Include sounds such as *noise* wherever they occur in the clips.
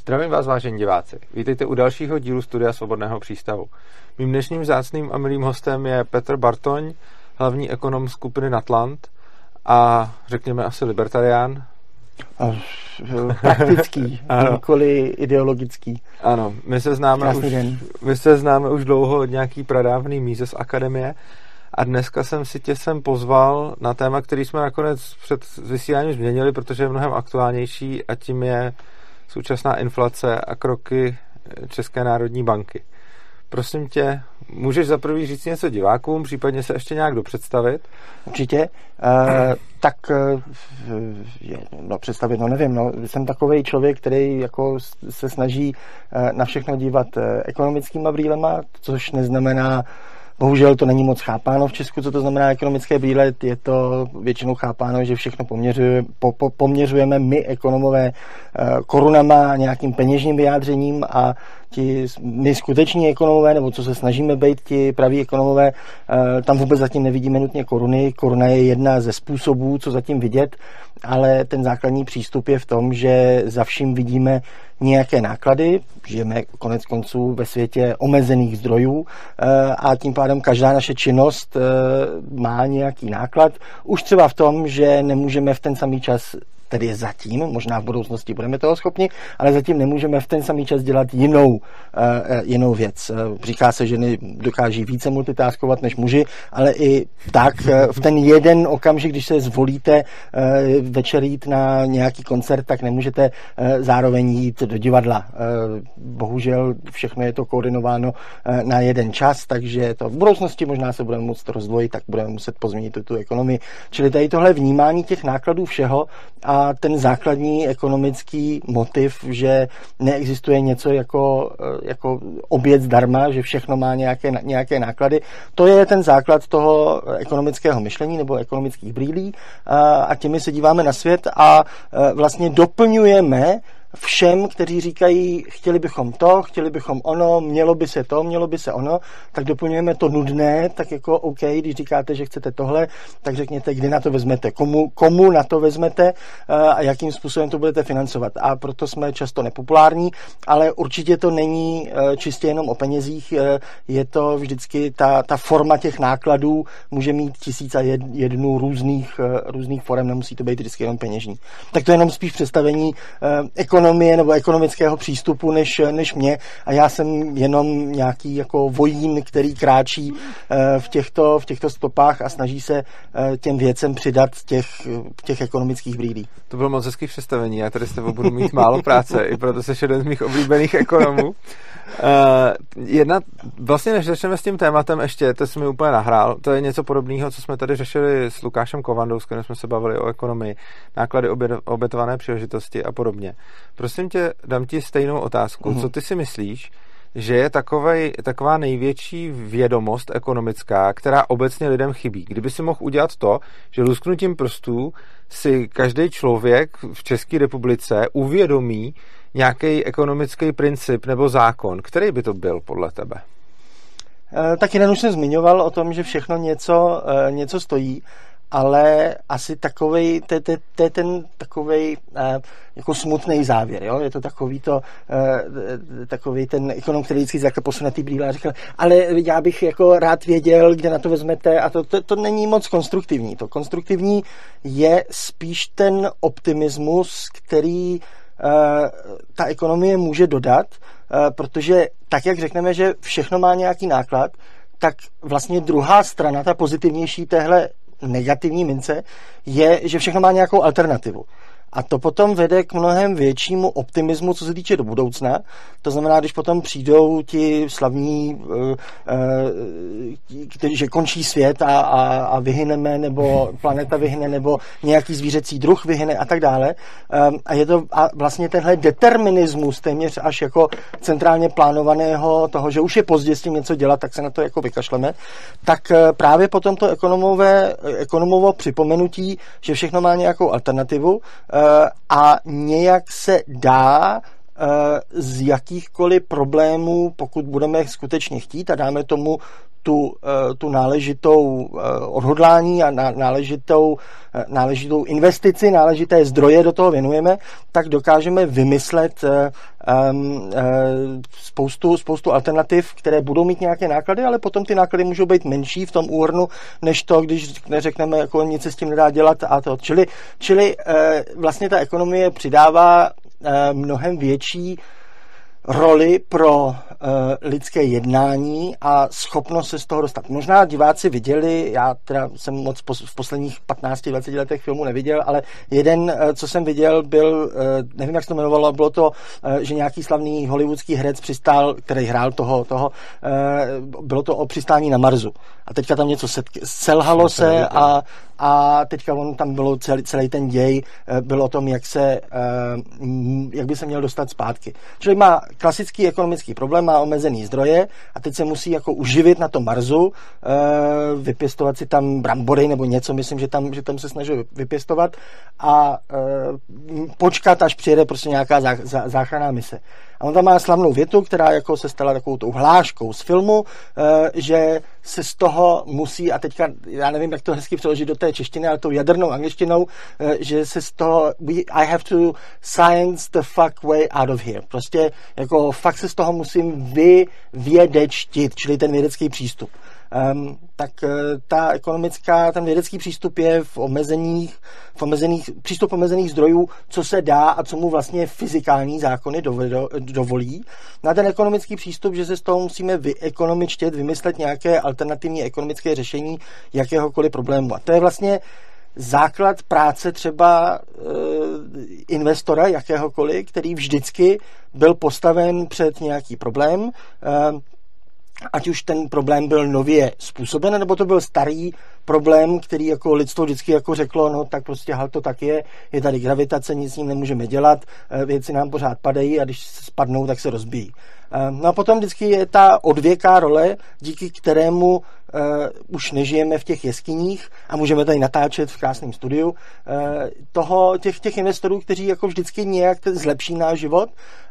Zdravím vás, vážení diváci. Vítejte u dalšího dílu Studia Svobodného přístavu. Mým dnešním zácným a milým hostem je Petr Bartoň, hlavní ekonom skupiny Natland a řekněme asi libertarián. A, praktický, *laughs* nikoli ideologický. Ano, my se známe už, den. my se známe už dlouho od nějaký pradávný míze z akademie a dneska jsem si tě sem pozval na téma, který jsme nakonec před vysíláním změnili, protože je mnohem aktuálnější a tím je současná inflace a kroky České národní banky. Prosím tě, můžeš za prvý říct něco divákům, případně se ještě nějak dopředstavit? Určitě. Uh, tak je, no představit, no nevím, no, jsem takový člověk, který jako se snaží na všechno dívat ekonomickýma brýlema, což neznamená Bohužel to není moc chápáno v Česku, co to znamená ekonomické brýle. Je to většinou chápáno, že všechno poměřuje, po, po, poměřujeme my, ekonomové, korunama, nějakým peněžním vyjádřením a ti my skuteční ekonomové, nebo co se snažíme být ti praví ekonomové, eh, tam vůbec zatím nevidíme nutně koruny. Koruna je jedna ze způsobů, co zatím vidět, ale ten základní přístup je v tom, že za vším vidíme nějaké náklady, žijeme konec konců ve světě omezených zdrojů eh, a tím pádem každá naše činnost eh, má nějaký náklad. Už třeba v tom, že nemůžeme v ten samý čas tedy zatím, možná v budoucnosti budeme toho schopni, ale zatím nemůžeme v ten samý čas dělat jinou, uh, jinou věc. Uh, říká se, že ženy dokáží více multitaskovat než muži, ale i tak v ten jeden okamžik, když se zvolíte večer jít na nějaký koncert, tak nemůžete zároveň jít do divadla. Bohužel všechno je to koordinováno na jeden čas, takže to v budoucnosti možná se budeme muset rozdvojit, tak budeme muset pozměnit tu, tu ekonomii. Čili tady tohle vnímání těch nákladů všeho a ten základní ekonomický motiv, že neexistuje něco jako, eh, jako oběd zdarma, že všechno má nějaké, nějaké náklady. To je ten základ toho ekonomického myšlení nebo ekonomických brýlí a těmi se díváme na svět a eh, vlastně doplňujeme všem, kteří říkají, chtěli bychom to, chtěli bychom ono, mělo by se to, mělo by se ono, tak doplňujeme to nudné, tak jako OK, když říkáte, že chcete tohle, tak řekněte, kdy na to vezmete, komu, komu na to vezmete eh, a jakým způsobem to budete financovat. A proto jsme často nepopulární, ale určitě to není eh, čistě jenom o penězích, eh, je to vždycky ta, ta forma těch nákladů může mít tisíc a jednu různých, různých forem, nemusí to být vždycky jenom peněžní. Tak to je jenom spíš představení ekonomické ekonomie nebo ekonomického přístupu než, než mě a já jsem jenom nějaký jako vojín, který kráčí eh, v těchto, v těchto stopách a snaží se eh, těm věcem přidat těch, těch ekonomických brýlí. To bylo moc hezký představení, já tady s tebou budu mít málo práce, i proto jsi jeden z mých oblíbených ekonomů. Uh, jedna, vlastně než začneme s tím tématem ještě, to jsi mi úplně nahrál, to je něco podobného, co jsme tady řešili s Lukášem Kovandou, s kterým jsme se bavili o ekonomii, náklady obětované příležitosti a podobně. Prosím tě, dám ti stejnou otázku. Mm-hmm. Co ty si myslíš, že je takovej, taková největší vědomost ekonomická, která obecně lidem chybí. Kdyby si mohl udělat to, že lusknutím prstů si každý člověk v České republice uvědomí nějaký ekonomický princip nebo zákon, který by to byl podle tebe? E, tak jeden už jsem zmiňoval o tom, že všechno něco, e, něco stojí ale asi takovej, to, to, to je ten takovej uh, jako smutný závěr, jo? je to takový to, uh, takový ten ekonom, který vždycky takhle posune ty brýle a říkal, ale já bych jako rád věděl, kde na to vezmete a to, to, to není moc konstruktivní. To konstruktivní je spíš ten optimismus, který uh, ta ekonomie může dodat, protože tak, jak řekneme, že všechno má nějaký náklad, tak vlastně druhá strana, ta pozitivnější téhle negativní mince, je, že všechno má nějakou alternativu. A to potom vede k mnohem většímu optimismu, co se týče do budoucna. To znamená, když potom přijdou ti slavní, eh, eh, že končí svět a, a, a vyhyneme, nebo planeta vyhne, nebo nějaký zvířecí druh vyhne a tak dále. Ehm, a je to a vlastně tenhle determinismus téměř až jako centrálně plánovaného toho, že už je pozdě s tím něco dělat, tak se na to jako vykašleme. Tak eh, právě potom to ekonomové, ekonomovo připomenutí, že všechno má nějakou alternativu, a nějak se dá eh, z jakýchkoliv problémů, pokud budeme skutečně chtít a dáme tomu tu, tu náležitou odhodlání a náležitou, náležitou investici, náležité zdroje do toho věnujeme, tak dokážeme vymyslet spoustu, spoustu alternativ, které budou mít nějaké náklady, ale potom ty náklady můžou být menší v tom úhrnu, než to, když neřekneme, jako nic se s tím nedá dělat a to. Čili, čili vlastně ta ekonomie přidává mnohem větší roli pro uh, lidské jednání a schopnost se z toho dostat. Možná diváci viděli, já teda jsem moc pos, v posledních 15-20 letech filmu neviděl, ale jeden, uh, co jsem viděl, byl, uh, nevím, jak se to jmenovalo, bylo to, uh, že nějaký slavný hollywoodský herec přistál, který hrál toho, toho uh, bylo to o přistání na Marsu. A teďka tam něco selhalo se a, a teďka on tam bylo celý, celý ten děj, byl o tom, jak se, jak by se měl dostat zpátky. Čili má klasický ekonomický problém, má omezený zdroje a teď se musí jako uživit na tom Marsu, eh, vypěstovat si tam brambory nebo něco, myslím, že tam, že tam se snaží vypěstovat a eh, počkat, až přijede prostě nějaká záchranná mise. A on tam má slavnou větu, která jako se stala takovou tou hláškou z filmu, eh, že se z toho musí, a teďka já nevím, jak to hezky přeložit do té češtiny, ale tou jadernou angličtinou, eh, že se z toho, we, I have to science the fuck way out of here. Prostě jako fakt se z toho musím vyvědečtit, čili ten vědecký přístup tak uh, ta ekonomická, ten vědecký přístup je v omezených, v omezených, přístup omezených zdrojů, co se dá a co mu vlastně fyzikální zákony dovolí. Na ten ekonomický přístup, že se z toho musíme vyekonomičtět, vymyslet nějaké alternativní ekonomické řešení jakéhokoliv problému. A to je vlastně základ práce třeba e, investora jakéhokoliv, který vždycky byl postaven před nějaký problém. E, ať už ten problém byl nově způsoben, nebo to byl starý problém, který jako lidstvo vždycky jako řeklo, no tak prostě hal to tak je, je tady gravitace, nic s ním nemůžeme dělat, eh, věci nám pořád padají a když spadnou, tak se rozbíjí. Eh, no a potom vždycky je ta odvěká role, díky kterému uh, už nežijeme v těch jeskyních a můžeme tady natáčet v krásném studiu, uh, toho, těch, těch investorů, kteří jako vždycky nějak zlepší náš život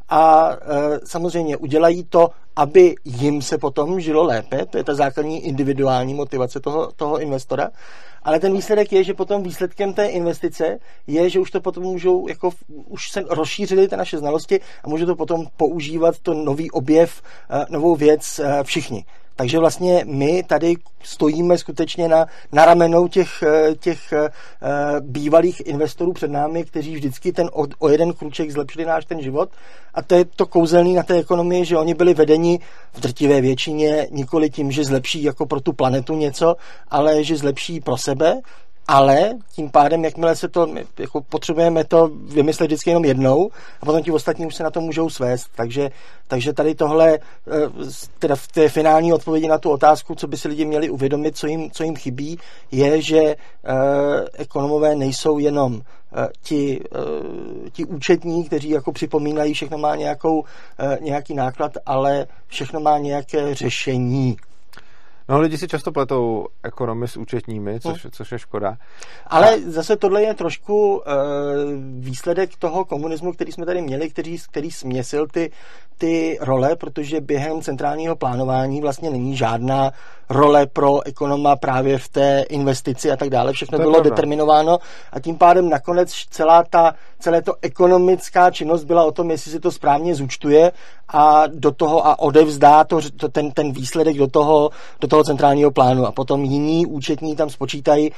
a uh, samozřejmě udělají to, aby jim se potom žilo lépe, to je ta základní individuální motivace toho, toho investora, ale ten výsledek je, že potom výsledkem té investice je, že už to potom můžou, jako už se rozšířily ty naše znalosti a můžou to potom používat to nový objev, eh, novou věc eh, všichni. Takže vlastně my tady stojíme skutečně na, na ramenou těch, eh, těch bývalých investorů před námi, kteří vždycky ten o, o jeden kruček zlepšili náš ten život. A to je to kouzelný na té ekonomii, že oni byli vedeni v drtivé většině nikoli tím, že zlepší jako pro tu planetu něco, ale že zlepší pro sebe, ale tím pádem, jakmile se to, jako potřebujeme to vymyslet vždycky jenom jednou a potom ti ostatní už se na to můžou svést. Takže, takže tady tohle, eh, teda v té finální odpovědi na tu otázku, co by si lidi měli uvědomit, co jim, co jim chybí, je, že eh, ekonomové nejsou jenom eh, ti, ti účetní, kteří jako připomínají, všechno má nějakou, nějaký náklad, ale všechno má nějaké řešení. No, lidi si často pletou ekonomy s účetními, což, no. což je škoda. Ale a... zase tohle je trošku uh, výsledek toho komunismu, který jsme tady měli, který, který směsil ty, ty role, protože během centrálního plánování vlastně není žádná role pro ekonoma právě v té investici a tak dále. Všechno to bylo pravda. determinováno a tím pádem nakonec celá ta, celé to ekonomická činnost byla o tom, jestli si to správně zúčtuje a do toho a odevzdá to, to ten, ten výsledek do toho, do toho centrálního plánu a potom jiní účetní tam spočítají,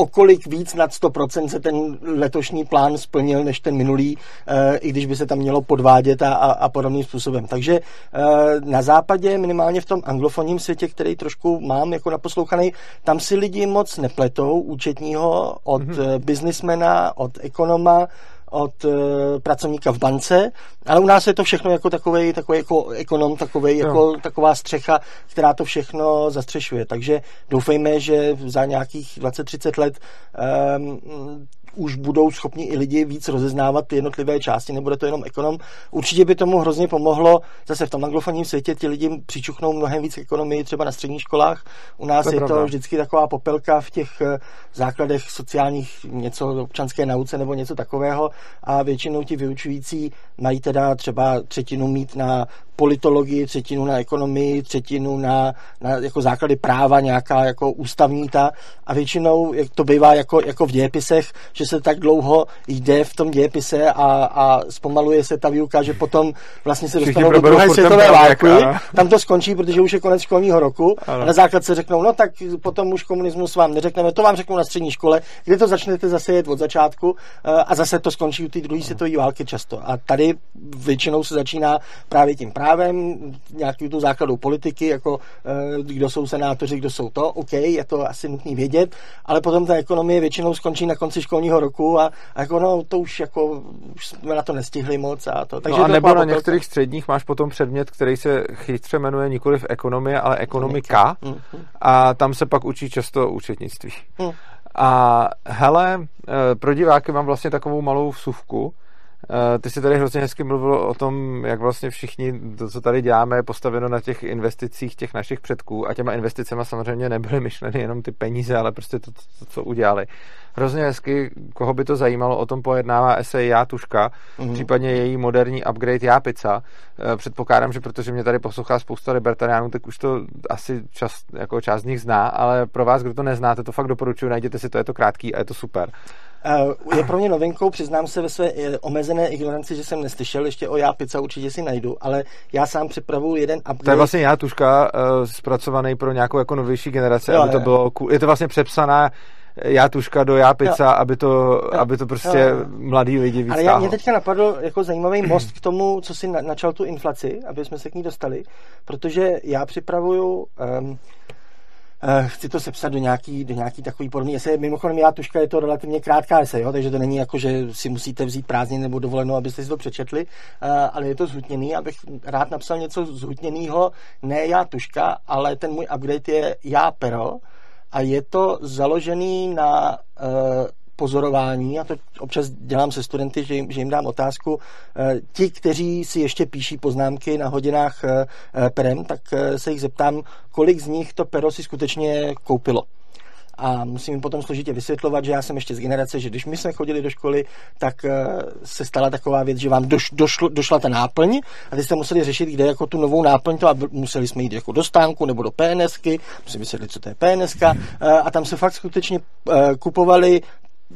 o kolik víc nad 100% se ten letošní plán splnil než ten minulý, eh, i když by se tam mělo podvádět a, a, a podobným způsobem. Takže eh, na západě, minimálně v tom anglofonním světě, který trošku mám jako naposlouchaný, tam si lidi moc nepletou účetního od mm-hmm. biznismena, od ekonoma, od uh, pracovníka v bance, ale u nás je to všechno jako takový, takový jako ekonom, takový, no. jako taková střecha, která to všechno zastřešuje. Takže doufejme, že za nějakých 20-30 let um, už budou schopni i lidi víc rozeznávat ty jednotlivé části, nebude to jenom ekonom. Určitě by tomu hrozně pomohlo, zase v tom anglofonním světě ti lidi přičuchnou mnohem víc ekonomii třeba na středních školách. U nás to je, je to vždycky taková popelka v těch eh, základech sociálních, něco občanské nauce nebo něco takového a většinou ti vyučující mají teda třeba třetinu mít na politologii, třetinu na ekonomii, třetinu na, na jako základy práva, nějaká jako ústavní ta a většinou, jak to bývá jako, jako v dějepisech, že se tak dlouho jde v tom dějepise a, a zpomaluje se ta výuka, že potom vlastně se dostanou do druhé světové války, tam to skončí, protože už je konec školního roku ano. a na základ se řeknou, no tak potom už komunismus vám neřekneme, to vám řeknou na střední škole, kde to začnete zase jet od začátku eh, a zase to skončí u té druhé světové války často. A tady většinou se začíná právě tím právem, nějaký tu základou politiky, jako eh, kdo jsou senátoři, kdo jsou to, OK, je to asi nutný vědět, ale potom ta ekonomie většinou skončí na konci školního roku a, a jako no, to už jako už jsme na to nestihli moc a to. Takže no a to nebo na některých středních máš potom předmět, který se chytře jmenuje nikoli v ekonomie, ale ekonomika mm-hmm. a tam se pak učí často účetnictví. Mm. A hele, eh, pro diváky mám vlastně takovou malou vsuvku, ty jsi tady hrozně hezky mluvil o tom, jak vlastně všichni to, co tady děláme, je postaveno na těch investicích těch našich předků a těma investicema samozřejmě nebyly myšleny jenom ty peníze, ale prostě to, to, to co udělali. Hrozně hezky, koho by to zajímalo, o tom pojednává esej Já Tuška, mm-hmm. případně její moderní upgrade Já Pizza. Eh, předpokládám, že protože mě tady poslouchá spousta libertariánů, tak už to asi čas, jako část z nich zná, ale pro vás, kdo to neznáte, to fakt doporučuji, najděte si to, je to krátký a je to super. Eh, je pro mě novinkou, přiznám se ve své eh, omezené ignoranci, že jsem neslyšel ještě o já pizza, určitě si najdu, ale já sám připravuju jeden upgrade. To je vlastně já tuška uh, zpracovaný pro nějakou jako novější generaci, jo, aby to bylo cool. Je to vlastně přepsaná já tuška do já pizza, jo. aby to, jo. aby to prostě jo. mladí lidi víc Ale já, mě teďka napadl jako zajímavý most k tomu, co si na, načal tu inflaci, aby jsme se k ní dostali, protože já připravuju um, Uh, chci to sepsat do nějaký, do nějaký takový podobný esej. Mimochodem, já tuška je to relativně krátká esej, jo? takže to není jako, že si musíte vzít prázdniny nebo dovolenou, abyste si to přečetli, uh, ale je to zhutněný, abych rád napsal něco zhutněného, ne já tuška, ale ten můj upgrade je já pero a je to založený na uh, pozorování, a to občas dělám se studenty, že jim, že jim dám otázku, eh, ti, kteří si ještě píší poznámky na hodinách eh, eh, perem, tak se jich zeptám, kolik z nich to pero si skutečně koupilo a musím jim potom složitě vysvětlovat, že já jsem ještě z generace, že když my jsme chodili do školy, tak se stala taková věc, že vám doš, došlo, došla ta náplň a ty jste museli řešit, kde jako tu novou náplň to a museli jsme jít jako do stánku nebo do PNSky, musím vysvětlit, co to je PNSka a tam se fakt skutečně kupovali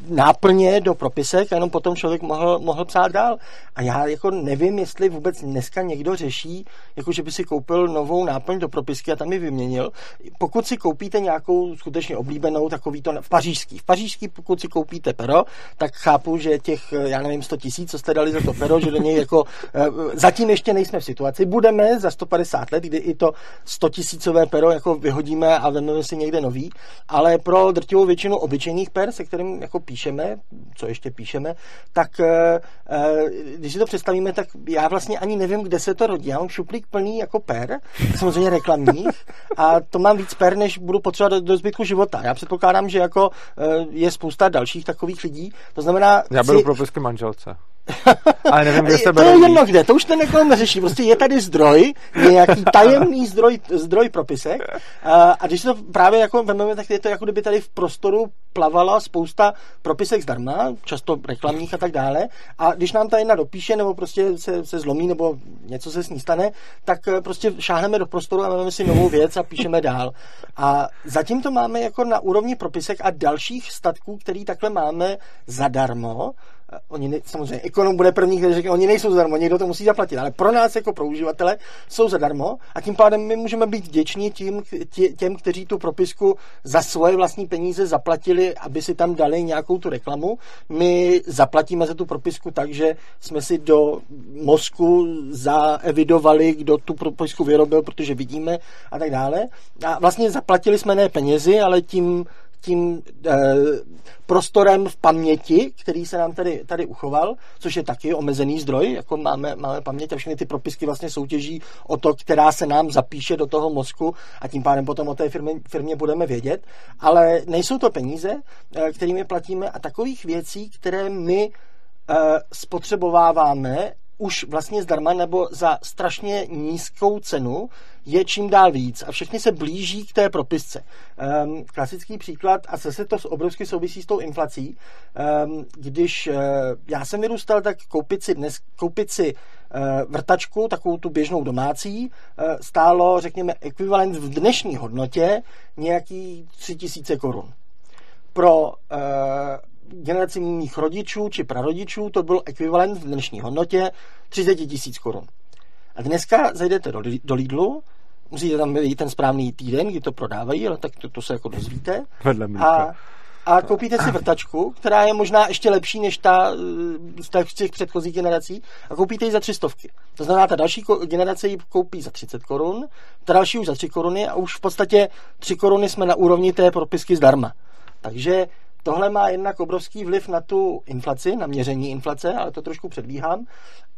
náplně do propisek a jenom potom člověk mohl, mohl psát dál. A já jako nevím, jestli vůbec dneska někdo řeší, jako že by si koupil novou náplň do propisky a tam ji vyměnil. Pokud si koupíte nějakou skutečně oblíbenou, takový to v pařížský. V pařížský, pokud si koupíte pero, tak chápu, že těch, já nevím, 100 tisíc, co jste dali za to pero, že do něj jako eh, zatím ještě nejsme v situaci. Budeme za 150 let, kdy i to 100 tisícové pero jako vyhodíme a vezmeme si někde nový, ale pro drtivou většinu obyčejných per, se kterým jako píšeme, co ještě píšeme, tak eh, eh, když si to představíme, tak já vlastně ani nevím, kde se to rodí. Já mám šuplík plný jako per, samozřejmě reklamních, *laughs* a to mám víc per, než budu potřebovat do, do zbytku života. Já předpokládám, že jako eh, je spousta dalších takových lidí. To znamená... Já beru si... propisky manželce. *laughs* Ale nevím, kde se To je jedno kde, to už ten ekonom neřeší. Prostě je tady zdroj, nějaký tajemný zdroj, zdroj propisek. A, a když to právě jako vezmeme, tak je to jako kdyby tady v prostoru plavala spousta propisek zdarma, často reklamních a tak dále. A když nám ta jedna dopíše, nebo prostě se, se zlomí, nebo něco se s ní stane, tak eh, prostě šáhneme do prostoru a máme si novou věc a píšeme dál. A zatím to máme jako na úrovni propisek a dalších statků, který takhle máme zadarmo, oni ne, samozřejmě ekonom bude první, který řekne, oni nejsou zadarmo, někdo to musí zaplatit, ale pro nás jako pro uživatele jsou zadarmo a tím pádem my můžeme být vděční tím, tě, těm, kteří tu propisku za svoje vlastní peníze zaplatili, aby si tam dali nějakou tu reklamu. My zaplatíme za tu propisku tak, že jsme si do mozku zaevidovali, kdo tu propisku vyrobil, protože vidíme a tak dále. A vlastně zaplatili jsme ne penězi, ale tím tím e, prostorem v paměti, který se nám tady, tady uchoval, což je taky omezený zdroj, jako máme, máme paměť a všechny ty propisky vlastně soutěží o to, která se nám zapíše do toho mozku a tím pádem potom o té firmě, firmě budeme vědět, ale nejsou to peníze, e, kterými platíme a takových věcí, které my e, spotřebováváme už vlastně zdarma nebo za strašně nízkou cenu je čím dál víc a všechny se blíží k té propisce. Um, klasický příklad, a zase to obrovsky souvisí s tou inflací, um, když uh, já jsem vyrůstal, tak koupit si dnes, koupit si uh, vrtačku, takovou tu běžnou domácí, uh, stálo, řekněme, ekvivalent v dnešní hodnotě nějaký 3000 korun. Pro uh, generaci mých rodičů či prarodičů to byl ekvivalent v dnešní hodnotě 30 tisíc korun. A dneska zajdete do, do Lidlu, musíte tam být ten správný týden, kdy to prodávají, ale tak to, to se jako dozvíte. Vedle a, a koupíte si vrtačku, která je možná ještě lepší než ta z těch předchozích generací a koupíte ji za tři stovky. To znamená, ta další generace ji koupí za 30 korun, ta další už za 3 koruny a už v podstatě 3 koruny jsme na úrovni té propisky zdarma. Takže Tohle má jednak obrovský vliv na tu inflaci, na měření inflace, ale to trošku předbíhám.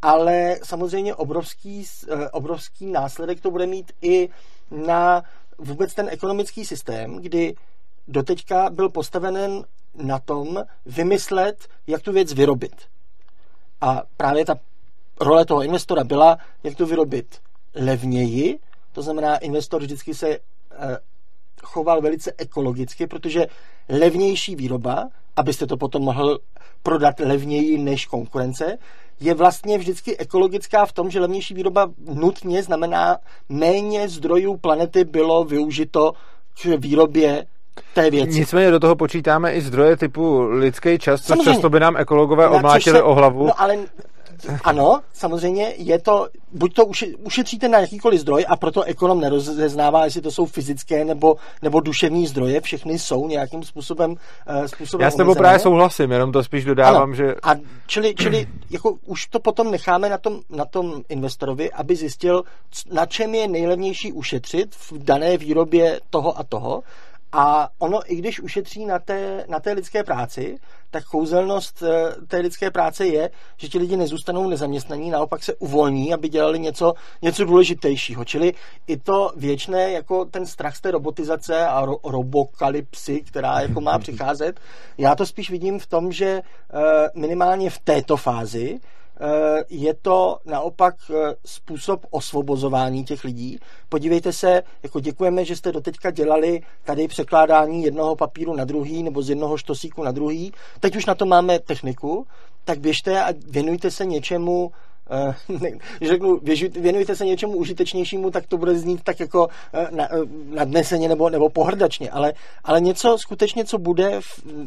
Ale samozřejmě obrovský, eh, obrovský následek to bude mít i na vůbec ten ekonomický systém, kdy doteďka byl postaven na tom vymyslet, jak tu věc vyrobit. A právě ta role toho investora byla, jak to vyrobit levněji, to znamená, investor vždycky se eh, choval velice ekologicky, protože levnější výroba, abyste to potom mohl prodat levněji než konkurence, je vlastně vždycky ekologická v tom, že levnější výroba nutně znamená méně zdrojů planety bylo využito k výrobě té věci. Nicméně do toho počítáme i zdroje typu lidský čas, což často by nám ekologové omlátili o hlavu. No ale ano, samozřejmě je to, buď to ušetříte na jakýkoliv zdroj a proto ekonom nerozeznává, jestli to jsou fyzické nebo, nebo duševní zdroje, všechny jsou nějakým způsobem, uh, způsobem Já s tebou právě souhlasím, jenom to spíš dodávám, ano. že... A čili, čili jako už to potom necháme na tom, na tom investorovi, aby zjistil, na čem je nejlevnější ušetřit v dané výrobě toho a toho a ono, i když ušetří na té, na té lidské práci, tak kouzelnost eh, té lidské práce je, že ti lidi nezůstanou nezaměstnaní, naopak se uvolní, aby dělali něco, něco důležitějšího. Čili i to věčné, jako ten strach z té robotizace a ro- robokalypsy, která jako má *laughs* přicházet, já to spíš vidím v tom, že eh, minimálně v této fázi je to naopak eh, způsob osvobozování těch lidí. Podívejte se, jako děkujeme, že jste doteďka dělali tady překládání jednoho papíru na druhý nebo z jednoho štosíku na druhý. Teď už na to máme techniku, tak běžte a věnujte se něčemu, Eh, *laughs* když řeknu, věnujte se něčemu užitečnějšímu, tak to bude znít tak jako eh, eh, nadneseně nebo, nebo pohrdačně, ale, ale něco skutečně, co bude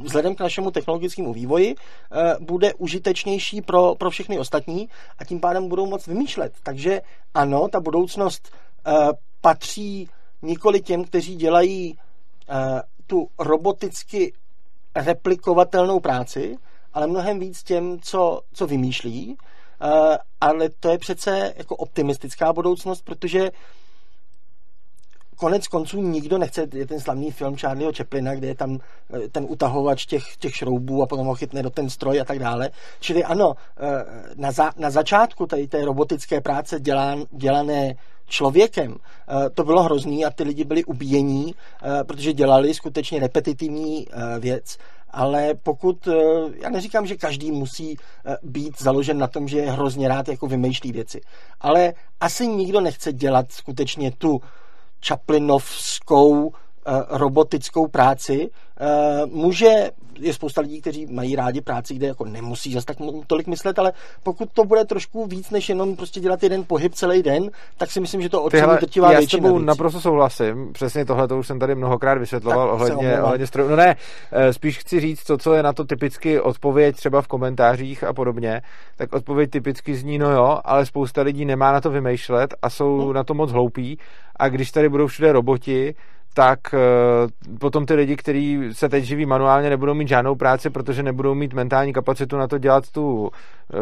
vzhledem k našemu technologickému vývoji, bude užitečnější pro, pro všechny ostatní a tím pádem budou moc vymýšlet. Takže ano, ta budoucnost patří nikoli těm, kteří dělají tu roboticky replikovatelnou práci, ale mnohem víc těm, co, co vymýšlí Eh, ale to je přece jako optimistická budoucnost, protože konec konců nikdo nechce, je ten slavný film Charlieho Chaplina, kde je tam eh, ten utahovač těch, těch šroubů a potom ho chytne do ten stroj a tak dále. Čili ano, eh, na, za, na začátku tady té robotické práce dělán, dělané člověkem, to bylo hrozný a ty lidi byli ubíjení, protože dělali skutečně repetitivní věc ale pokud, eh, já neříkám, že každý musí eh, být založen na tom, že je hrozně rád jako vymýšlí věci, ale asi nikdo nechce dělat skutečně tu Chaplinovskou Eh, robotickou práci. Eh, může, je spousta lidí, kteří mají rádi práci, kde jako nemusí zase tak tolik myslet, ale pokud to bude trošku víc, než jenom prostě dělat jeden pohyb celý den, tak si myslím, že to ocení drtivá Já s tebou naprosto souhlasím. Přesně tohle to už jsem tady mnohokrát vysvětloval tak ohledně, ohledně strojů. No ne, eh, spíš chci říct to, co je na to typicky odpověď třeba v komentářích a podobně, tak odpověď typicky zní, no jo, ale spousta lidí nemá na to vymýšlet a jsou hmm. na to moc hloupí a když tady budou všude roboti, tak eh, potom ty lidi, kteří se teď živí manuálně, nebudou mít žádnou práci, protože nebudou mít mentální kapacitu na to dělat tu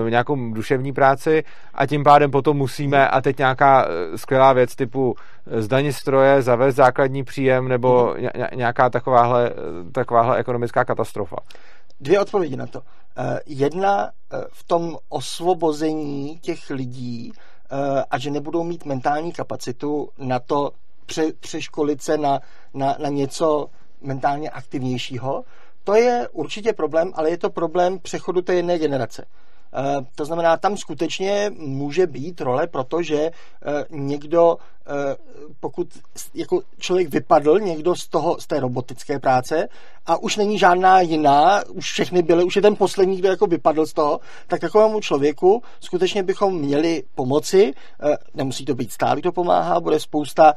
eh, nějakou duševní práci a tím pádem potom musíme, a teď nějaká eh, skvělá věc typu zdaní stroje, zavést základní příjem nebo mhm. nějaká takováhle, takováhle ekonomická katastrofa. Dvě odpovědi na to. Jedna v tom osvobození těch lidí a že nebudou mít mentální kapacitu na to pře, přeškolit se na, na, na něco mentálně aktivnějšího. To je určitě problém, ale je to problém přechodu té jedné generace. To znamená, tam skutečně může být role, protože někdo, pokud jako člověk vypadl někdo z, toho, z té robotické práce a už není žádná jiná, už všechny byly, už je ten poslední, kdo jako vypadl z toho, tak takovému člověku skutečně bychom měli pomoci. Nemusí to být stát, kdo pomáhá, bude spousta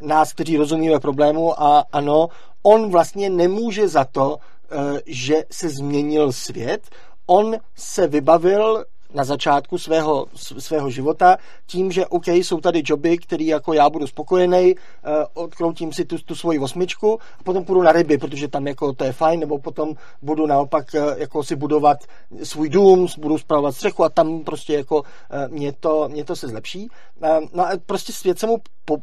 nás, kteří rozumíme problému a ano, on vlastně nemůže za to, Eh, že se změnil svět. On se vybavil na začátku svého, svého života tím, že OK, jsou tady joby, který jako já budu spokojený, uh, odkroutím si tu, tu svoji osmičku a potom půjdu na ryby, protože tam jako to je fajn, nebo potom budu naopak uh, jako si budovat svůj dům, budu spravovat střechu a tam prostě jako uh, mě, to, mě to se zlepší. No a prostě svět se mu po,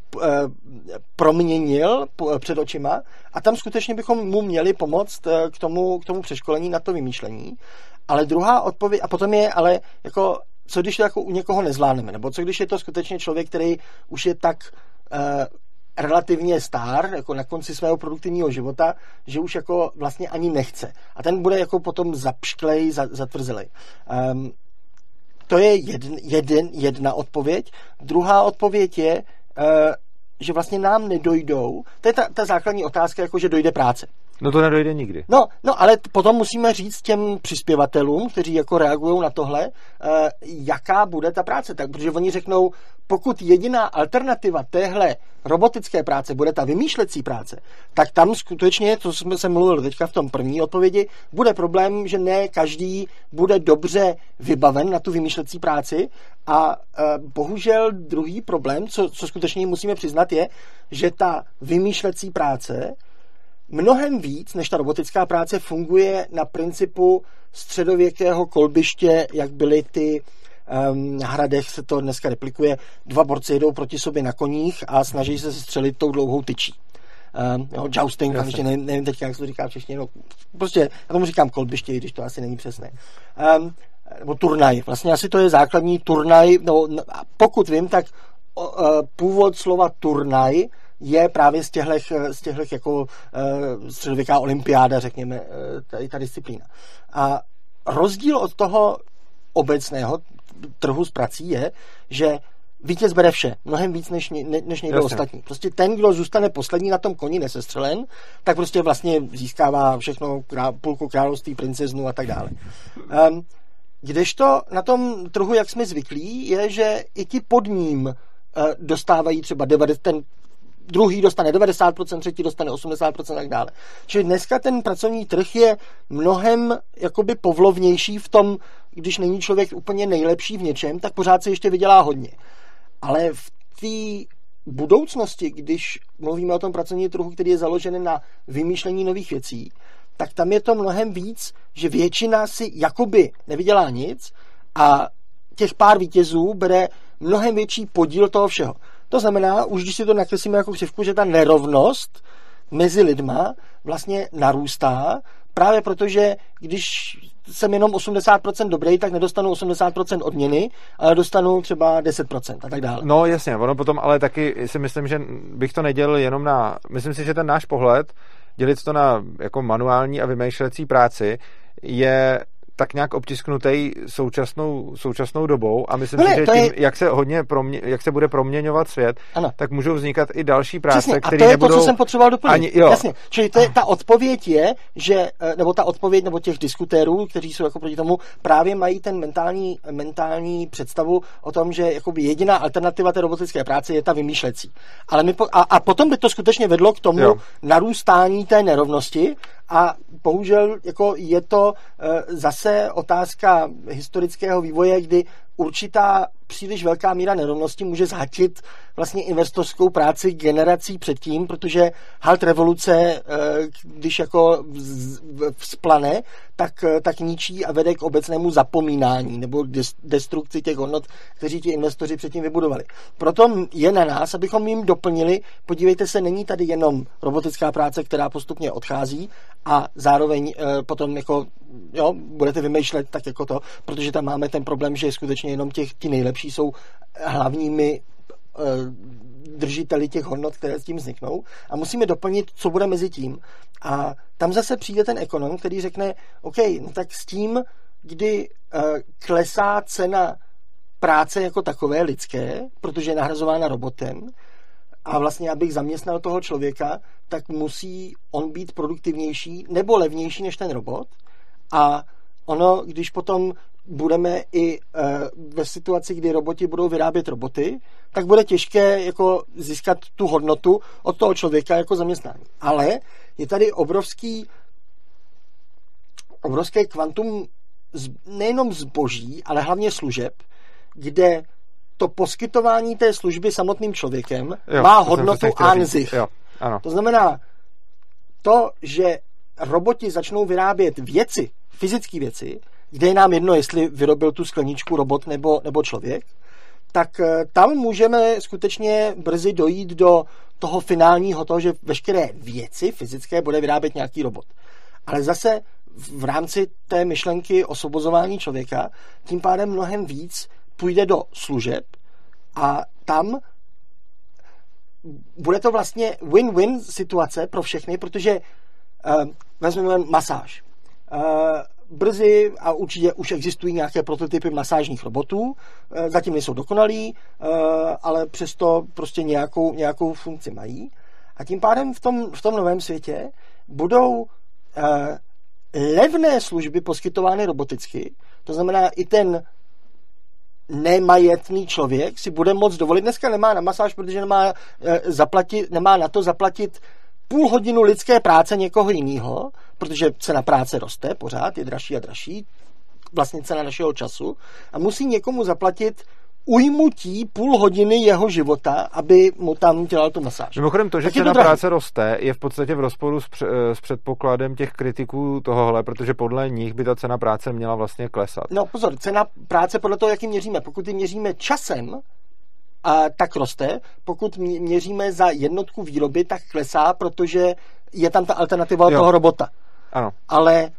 proměnil před očima a tam skutečně bychom mu měli pomoct k tomu, k tomu přeškolení na to vymýšlení. Ale druhá odpověď, a potom je ale jako, co když to jako u někoho nezvládneme, nebo co když je to skutečně člověk, který už je tak uh, relativně star, jako na konci svého produktivního života, že už jako vlastně ani nechce. A ten bude jako potom zapšklej, zatvrzelej. Um, to je jeden, jeden, jedna odpověď. Druhá odpověď je, uh, že vlastně nám nedojdou, to je ta, ta základní otázka, jako že dojde práce. No to nedojde nikdy. No, no ale potom musíme říct těm přispěvatelům, kteří jako reagují na tohle, uh, jaká bude ta práce. Tak, protože oni řeknou, pokud jediná alternativa téhle robotické práce bude ta vymýšlecí práce, tak tam skutečně, to jsme se mluvili teďka v tom první odpovědi, bude problém, že ne každý bude dobře vybaven na tu vymýšlecí práci a uh, bohužel druhý problém, co, co skutečně musíme přiznat, je, že ta vymýšlecí práce mnohem víc než ta robotická práce funguje na principu středověkého kolbiště, jak byly ty um, na hradech se to dneska replikuje, dva borci jedou proti sobě na koních a snaží se střelit tou dlouhou tyčí. Um, jo, jousting, ještě nevím, nevím teď, jak se to říká v češtině, no, prostě já tomu říkám kolbiště, když to asi není přesné. Um, nebo turnaj, vlastně asi to je základní turnaj, no, pokud vím, tak uh, původ slova turnaj je právě z těchto, z těchto jako uh, středověká olympiáda, řekněme, uh, tady ta disciplína. A rozdíl od toho obecného trhu s prací je, že vítěz bere vše, mnohem víc než, ne, než někdo Jasně. ostatní. Prostě ten, kdo zůstane poslední na tom koni nesestřelen, tak prostě vlastně získává všechno, krá, půlku království, princeznu a tak dále. Um, kdežto na tom trhu, jak jsme zvyklí, je, že i ti pod ním uh, dostávají třeba 90, ten druhý dostane 90%, třetí dostane 80% a tak dále. Čili dneska ten pracovní trh je mnohem jakoby povlovnější v tom, když není člověk úplně nejlepší v něčem, tak pořád se ještě vydělá hodně. Ale v té budoucnosti, když mluvíme o tom pracovním trhu, který je založen na vymýšlení nových věcí, tak tam je to mnohem víc, že většina si jakoby nevydělá nic a těch pár vítězů bere mnohem větší podíl toho všeho. To znamená, už když si to nakreslíme jako křivku, že ta nerovnost mezi lidma vlastně narůstá, právě protože když jsem jenom 80% dobrý, tak nedostanu 80% odměny, ale dostanu třeba 10% a tak dále. No jasně, ono potom ale taky si myslím, že bych to nedělil jenom na, myslím si, že ten náš pohled, dělit to na jako manuální a vymýšlecí práci, je tak nějak obtisknutý současnou, současnou dobou a myslím si, že tím, je... jak se hodně promě, jak se bude proměňovat svět, ano. tak můžou vznikat i další práce, které nebudou... A to je to, co jsem potřeboval doplnit. Ani, jo. Jasně. Čili to je, ta odpověď je, že, eh, nebo ta odpověď, nebo těch diskutérů, kteří jsou jako proti tomu, právě mají ten mentální, mentální představu o tom, že jakoby jediná alternativa té robotické práce je ta vymýšlecí. Ale my po, a, a potom by to skutečně vedlo k tomu jo. narůstání té nerovnosti a bohužel jako je to e, zase otázka historického vývoje, kdy určitá příliš velká míra nerovnosti může zhatit vlastně investorskou práci generací předtím, protože halt revoluce, eh, když jako vzplane, tak, eh, tak ničí a vede k obecnému zapomínání nebo destrukci těch hodnot, kteří ti investoři předtím vybudovali. Proto je na nás, abychom jim doplnili, podívejte se, není tady jenom robotická práce, která postupně odchází a zároveň eh, potom jako jo, budete vymýšlet tak jako to, protože tam máme ten problém, že skutečně jenom těch, ti nejlepší jsou hlavními eh, držiteli těch hodnot, které s tím vzniknou a musíme doplnit, co bude mezi tím. A tam zase přijde ten ekonom, který řekne, OK, no tak s tím kdy uh, klesá cena práce jako takové lidské, protože je nahrazována robotem, a vlastně, abych zaměstnal toho člověka, tak musí on být produktivnější nebo levnější než ten robot. A ono, když potom budeme i e, ve situaci, kdy roboti budou vyrábět roboty, tak bude těžké jako získat tu hodnotu od toho člověka jako zaměstnání. Ale je tady obrovský obrovské kvantum z, nejenom zboží, ale hlavně služeb, kde to poskytování té služby samotným člověkem jo, má hodnotu an sich. Jo, ano. To znamená, to, že roboti začnou vyrábět věci, fyzické věci, kde je nám jedno, jestli vyrobil tu skleničku robot nebo, nebo člověk, tak eh, tam můžeme skutečně brzy dojít do toho finálního toho, že veškeré věci fyzické bude vyrábět nějaký robot. Ale zase v rámci té myšlenky osvobozování člověka tím pádem mnohem víc půjde do služeb a tam bude to vlastně win-win situace pro všechny, protože uh, vezmeme masáž. Uh, brzy a určitě už existují nějaké prototypy masážních robotů, uh, zatím nejsou dokonalí, uh, ale přesto prostě nějakou, nějakou funkci mají. A tím pádem v tom, v tom novém světě budou levné služby poskytovány roboticky, to znamená i ten nemajetný člověk si bude moct dovolit. Dneska nemá na masáž, protože nemá, eh, zaplatit, nemá na to zaplatit půl hodinu lidské práce někoho jiného, protože cena práce roste pořád, je dražší a dražší, vlastně cena našeho času, a musí někomu zaplatit ujmutí půl hodiny jeho života, aby mu tam dělal tu masáž. Mimochodem to, že cena to práce roste, je v podstatě v rozporu s, pře- s předpokladem těch kritiků tohohle, protože podle nich by ta cena práce měla vlastně klesat. No pozor, cena práce podle toho, jak ji měříme. Pokud ji měříme časem, a tak roste. Pokud měříme za jednotku výroby, tak klesá, protože je tam ta alternativa jo. toho robota. Ano. Ale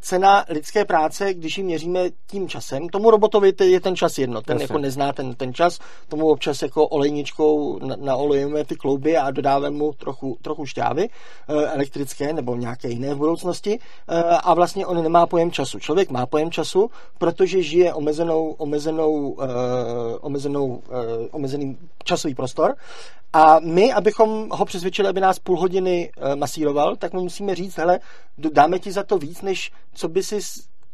cena lidské práce, když ji měříme tím časem, tomu robotovi je ten čas jedno, ten Jasně. jako nezná ten, ten čas, tomu občas jako olejničkou naolejeme ty klouby a dodáváme mu trochu, trochu šťávy uh, elektrické nebo nějaké jiné v budoucnosti uh, a vlastně on nemá pojem času. Člověk má pojem času, protože žije omezenou, omezenou, omezenou, omezený časový prostor a my, abychom ho přesvědčili, aby nás půl hodiny masíroval, tak mu musíme říct, hele, dáme ti za to víc, než co by si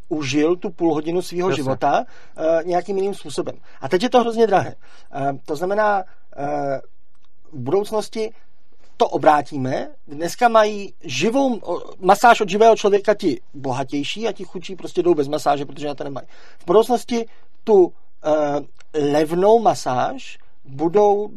užil tu půl hodinu svého života uh, nějakým jiným způsobem. A teď je to hrozně drahé. Uh, to znamená, uh, v budoucnosti to obrátíme. Dneska mají živou masáž od živého člověka ti bohatější a ti chudší prostě jdou bez masáže, protože na to nemají. V budoucnosti tu uh, levnou masáž budou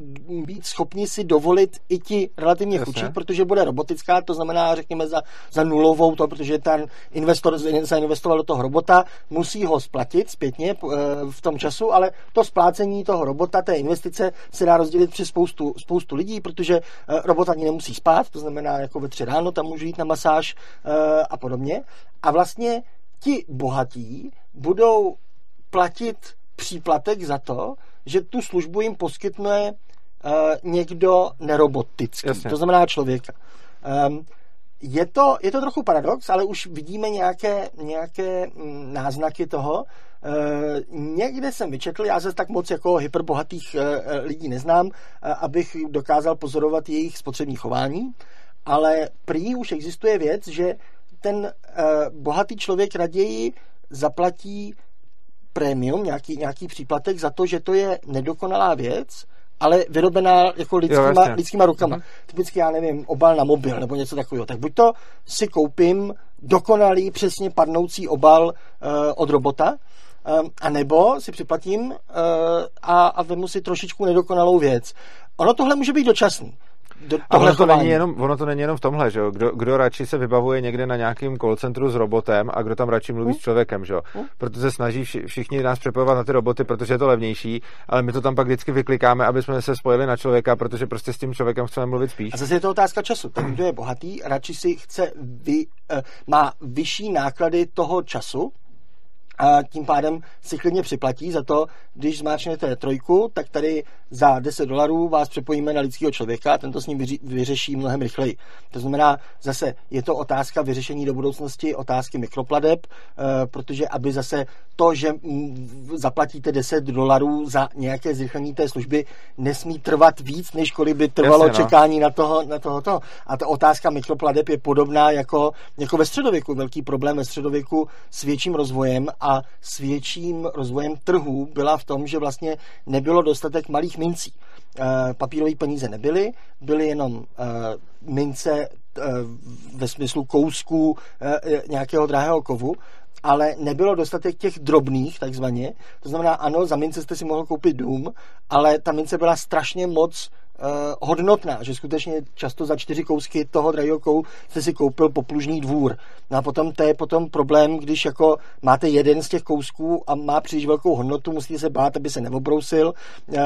být schopni si dovolit i ti relativně chudší, protože bude robotická, to znamená, řekněme, za, za nulovou to, protože ten investor zainvestoval do toho robota, musí ho splatit zpětně eh, v tom času, ale to splácení toho robota, té investice se dá rozdělit přes spoustu, spoustu lidí, protože eh, robot ani nemusí spát, to znamená, jako ve tři ráno tam můžu jít na masáž eh, a podobně. A vlastně ti bohatí budou platit příplatek za to, že tu službu jim poskytne uh, někdo nerobotický, Jasně. to znamená člověka. Um, je to, je to trochu paradox, ale už vidíme nějaké, nějaké mm, náznaky toho. E, někde jsem vyčetl, já se tak moc jako hyperbohatých e, lidí neznám, e, abych dokázal pozorovat jejich spotřební chování, ale prý už existuje věc, že ten e, bohatý člověk raději zaplatí prémium, nějaký, nějaký příplatek za to, že to je nedokonalá věc, ale vyrobená jako lidskýma, jo, lidskýma rukama. Mm-hmm. Typicky, já nevím, obal na mobil nebo něco takového. Tak buď to si koupím dokonalý, přesně padnoucí obal uh, od robota, um, a nebo si připlatím uh, a, a vemu si trošičku nedokonalou věc. Ono tohle může být dočasný do ono to, není jenom, ono to není jenom v tomhle, že jo? Kdo, kdo radši se vybavuje někde na nějakém call centru s robotem a kdo tam radši mluví hmm. s člověkem, že jo? Hmm. Proto se snaží všichni nás přepojovat na ty roboty, protože je to levnější, ale my to tam pak vždycky vyklikáme, aby jsme se spojili na člověka, protože prostě s tím člověkem chceme mluvit spíš. A zase je to otázka času. Ten, kdo je bohatý, radši si chce, vy, uh, má vyšší náklady toho času, a tím pádem si klidně připlatí za to, když zmáčknete trojku, tak tady za 10 dolarů vás přepojíme na lidského člověka a ten to s ním vyřeší mnohem rychleji. To znamená, zase je to otázka vyřešení do budoucnosti, otázky mikropladeb, eh, protože aby zase to, že zaplatíte 10 dolarů za nějaké zrychlení té služby, nesmí trvat víc, než kolik by trvalo Jasně, no. čekání na toho, na tohoto. A ta otázka mikropladeb je podobná jako, jako ve středověku. Velký problém ve středověku s větším rozvojem a s větším rozvojem trhů byla v tom, že vlastně nebylo dostatek malých mincí. Eh, papírové peníze nebyly, byly jenom eh, mince eh, ve smyslu kousků nějakého drahého kovu, ale nebylo dostatek těch drobných, takzvaně. To znamená, ano, za mince jste si mohl koupit dům, ale ta mince byla strašně moc hodnotná, že skutečně často za čtyři kousky toho drahého kou jste si koupil poplužný dvůr. No a potom to je potom problém, když jako máte jeden z těch kousků a má příliš velkou hodnotu, musíte se bát, aby se neobrousil. Uh,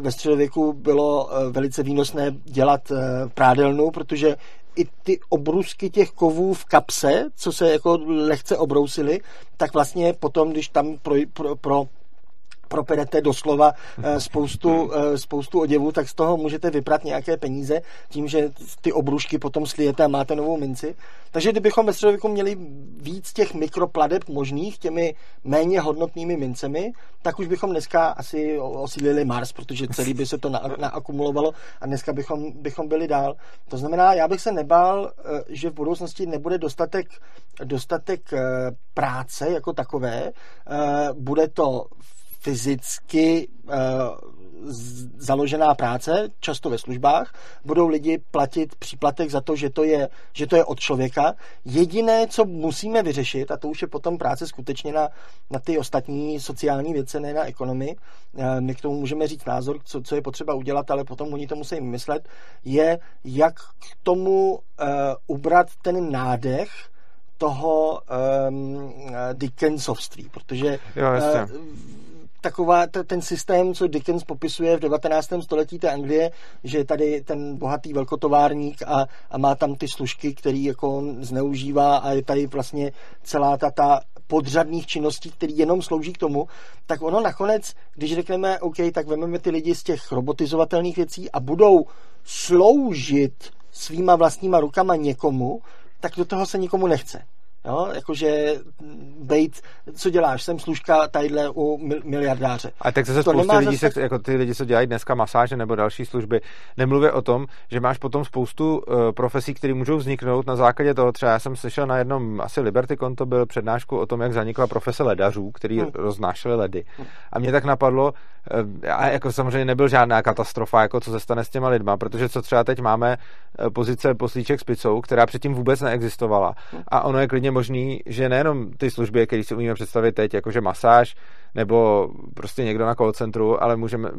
ve středověku bylo uh, velice výnosné dělat prádelnu, protože i ty obrusky těch kovů v kapse, co se jako lehce obrousily, tak vlastně potom, když tam pro, pro, pro properete doslova eh, spoustu, eh, spoustu oděvů, tak z toho můžete vyprat nějaké peníze tím, že ty obrušky potom slijete a máte novou minci. Takže kdybychom ve středověku měli víc těch mikropladeb možných těmi méně hodnotnými mincemi, tak už bychom dneska asi osílili Mars, protože celý by se to na, naakumulovalo a dneska bychom, bychom byli dál. To znamená, já bych se nebál, eh, že v budoucnosti nebude dostatek, dostatek práce jako takové. Bude to fyzicky uh, založená práce, často ve službách, budou lidi platit příplatek za to, že to, je, že to je od člověka. Jediné, co musíme vyřešit, a to už je potom práce skutečně na, na ty ostatní sociální věci, ne na ekonomii, uh, my k tomu můžeme říct názor, co, co je potřeba udělat, ale potom oni to musí myslet, je, jak k tomu uh, ubrat ten nádech, toho um, Dickensovství, protože jo, uh, taková ten systém, co Dickens popisuje v 19. století té Anglie, že je tady ten bohatý velkotovárník a, a má tam ty služky, který jako on zneužívá a je tady vlastně celá ta, ta podřadných činností, který jenom slouží k tomu, tak ono nakonec, když řekneme, OK, tak vezmeme ty lidi z těch robotizovatelných věcí a budou sloužit svýma vlastníma rukama někomu, tak do toho se nikomu nechce. Jo, jakože bejt, co děláš, jsem služka tadyhle u miliardáře. A tak zase to spoustu lidí, zase... se, jako ty lidi, co dělají dneska masáže nebo další služby, nemluvě o tom, že máš potom spoustu uh, profesí, které můžou vzniknout na základě toho. Třeba já jsem slyšel na jednom, asi Liberty to byl přednášku o tom, jak zanikla profese ledařů, který hmm. roznášeli ledy. Hmm. A mě tak napadlo, uh, a jako samozřejmě nebyl žádná katastrofa, jako co se stane s těma lidma, protože co třeba teď máme uh, pozice poslíček s picou, která předtím vůbec neexistovala. Hmm. A ono je klidně možný, že nejenom ty služby, které si umíme představit teď, jakože masáž, nebo prostě někdo na call centru, ale můžeme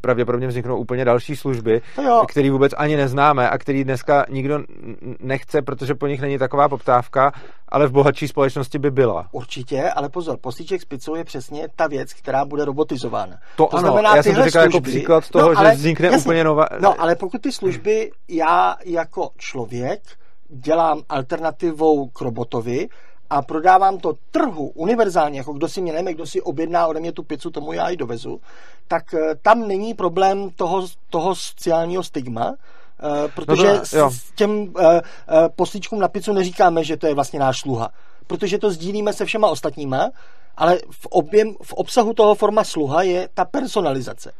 pravděpodobně vzniknout úplně další služby, které vůbec ani neznáme a který dneska nikdo nechce, protože po nich není taková poptávka, ale v bohatší společnosti by byla. Určitě, ale pozor, poslíček s pizzou je přesně ta věc, která bude robotizována. To, to ano, znamená, já jsem to říkal jako služby, jako příklad toho, no, ale, že vznikne jasně, úplně nová... No, ale pokud ty služby já jako člověk dělám alternativou k robotovi a prodávám to trhu univerzálně, jako kdo si mě nejme, kdo si objedná ode mě tu pizzu, tomu já ji dovezu, tak eh, tam není problém toho, toho sociálního stigma, eh, protože no to, s těm uh, poslíčkům na pizzu neříkáme, že to je vlastně náš sluha, protože to sdílíme se všema ostatníma, ale v, objem, v obsahu toho forma sluha je ta personalizace.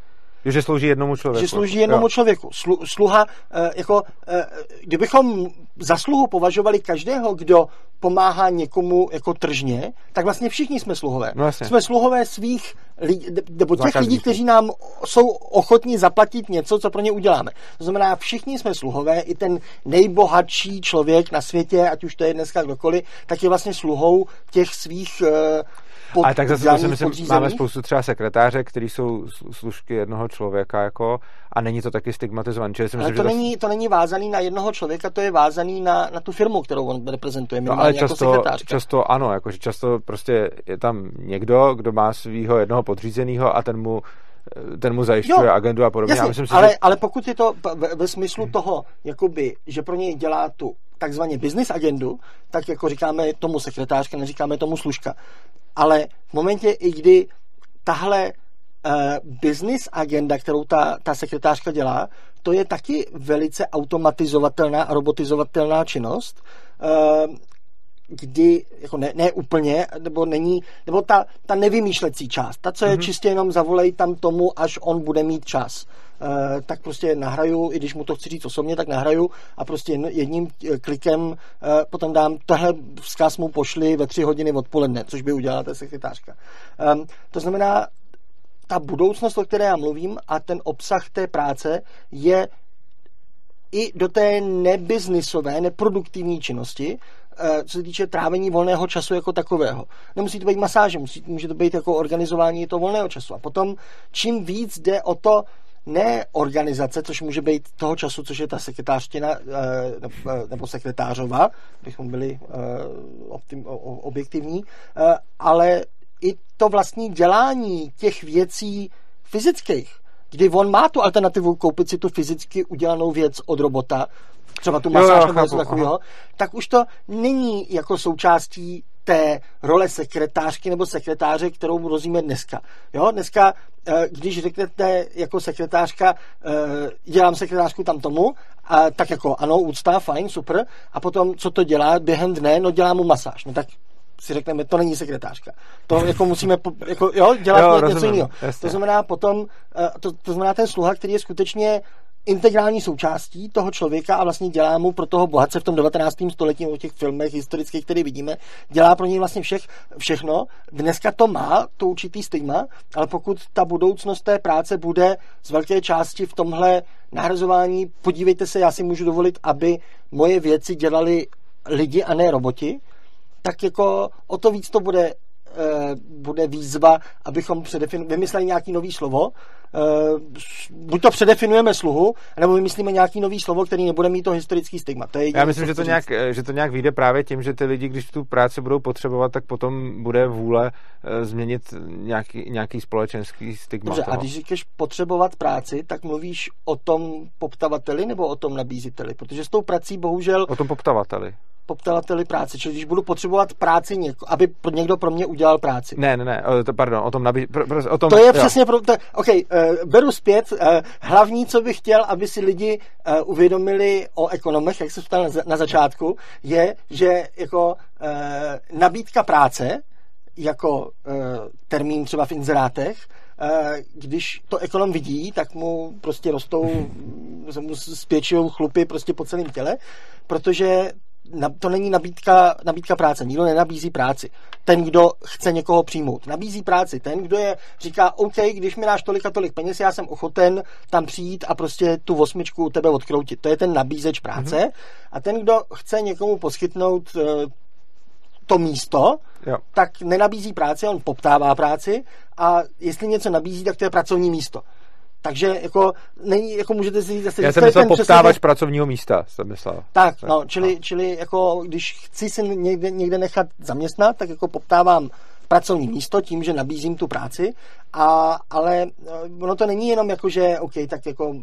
Že slouží jednomu člověku. Že slouží jednomu jo. člověku. Slu, sluha, eh, jako, eh, kdybychom za sluhu považovali každého, kdo pomáhá někomu jako tržně, tak vlastně všichni jsme sluhové. No jsme sluhové svých lidí, nebo těch lidí, kteří nám jsou ochotní zaplatit něco, co pro ně uděláme. To znamená, všichni jsme sluhové, i ten nejbohatší člověk na světě, ať už to je dneska kdokoliv, tak je vlastně sluhou těch svých eh, pod, Ale tak zase si myslím, máme spoustu třeba sekretáře, který jsou služky jednoho člověka jako a není to taky stigmatizované. Čili si myslím, ale to, že není, to není vázaný na jednoho člověka, to je vázaný na, na tu firmu, kterou on reprezentuje. No, ale jako často, jako často ano, jakože často prostě je tam někdo, kdo má svého jednoho podřízeného a ten mu ten mu zajišťuje jo, agendu a podobně. Jasně, myslím si, ale, že... ale pokud je to ve, ve smyslu toho, jakoby, že pro něj dělá tu takzvaně business agendu, tak jako říkáme tomu sekretářka, neříkáme tomu služka, Ale v momentě, i kdy tahle uh, business agenda, kterou ta, ta sekretářka dělá, to je taky velice automatizovatelná a robotizovatelná činnost, uh, kdy, jako ne, ne úplně, nebo není, nebo ta, ta nevymýšlecí část, ta, co je mm-hmm. čistě jenom zavolej tam tomu, až on bude mít čas. Uh, tak prostě nahraju, i když mu to chci říct osobně, tak nahraju a prostě jedním eh, klikem uh, potom dám, tohle vzkaz mu pošli ve tři hodiny odpoledne, což by udělala ta sekretářka. To znamená, ta budoucnost, o které já mluvím a ten obsah té práce je i do té nebiznisové, neproduktivní činnosti, Eh, co se týče trávení volného času jako takového. Nemusí to být masáže, musí, může to být jako organizování toho volného času. A potom, čím víc jde o to, ne organizace, což může být toho času, což je ta sekretářtina eh, eh, nebo sekretářova, bychom byli objektivní, ale i to vlastní dělání těch věcí fyzických, kdy on má tu alternativu koupit si tu fyzicky udělanou věc od robota, třeba tu masáž nebo něco takového, tak už to není jako součástí té role sekretářky nebo sekretáře, kterou rozíme dneska. Jo, dneska, eh, když řeknete jako sekretářka, eh, dělám sekretářku tam tomu, a tak jako ano, úcta, fajn, super, a potom, co to dělá během dne, no dělá mu masáž. No tak si řekneme, to není sekretářka. To jako musíme jako, jo, dělat jo, něco jiného. To znamená potom, eh, to, to znamená ten sluha, který je skutečně integrální součástí toho člověka a vlastně dělá mu pro toho bohatce v tom 19. století o těch filmech historických, které vidíme, dělá pro něj vlastně všech, všechno. Dneska to má, to určitý stigma, ale pokud ta budoucnost té práce bude z velké části v tomhle nahrazování, podívejte se, já si můžu dovolit, aby moje věci dělali lidi a ne roboti, tak jako o to víc to bude bude výzva, abychom předefin- vymysleli nějaký nový slovo. Eh, buď to předefinujeme sluhu, nebo vymyslíme nějaký nový slovo, který nebude mít to historický stigma. To je Já myslím, že to, nějak, že to nějak vyjde právě tím, že ty lidi, když tu práci budou potřebovat, tak potom bude vůle eh, změnit nějaký, nějaký společenský stigma. Dobře, toho. a když říkáš potřebovat práci, tak mluvíš o tom poptavateli nebo o tom nabíziteli? Protože s tou prací bohužel... O tom poptavateli poptavateli práci, čili když budu potřebovat práci, něko, aby někdo pro mě udělal práci. Ne, ne, ne, to, pardon, o tom nabí... O tom, to je jo. přesně pro... To, OK, uh, beru zpět. Uh, hlavní, co bych chtěl, aby si lidi uh, uvědomili o ekonomech, jak se ptal na, na začátku, je, že jako uh, nabídka práce, jako uh, termín třeba v inzerátech, když to ekonom vidí, tak mu prostě rostou, se mu spěčují chlupy prostě po celém těle, protože to není nabídka, nabídka práce. Nikdo nenabízí práci. Ten, kdo chce někoho přijmout. Nabízí práci ten, kdo je, říká, OK, když mi dáš tolik a tolik peněz, já jsem ochoten tam přijít a prostě tu osmičku u tebe odkroutit. To je ten nabízeč práce. Mm-hmm. A ten, kdo chce někomu poskytnout uh, to místo, jo. tak nenabízí práci, on poptává práci a jestli něco nabízí, tak to je pracovní místo. Takže jako, není, jako můžete si zase... Já jsem myslel poptávač přesně... pracovního místa, jsem myslel. Tak, no, čili, no. čili jako, když chci si někde, někde nechat zaměstnat, tak jako poptávám pracovní místo tím, že nabízím tu práci, a, ale eh, ono to není jenom jako, že OK, tak jako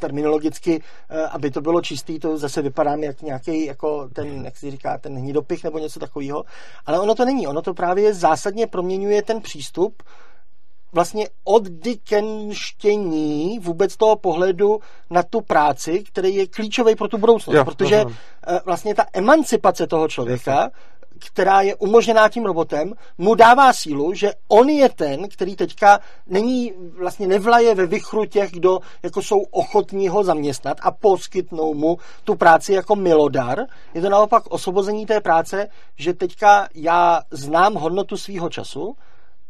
terminologicky, eh, aby to bylo čistý, to zase vypadá jak nějaký, jako ten, jak si říká, ten hnidopich nebo něco takového, ale ono to není, ono to právě zásadně proměňuje ten přístup, vlastně oddykenštění vůbec toho pohledu na tu práci, který je klíčový pro tu budoucnost, jo, protože rozumím. Eh, vlastně ta emancipace toho člověka, která je umožněná tím robotem, mu dává sílu, že on je ten, který teďka není, vlastně nevlaje ve vychru těch, kdo jako jsou ochotní ho zaměstnat a poskytnou mu tu práci jako milodar. Je to naopak osvobození té práce, že teďka já znám hodnotu svýho času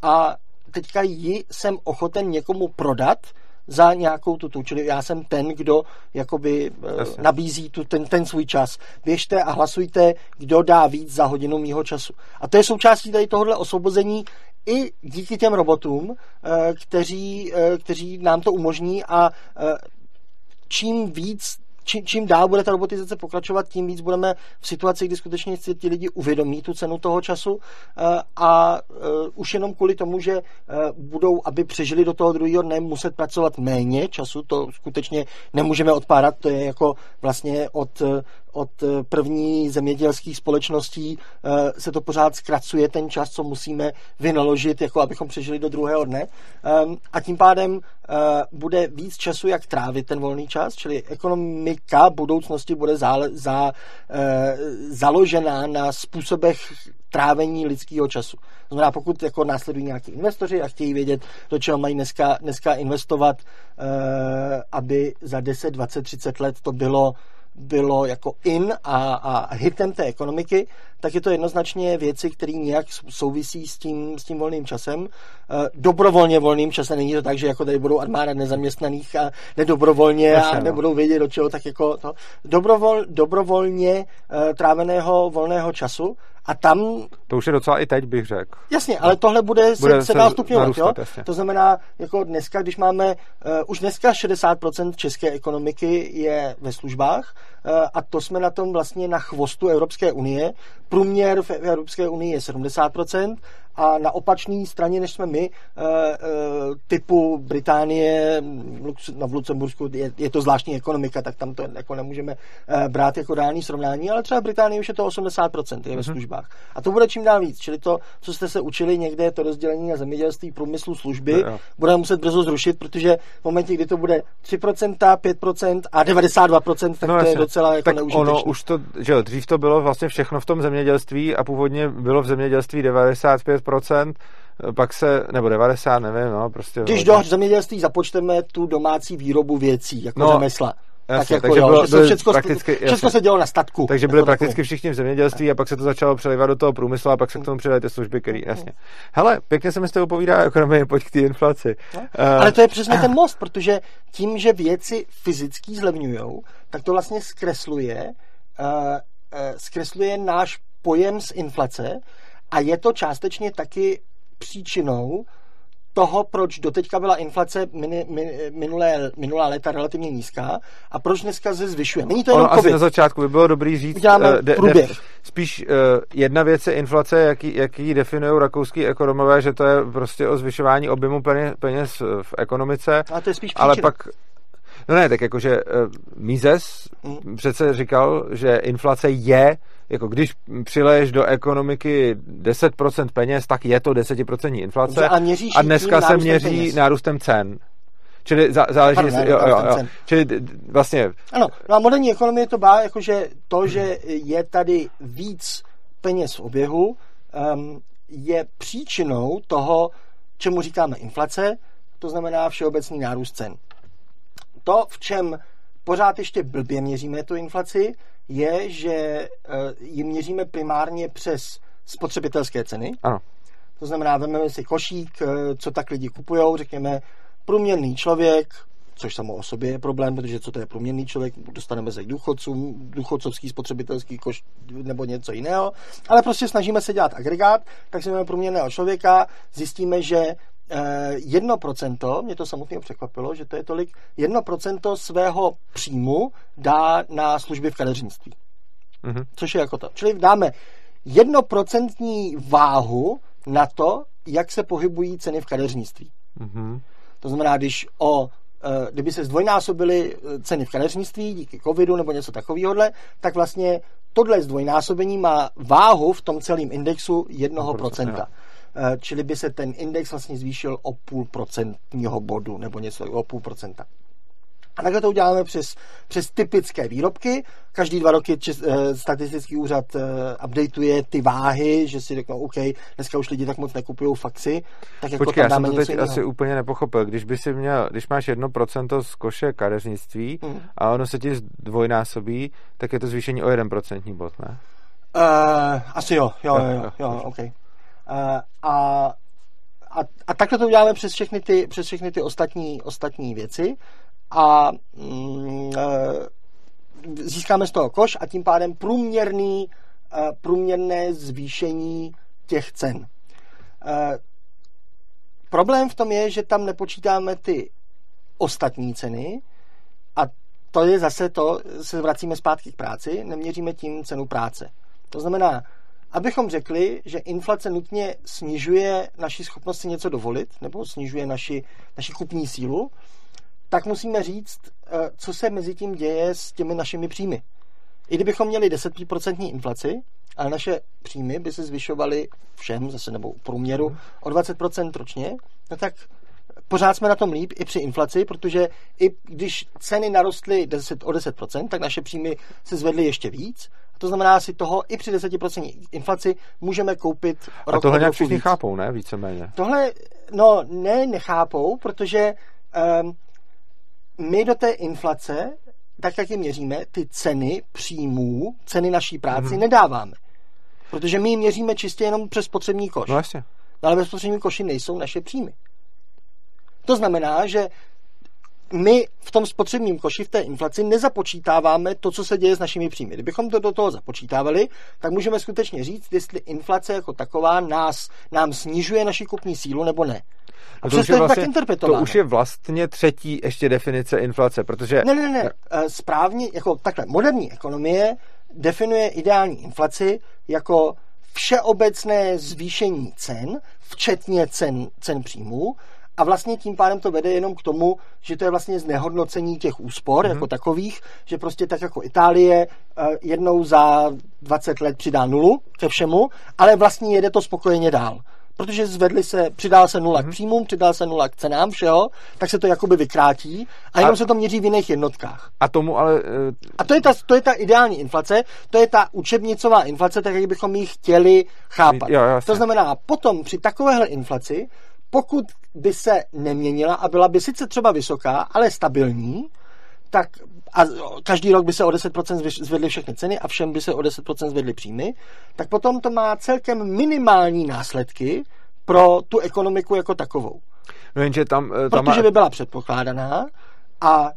a teďka ji jsem ochoten někomu prodat za nějakou tutu. Čili já jsem ten, kdo jakoby eh, Jasně. nabízí tu, ten, ten svůj čas. Běžte a hlasujte, kdo dá víc za hodinu mýho času. A to je součástí tady tohohle osvobození i díky těm robotům, eh, kteří, eh, kteří nám to umožní a čím víc čím, čím dál bude ta robotizace pokračovat, tím víc budeme v situaci, kdy skutečně si ti lidi uvědomí tu cenu toho času eh, a eh, už jenom kvůli tomu, že eh, budou, aby přežili do toho druhého dne, muset pracovat méně času, to skutečně nemůžeme odpárat, to je jako vlastně od, od první zemědělských společností se to pořád zkracuje ten čas, co musíme vynaložit, jako abychom přežili do druhého dne. Ehm, a tím pádem bude víc času, jak trávit ten volný čas, čili ekonomika budoucnosti bude zále, za, založená na způsobech trávení lidského času. Znamená, pokud jako následují nějaký investoři a chtějí vědět, do čeho mají dneska, dneska investovat, eh, aby za 10, 20, 30 let to bylo bylo jako in a, a hitem té ekonomiky, tak je to jednoznačně věci, které nějak souvisí s tím, s tím volným časem. Eh, dobrovolně volným časem není to tak, že jako tady budou armáda nezaměstnaných a nedobrovolně a no. nebudou vědět do čeho, tak jako to. Dobrovol, dobrovolně eh, tráveného volného času a tam... To už je docela i teď, bych řekl. Jasně, ale tohle bude, bude se, se dál stupňovat. Jo? To znamená, jako dneska, když máme, uh, už dneska 60% české ekonomiky je ve službách a to jsme na tom vlastně na chvostu Evropské unie. Průměr v Evropské unii je 70% a na opačné straně, než jsme my, eh, eh, typu Británie, no v Lucembursku je, je to zvláštní ekonomika, tak tam to jako nemůžeme eh, brát jako reální srovnání, ale třeba v Británii už je to 80% je ve mhm. službách. A to bude čím dál víc, čili to, co jste se učili někde, to rozdělení na zemědělství, průmyslu, služby, budeme muset brzo zrušit, protože v momentě, kdy to bude 3%, 5% a 92%, tak no, to je docela jako tak ono už to, že jo, dřív to bylo vlastně všechno v tom zemědělství a původně bylo v zemědělství 95 90%, pak se, nebo 90, nevím, no, prostě. Když do zemědělství započteme tu domácí výrobu věcí, jako no, řemesla, Jasně, tak jako takže jo, bylo, byly všechno, prakticky, všechno se dělo na statku. Takže byly jako prakticky takovou. všichni v zemědělství a pak se to začalo přelivat do toho průmyslu a pak se k tomu přidaly ty služby, které jasně. Hele, pěkně se mi z toho povídá ekonomie, pojď k té inflaci. No, uh, ale to je přesně ten *clears throat* most, protože tím, že věci fyzicky zlevňují, tak to vlastně zkresluje, uh, uh, zkresluje náš pojem z inflace a je to částečně taky příčinou toho, proč doteďka byla inflace mini, min, minulé, minulá léta relativně nízká a proč dneska se zvyšuje. Není to jenom ono COVID. asi na začátku by bylo dobrý říct, Uděláme uh, de, de, spíš uh, jedna věc je inflace, jaký, jaký definují rakouský ekonomové, že to je prostě o zvyšování objemu peněz, peněz v ekonomice. Ale to je spíš příčina. Ale pak No ne, tak jakože uh, Mises mm. přece říkal, že inflace je jako když přileješ do ekonomiky 10% peněz, tak je to 10% inflace. A, a dneska se měří peněz. nárůstem cen. Čili zá, záleží, Pardon, jestli, jo, jo, jo. Čili vlastně... Ano, no a moderní ekonomie to bá, jakože to, že je tady víc peněz v oběhu, um, je příčinou toho, čemu říkáme inflace, to znamená všeobecný nárůst cen. To, v čem pořád ještě blbě měříme tu inflaci, je, že eh, ji měříme primárně přes spotřebitelské ceny. Ano. To znamená, vezmeme si košík, eh, co tak lidi kupují, řekněme, průměrný člověk, což samo o sobě je problém, protože co to je průměrný člověk, dostaneme se k důchodcům, důchodcovský spotřebitelský koš nebo něco jiného, ale prostě snažíme se dělat agregát, tak si máme průměrného člověka, zjistíme, že 1%, eh, mě to samotně překvapilo, že to je tolik, 1% svého příjmu dá na služby v kadeřnictví. Mm-hmm. Což je jako to. Čili dáme jednoprocentní váhu na to, jak se pohybují ceny v kadeřnictví. Mm-hmm. To znamená, když o eh, kdyby se zdvojnásobily eh, ceny v kadeřnictví díky covidu nebo něco takového, tak vlastně tohle zdvojnásobení má váhu v tom celém indexu 1%. Eh, čili by se ten index vlastně zvýšil o půl procentního bodu nebo něco o půl procenta. A takhle to uděláme přes, přes typické výrobky. Každý dva roky čes, e, statistický úřad e, updateuje ty váhy, že si řeknou, OK, dneska už lidi tak moc nekupují faxy, tak jako Počkej, já jsem to teď jiného. asi úplně nepochopil. Když by si měl, když máš jedno procento z koše kadeřnictví hmm. a ono se ti dvojnásobí, tak je to zvýšení o jeden procentní bod, ne? Uh, asi jo, jo, jo, jo, jo, jo OK. Eh, a, a, a takhle to uděláme přes všechny ty, přes všechny ty ostatní, ostatní věci a mm, eh, získáme z toho koš a tím pádem průměrný, eh, průměrné zvýšení těch cen. Problém v tom je, že tam nepočítáme ty ostatní ceny a to je zase to, se vracíme zpátky k práci, neměříme tím cenu práce. To znamená, abychom řekli, že inflace nutně snižuje naši schopnost si něco dovolit nebo snižuje naši, naši kupní sílu, tak musíme říct, eh, co se mezi tím děje s těmi našimi příjmy. i kdybychom měli 10% inflaci, ale naše příjmy by se zvyšovaly všem, zase nebo průměru, o 20% ročně, no tak pořád jsme na tom líp i při inflaci, protože i když ceny narostly 10, o 10%, tak naše příjmy se zvedly ještě víc. To znamená, si toho i při 10% inflaci můžeme koupit rok A tohle nějak všichni víc. chápou, ne? Víceméně. Tohle, no ne, nechápou, protože um, my do té inflace, tak jak ji měříme, ty ceny příjmů, ceny naší práci mm-hmm. nedáváme. Protože my ji měříme čistě jenom přes spotřební koš. No jasně. Ale ve spotřební koši nejsou naše příjmy. To znamená, že my v tom spotřebním koši v té inflaci nezapočítáváme to, co se děje s našimi příjmy. Kdybychom to do toho započítávali, tak můžeme skutečně říct, jestli inflace jako taková nás, nám snižuje naši kupní sílu nebo ne. A to, už je vlastně, to už je vlastně třetí ještě definice inflace, protože... Ne, ne, ne, eh, správně, jako takhle, moderní ekonomie definuje ideální inflaci jako všeobecné zvýšení cen, včetně cen, cen příjmů, a vlastně tím pádem to vede jenom k tomu, že to je vlastně znehodnocení těch úspor mm-hmm. jako takových, že prostě tak jako Itálie eh, jednou za 20 let přidá nulu ke všemu, ale vlastně jede to spokojeně dál protože zvedli se, přidal se nula mm-hmm. k mhm. příjmům, přidal se nula k cenám všeho, tak se to jakoby vykrátí a jenom a, se to měří v jiných jednotkách. A tomu ale... Uh... A to je, ta, to je ta ideální inflace, to je ta učebnicová inflace, tak jak bychom ji chtěli chápat. Jo, to znamená, potom při takovéhle inflaci pokud by se neměnila a byla by sice třeba vysoká, ale stabilní, tak a každý rok by se o 10% zvedly všechny ceny a všem by se o 10% zvedly příjmy, tak potom to má celkem minimální následky pro tu ekonomiku jako takovou. No jenže tam, tam Protože by byla předpokládaná a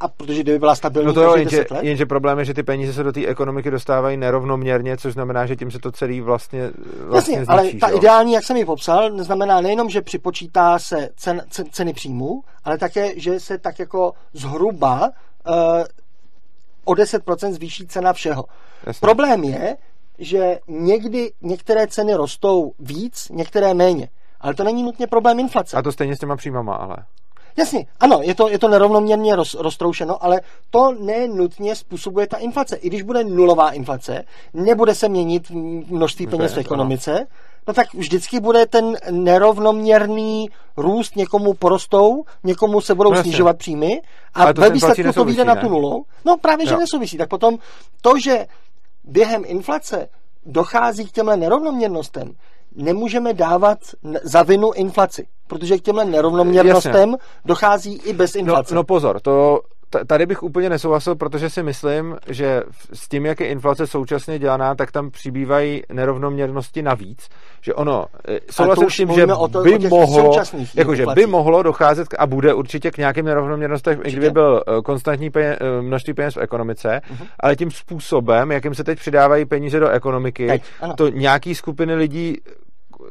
a protože kdyby byla stabilní no to jo, jenže, let. jenže problém je, že ty peníze se do té ekonomiky dostávají nerovnoměrně, což znamená, že tím se to celý vlastně, vlastně Jasně, zničí, ale ta jo? ideální, jak jsem ji popsal, znamená nejenom, že připočítá se cen, cen, ceny příjmů, ale také, že se tak jako zhruba uh, o 10% zvýší cena všeho. Jasně. Problém je, že někdy některé ceny rostou víc, některé méně. Ale to není nutně problém inflace. A to stejně s těma příjmama, ale. Jasně, ano, je to, je to nerovnoměrně roz, roztroušeno, ale to nenutně způsobuje ta inflace. I když bude nulová inflace, nebude se měnit množství peněz v ekonomice, no tak vždycky bude ten nerovnoměrný růst, někomu porostou, někomu se budou no, snižovat příjmy a ve výsledku to vyjde na tu nulu. No právě, že jo. nesouvisí. Tak potom to, že během inflace dochází k těmhle nerovnoměrnostem, nemůžeme dát za vinu inflaci, protože k těmhle nerovnoměrnostem Jasně. dochází i bez no, inflace. No, no pozor, to tady bych úplně nesouhlasil, protože si myslím, že s tím, jak je inflace současně dělaná, tak tam přibývají nerovnoměrnosti navíc. Že ono, eh, souhlasím s tím, že o to, by mohlo, jakože by mohlo docházet a bude určitě k nějakým nerovnoměrnostem, i kdyby byl eh, konstantní peněz, eh, množství peněz v ekonomice, uh-huh. ale tím způsobem, jakým se teď přidávají peníze do ekonomiky, teď, to nějaký skupiny lidí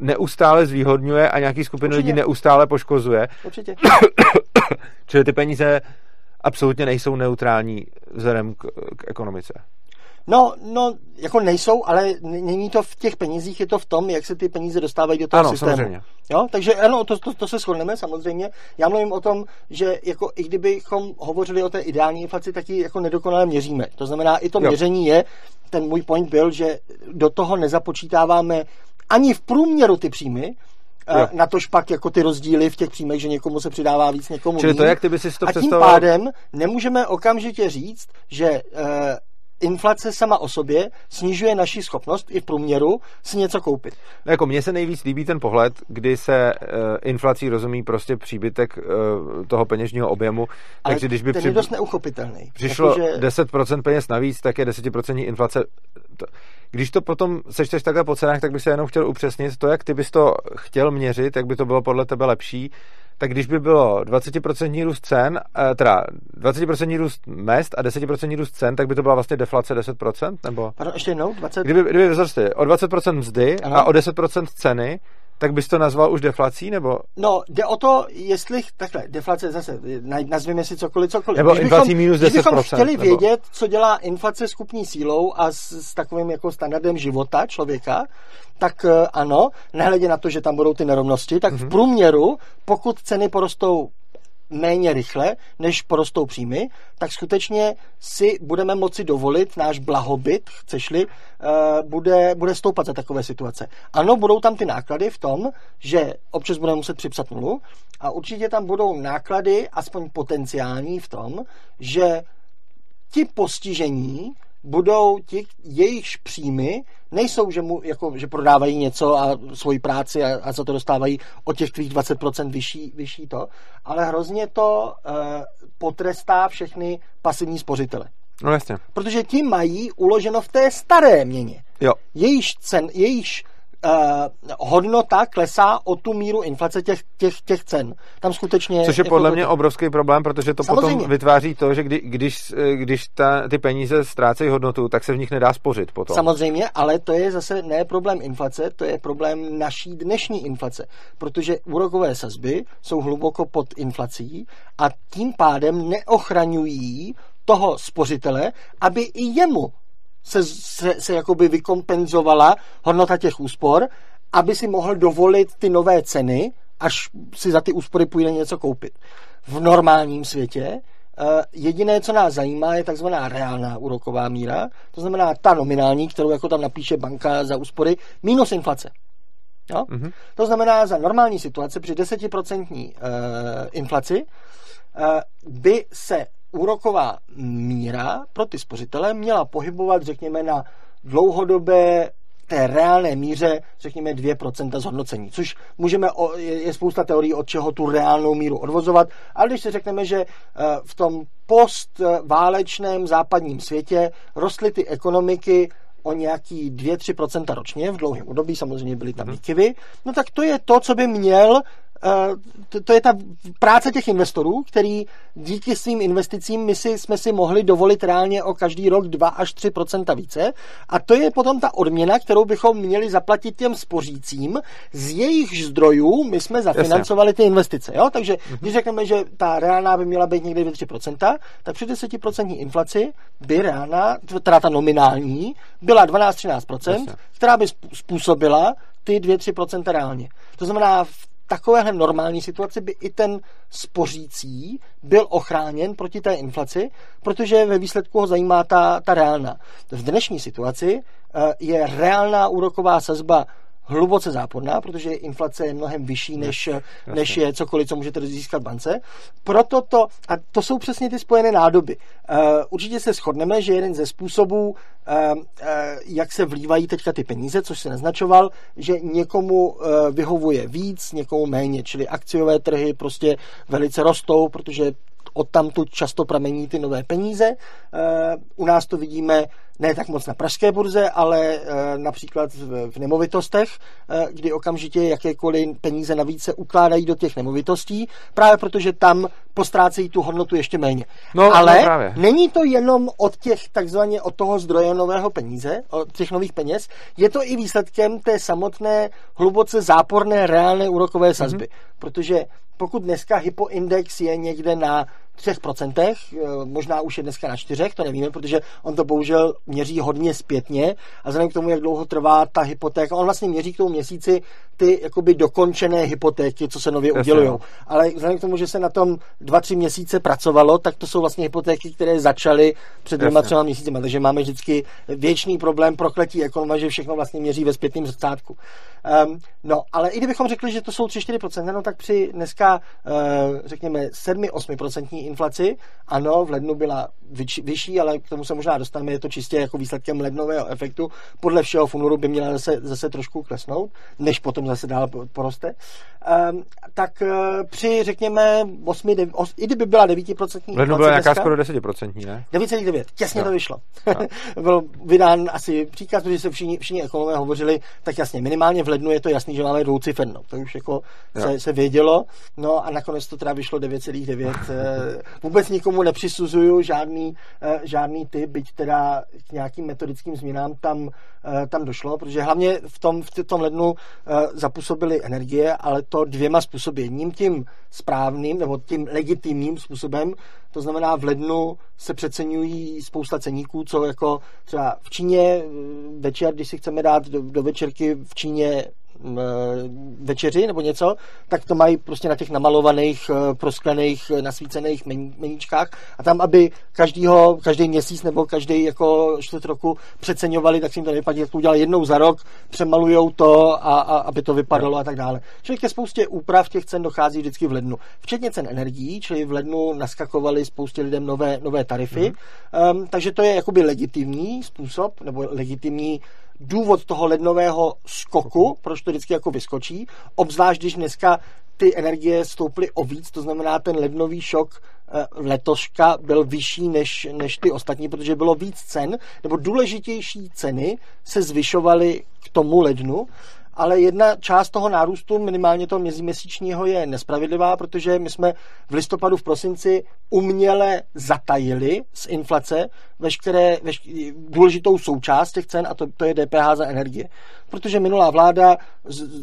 neustále zvýhodňuje a nějaký skupiny lidí neustále poškozuje. Určitě. *coughs* Čili ty peníze absolutně nejsou neutrální vzhledem k, k ekonomice. No, no, jako nejsou, ale není to v těch penězích, je to v tom, jak se ty peníze dostávají do toho ano, systému. Samozřejmě. Jo, takže ano, to, to, to se shodneme samozřejmě. Já mluvím o tom, že jako i kdybychom hovořili o té ideální inflaci, tak ji jako nedokonale měříme. To znamená, i to jo. měření je, ten můj point byl, že do toho nezapočítáváme ani v průměru ty příjmy, Jo. na to špak jako ty rozdíly v těch příjmech, že někomu se přidává víc, někomu Čili to, jak ty by si to A tím pádem nemůžeme okamžitě říct, že uh, inflace sama o sobě snižuje naši schopnost i v průměru si něco koupit. No jako mně se nejvíc líbí ten pohled, kdy se uh, inflací rozumí prostě příbytek uh, toho peněžního objemu. Ale takže když by ten při... je dost neuchopitelný. Přišlo jako, že... 10% peněz navíc, tak je 10% inflace. Když to potom sečteš takhle po cenách, tak by se jenom chtěl upřesnit to, jak ty bys to chtěl měřit, jak by to bylo podle tebe lepší, tak když by bylo 20% růst cen, eh, teda 20% růst mest a 10% růst cen, tak by to byla vlastně deflace 10%? Nebo? Pardon, ještě jednou? 20... Kdyby, kdyby vzrostly o 20% mzdy ano. a o 10% ceny, tak bys to nazval už deflací, nebo? No, jde o to, jestli, takhle, deflace zase, nazvěme si cokoliv, cokoliv. Nebo když inflací bychom, minus 10%. Kdybychom chtěli nebo... vědět, co dělá inflace s kupní sílou a s, s takovým jako standardem života člověka, tak eh, ano, nehledě na to, že tam budou ty nerovnosti, tak mm-hmm. v mhm. průměru, pokud ceny porostou méně rychle, než porostou příjmy, tak skutečně si budeme moci dovolit náš blahobyt, chceš-li, eh, bude, bude stoupat za takové situace. Ano, budou tam ty náklady v tom, že občas budeme muset připsat nulu a určitě tam budou náklady, aspoň potenciální v tom, že ti postižení budou ti, jejichž příjmy nejsou, že, mu, jako, že prodávají něco a svoji práci a, a za to dostávají o těch tvých 20% vyšší, vyšší to, ale hrozně to uh, potrestá všechny pasivní spořitele. No jasně. Protože ti mají uloženo v té staré měně. Jo. Jejíž, cen, jejíž hodnota klesá o tu míru inflace těch, těch, těch cen. Tam skutečně... Což je jako podle mě obrovský problém, protože to Samozřejmě. potom vytváří to, že kdy, když, eh, když ta, ty peníze ztrácejí hodnotu, tak se v nich nedá spořit potom. Samozřejmě, ale to je zase ne problém inflace, to je problém naší dnešní inflace, protože úrokové sazby jsou hluboko pod inflací a tím pádem neochraňují toho spořitele, aby i jemu se, se, se jakoby vykompenzovala hodnota těch úspor, aby si mohl dovolit ty nové ceny, až si za ty úspory půjde něco koupit. V normálním světě eh, jediné, co nás zajímá, je takzvaná reálná úroková míra, to znamená ta nominální, kterou jako tam napíše banka za úspory, minus inflace. Jo? Mhm. To znamená, za normální situace při 10% uh, inflaci uh, by se úroková míra pro ty spořitele měla pohybovat, řekněme, na dlouhodobé té reálné míře, řekněme, 2% zhodnocení, což můžeme, o, je, je spousta teorií, od čeho tu reálnou míru odvozovat, ale když si řekneme, že eh, v tom postválečném západním světě rostly ty ekonomiky o nějaký 2-3% ročně v dlouhém období, samozřejmě byly tam výkyvy, no tak to je to, co by měl to, to je ta práce těch investorů, který díky svým investicím my si, jsme si mohli dovolit reálně o každý rok 2 až 3% více. A to je potom ta odměna, kterou bychom měli zaplatit těm spořícím, z jejich zdrojů my jsme zafinancovali ty investice. Jo? Takže když řekneme, že ta reálná by měla být někde 2-3%, tak při 10% inflaci by reálná, teda ta nominální, byla 12-13%, Jasně. která by způsobila ty 2-3% reálně. To znamená, v takovéhle normální situaci by i ten spořící byl ochráněn proti té inflaci, protože ve výsledku ho zajímá ta, ta reálná. V dnešní situaci eh, je reálná úroková sazba hluboce záporná, protože inflace je mnohem vyšší, než, než je cokoliv, co můžete získat v bance. Proto to, a to jsou přesně ty spojené nádoby. Uh, určitě se shodneme, že jeden ze způsobů, uh, uh, jak se vlívají teďka ty peníze, což se naznačoval, že někomu uh, vyhovuje víc, někomu méně, čili akciové trhy prostě velice rostou, protože odtamtud často pramení ty nové peníze. U nás to vidíme ne tak moc na pražské burze, ale například v nemovitostech, kdy okamžitě jakékoliv peníze navíc se ukládají do těch nemovitostí, právě protože tam postrácejí tu hodnotu ještě méně. No, ale no právě. není to jenom od těch takzvaně od toho zdroje nového peníze, od těch nových peněz, je to i výsledkem té samotné hluboce záporné reálné úrokové sazby. Mm-hmm. Protože pokud dneska hypoindex je někde na 3%, možná už je dneska na 4%, to nevíme, protože on to bohužel měří hodně zpětně a vzhledem k tomu, jak dlouho trvá ta hypotéka, on vlastně měří k tomu měsíci ty jakoby dokončené hypotéky, co se nově udělují. Ale vzhledem k tomu, že se na tom 2-3 měsíce pracovalo, tak to jsou vlastně hypotéky, které začaly před dvěma třema měsíci. Takže máme vždycky věčný problém prokletí ekonoma, že všechno vlastně měří ve zpětném zrcátku. Um, no, ale i kdybychom řekli, že to jsou 3-4%, no tak při dneska, uh, řekněme, 7-8% inflaci, ano, v lednu byla vyč, vyšší, ale k tomu se možná dostaneme, je to čistě jako výsledkem lednového efektu. Podle všeho v únoru by měla zase, zase trošku klesnout, než potom zase dál poroste. Um, tak uh, při, řekněme, 8, 9, 8 i kdyby byla 9% V lednu byla nějaká skoro 10%, ne? 9,9, těsně no. to vyšlo. No. *laughs* Byl vydán asi příkaz, protože se všichni, všichni ekonomové hovořili, tak jasně, minimálně v lednu je to jasný, že máme dvoucifernou. To už jako se, se, vědělo. No a nakonec to teda vyšlo 9,9. Vůbec nikomu nepřisuzuju žádný, žádný typ, byť teda k nějakým metodickým změnám tam, tam došlo, protože hlavně v tom, v tom lednu zapůsobily energie, ale to dvěma způsoby. Jedním tím správným nebo tím legitimním způsobem, to znamená v lednu se přeceňují spousta ceníků, co jako třeba v Číně večer, když si chceme dát do, do večerky v Číně večeři nebo něco, tak to mají prostě na těch namalovaných, prosklených, nasvícených meníčkách a tam, aby každýho, každý měsíc nebo každý jako čtvrt roku přeceňovali, tak si jim to nevypadí, jak to udělali jednou za rok, přemalujou to a, a aby to vypadalo a tak dále. Čili ke spoustě úprav těch cen dochází vždycky v lednu. Včetně cen energií, čili v lednu naskakovaly spoustě lidem nové, nové tarify, mm. um, takže to je jakoby legitimní způsob, nebo legitimní důvod toho lednového skoku, proč to vždycky jako vyskočí, obzvlášť když dneska ty energie stouply o víc, to znamená ten lednový šok eh, letoška byl vyšší než, než ty ostatní, protože bylo víc cen, nebo důležitější ceny se zvyšovaly k tomu lednu ale jedna část toho nárůstu, minimálně toho měsíčního, je nespravedlivá, protože my jsme v listopadu, v prosinci uměle zatajili z inflace veškeré, veškeré důležitou součást těch cen a to, to je DPH za energie. Protože minulá vláda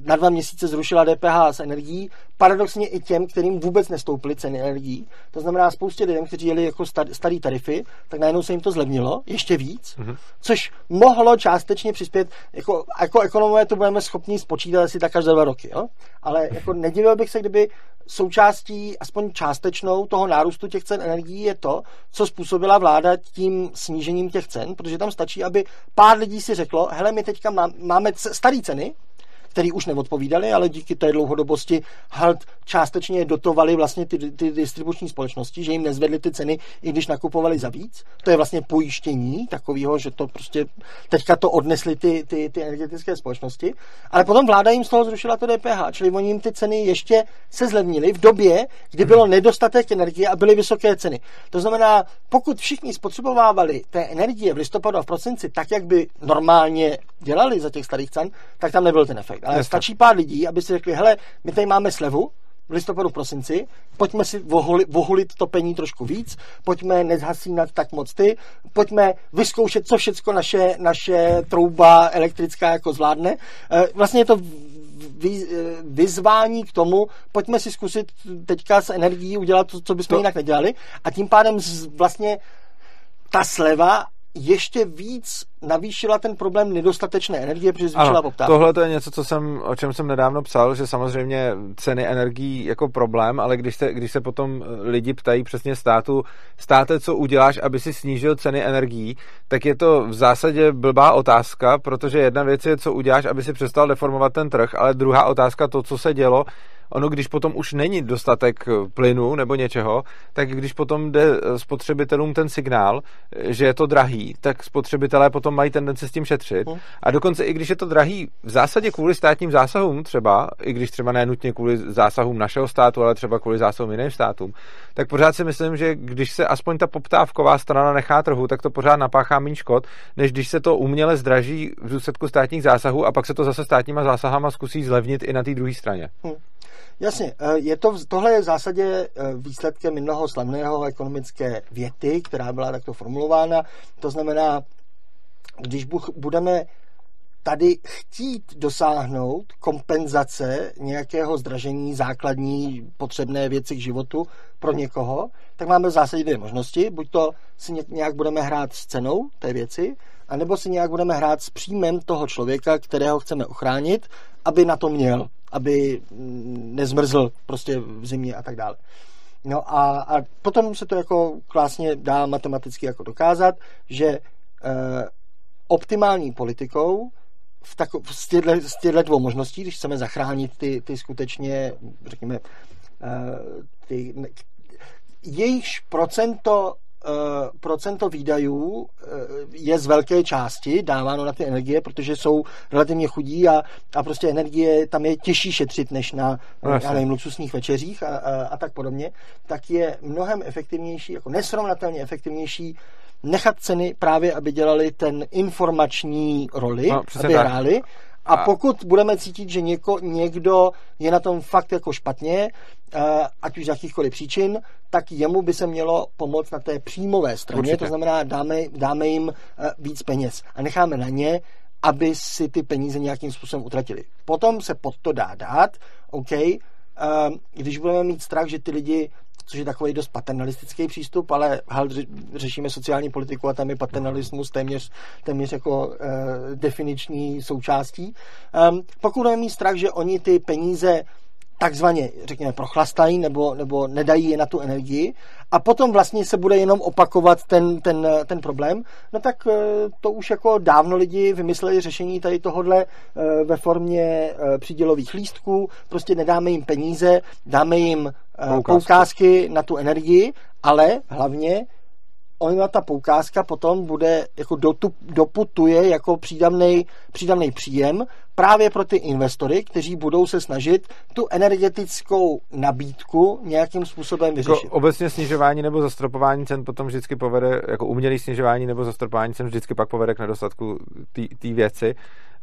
na dva měsíce zrušila DPH z energií, paradoxně i těm, kterým vůbec nestouply ceny energií. To znamená spoustě lidem, kteří jeli jako starý tarify, tak najednou se jim to zlevnilo ještě víc, mm-hmm. což mohlo částečně přispět, jako, jako ekonomové to budeme schopni spočítat asi tak každé dva roky, jo? ale jako nedivil bych se, kdyby součástí aspoň částečnou toho nárůstu těch cen energií je to, co způsobila vláda tím snížením těch cen, protože tam stačí, aby pár lidí si řeklo, hele, my teďka máme staré ceny, který už neodpovídali, ale díky té dlouhodobosti halt částečně dotovali vlastně ty, ty distribuční společnosti, že jim nezvedly ty ceny, i když nakupovali za víc. To je vlastně pojištění takového, že to prostě teďka to odnesly ty, ty, ty energetické společnosti. Ale potom vláda jim z toho zrušila to DPH, čili oni jim ty ceny ještě se zlevnili v době, kdy bylo hmm. nedostatek energie a byly vysoké ceny. To znamená, pokud všichni spotřebovávali té energie v listopadu a v prosinci tak, jak by normálně dělali za těch starých cen, tak tam nebyl ten efekt. Ale Jasne. stačí pár lidí, aby si řekli, hele, my tady máme slevu, v listopadu, v prosinci, pojďme si vohulit, vohulit topení trošku víc, pojďme nezhasínat tak moc ty, pojďme vyzkoušet, co všecko naše, naše trouba elektrická jako zvládne. Eh, vlastně je to eh, vyzvání k tomu, pojďme si zkusit teďka s energií udělat to, co bychom no. jinak nedělali a tím pádem vlastně ta sleva ještě víc navýšila ten problém nedostatečné energie, protože zvýšila poptávku. Tohle to je něco, co jsem, o čem jsem nedávno psal, že samozřejmě ceny energií jako problém, ale když se, když se potom lidi ptají přesně státu, státe, co uděláš, aby si snížil ceny energií, tak je to v zásadě blbá otázka, protože jedna věc je, co uděláš, aby si přestal deformovat ten trh, ale druhá otázka, to, co se dělo, ono, když potom už není dostatek plynu nebo něčeho, tak když potom jde spotřebitelům ten signál, že je to drahý, tak spotřebitelé potom mají tendenci s tím šetřit. Hmm. A dokonce i když je to drahý v zásadě kvůli státním zásahům třeba, i když třeba nenutně kvůli zásahům našeho státu, ale třeba kvůli zásahům jiným státům, tak pořád si myslím, že když se aspoň ta poptávková strana nechá trhu, tak to pořád napáchá méně škod, než když se to uměle zdraží v důsledku státních zásahů a pak se to zase státníma zásahama zkusí zlevnit i na té druhé straně. Hmm. Jasně, eh, je to, tohle je v zásadě eh, výsledkem jednoho slavného ekonomické věty, která byla takto formulována. To znamená, když budeme tady chtít dosáhnout kompenzace nějakého zdražení základní potřebné věci k životu pro někoho, tak máme v zásadě dvě možnosti. Buď to si nějak budeme hrát s cenou té věci, anebo si nějak budeme hrát s příjmem toho člověka, kterého chceme ochránit, aby na to měl aby nezmrzl prostě v zimě a tak dále. No a, a potom se to jako klásně dá matematicky jako dokázat, že e, optimální politikou v tako, z, těchto, z těchto dvou možností, když chceme zachránit ty, ty skutečně, řekněme, e, ty, jejichž procento procento výdajů eh, je z velké části dáváno na ty energie, protože jsou relativně chudí a, a prostě energie tam je těžší šetřit než na no, já nevím, luxusních večeřích a, a, a tak podobně, tak je mnohem efektivnější, jako nesrovnatelně efektivnější nechat ceny právě, aby dělali ten informační roli, no, aby tak. hráli a pokud budeme cítit, že něko, někdo je na tom fakt jako špatně, eh, ať už z jakýchkoliv příčin, tak jemu by se mělo pomoct na té příjmové straně, Určitě. to znamená dáme, dáme jim eh, víc peněz a necháme na ně, aby si ty peníze nějakým způsobem utratili. Potom se pod to dá dát, OK, když budeme mít strach, že ty lidi což je takový dost paternalistický přístup, ale hal, řešíme sociální politiku a tam je paternalismus téměř, téměř jako uh, definiční součástí. Um, pokud budeme mít strach, že oni ty peníze takzvaně, řekněme, prochlastají nebo, nebo nedají je na tu energii a potom vlastně se bude jenom opakovat ten, ten, ten problém, no tak eh, to už jako dávno lidi vymysleli řešení tady tohodle eh, ve formě eh, přídělových lístků, prostě nedáme jim peníze, dáme jim poukázky, poukázky na tu energii, ale hlavně ona ta poukázka potom bude, jako dotu, doputuje jako přídavný příjem právě pro ty investory, kteří budou se snažit tu energetickou nabídku nějakým způsobem jako vyřešit. Jako obecně snižování nebo zastropování cen potom vždycky povede, jako umělý snižování nebo zastropování cen vždycky pak povede k nedostatku té věci.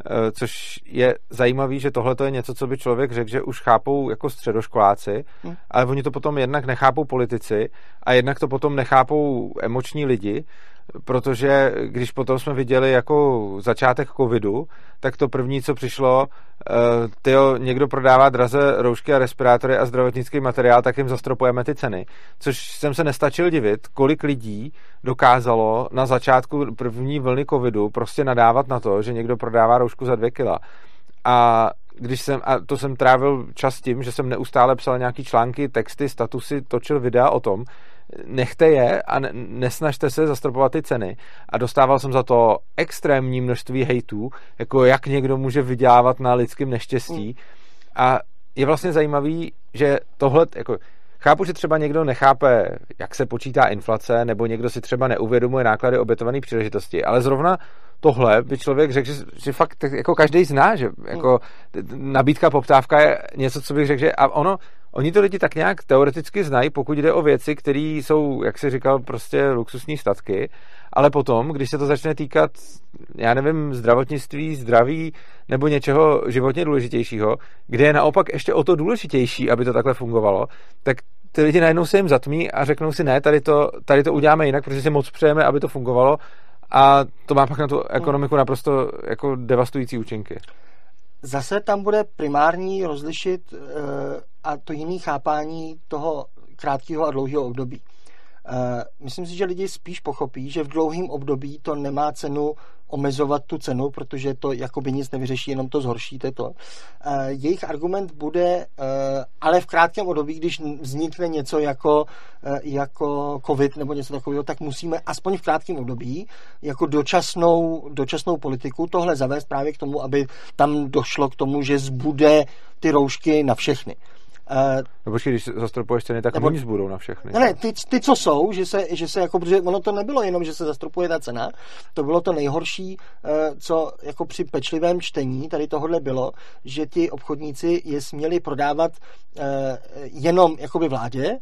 Eh, což je zajímavé, že tohle je něco, co by člověk řekl, že už chápou jako středoškoláci, hmm. ale oni to potom jednak nechápou politici a jednak to potom nechápou emoční lidi, protože když potom jsme viděli jako začátek covidu, tak to první, co přišlo, uh, tyjo, někdo prodává draze roušky a respirátory a zdravotnický materiál, tak jim zastropujeme ty ceny. Což jsem se nestačil divit, kolik lidí dokázalo na začátku první vlny covidu prostě nadávat na to, že někdo prodává roušku za dvě kila. A když jsem, a to jsem trávil čas tím, že jsem neustále psal nějaký články, texty, statusy, točil videa o tom, nechte je a nesnažte se zastropovat ty ceny. A dostával jsem za to extrémní množství hejtů, jako jak někdo může vydělávat na lidském neštěstí. Mm. A je vlastně zajímavý, že tohle, jako, chápu, že třeba někdo nechápe, jak se počítá inflace, nebo někdo si třeba neuvědomuje náklady obětované příležitosti, ale zrovna tohle by člověk řekl, že, že fakt jako každý zná, že jako nabídka, poptávka je něco, co bych řekl, že a ono, oni to lidi tak nějak teoreticky znají, pokud jde o věci, které jsou, jak si říkal, prostě luxusní statky, ale potom, když se to začne týkat, já nevím, zdravotnictví, zdraví nebo něčeho životně důležitějšího, kde je naopak ještě o to důležitější, aby to takhle fungovalo, tak ty lidi najednou se jim zatmí a řeknou si, ne, tady to, tady to uděláme jinak, protože si moc přejeme, aby to fungovalo a to má pak na tu ekonomiku naprosto jako devastující účinky. Zase tam bude primární rozlišit uh, a to jiný chápání toho krátkého a dlouhého období. Uh, myslím si, že lidi spíš pochopí, že v dlouhém období to nemá cenu omezovat tu cenu, protože to jakoby nic nevyřeší, jenom to zhoršíte to. Uh, jejich argument bude, uh, ale v krátkém období, když vznikne něco jako, uh, jako covid nebo něco takového, tak musíme aspoň v krátkém období jako dočasnou, dočasnou politiku tohle zavést právě k tomu, aby tam došlo k tomu, že zbude ty roušky na všechny. Uh, no počkej, když zastropuješ ceny, tak nebo, oni budou na všechny. Ne, ne, ty, ty, co jsou, že se, že se jako, protože ono to nebylo jenom, že se zastropuje ta cena, to bylo to nejhorší, uh, co jako při pečlivém čtení tady tohle bylo, že ti obchodníci je směli prodávat uh, jenom jakoby vládě,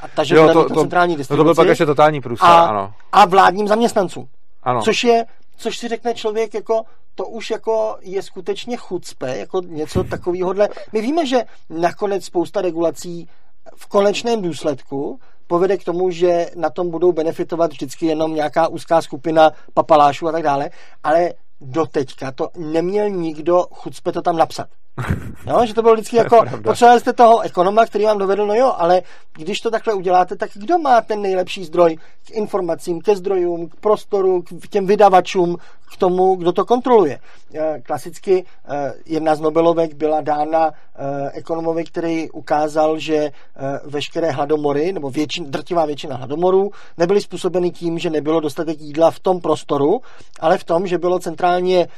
a ta, že jo, to, to, centrální distribuci. No to byl pak ještě totální průsa, a, ano. A vládním zaměstnancům. Ano. Což je, což si řekne člověk jako, to už jako je skutečně chucpe, jako něco takového. My víme, že nakonec spousta regulací v konečném důsledku povede k tomu, že na tom budou benefitovat vždycky jenom nějaká úzká skupina papalášů a tak dále, ale doteďka to neměl nikdo chucpe to tam napsat. *laughs* Jo, že to bylo vždycky jako, potřebovali jste toho ekonoma, který vám dovedl, no jo, ale když to takhle uděláte, tak kdo má ten nejlepší zdroj k informacím, ke zdrojům, k prostoru, k těm vydavačům, k tomu, kdo to kontroluje. Eh, klasicky eh, jedna z Nobelovek byla dána eh, ekonomovi, který ukázal, že veškeré hladomory, nebo většin, drtivá většina hladomorů, nebyly způsobeny tím, že nebylo dostatek jídla v tom prostoru, ale v tom, že bylo centrálně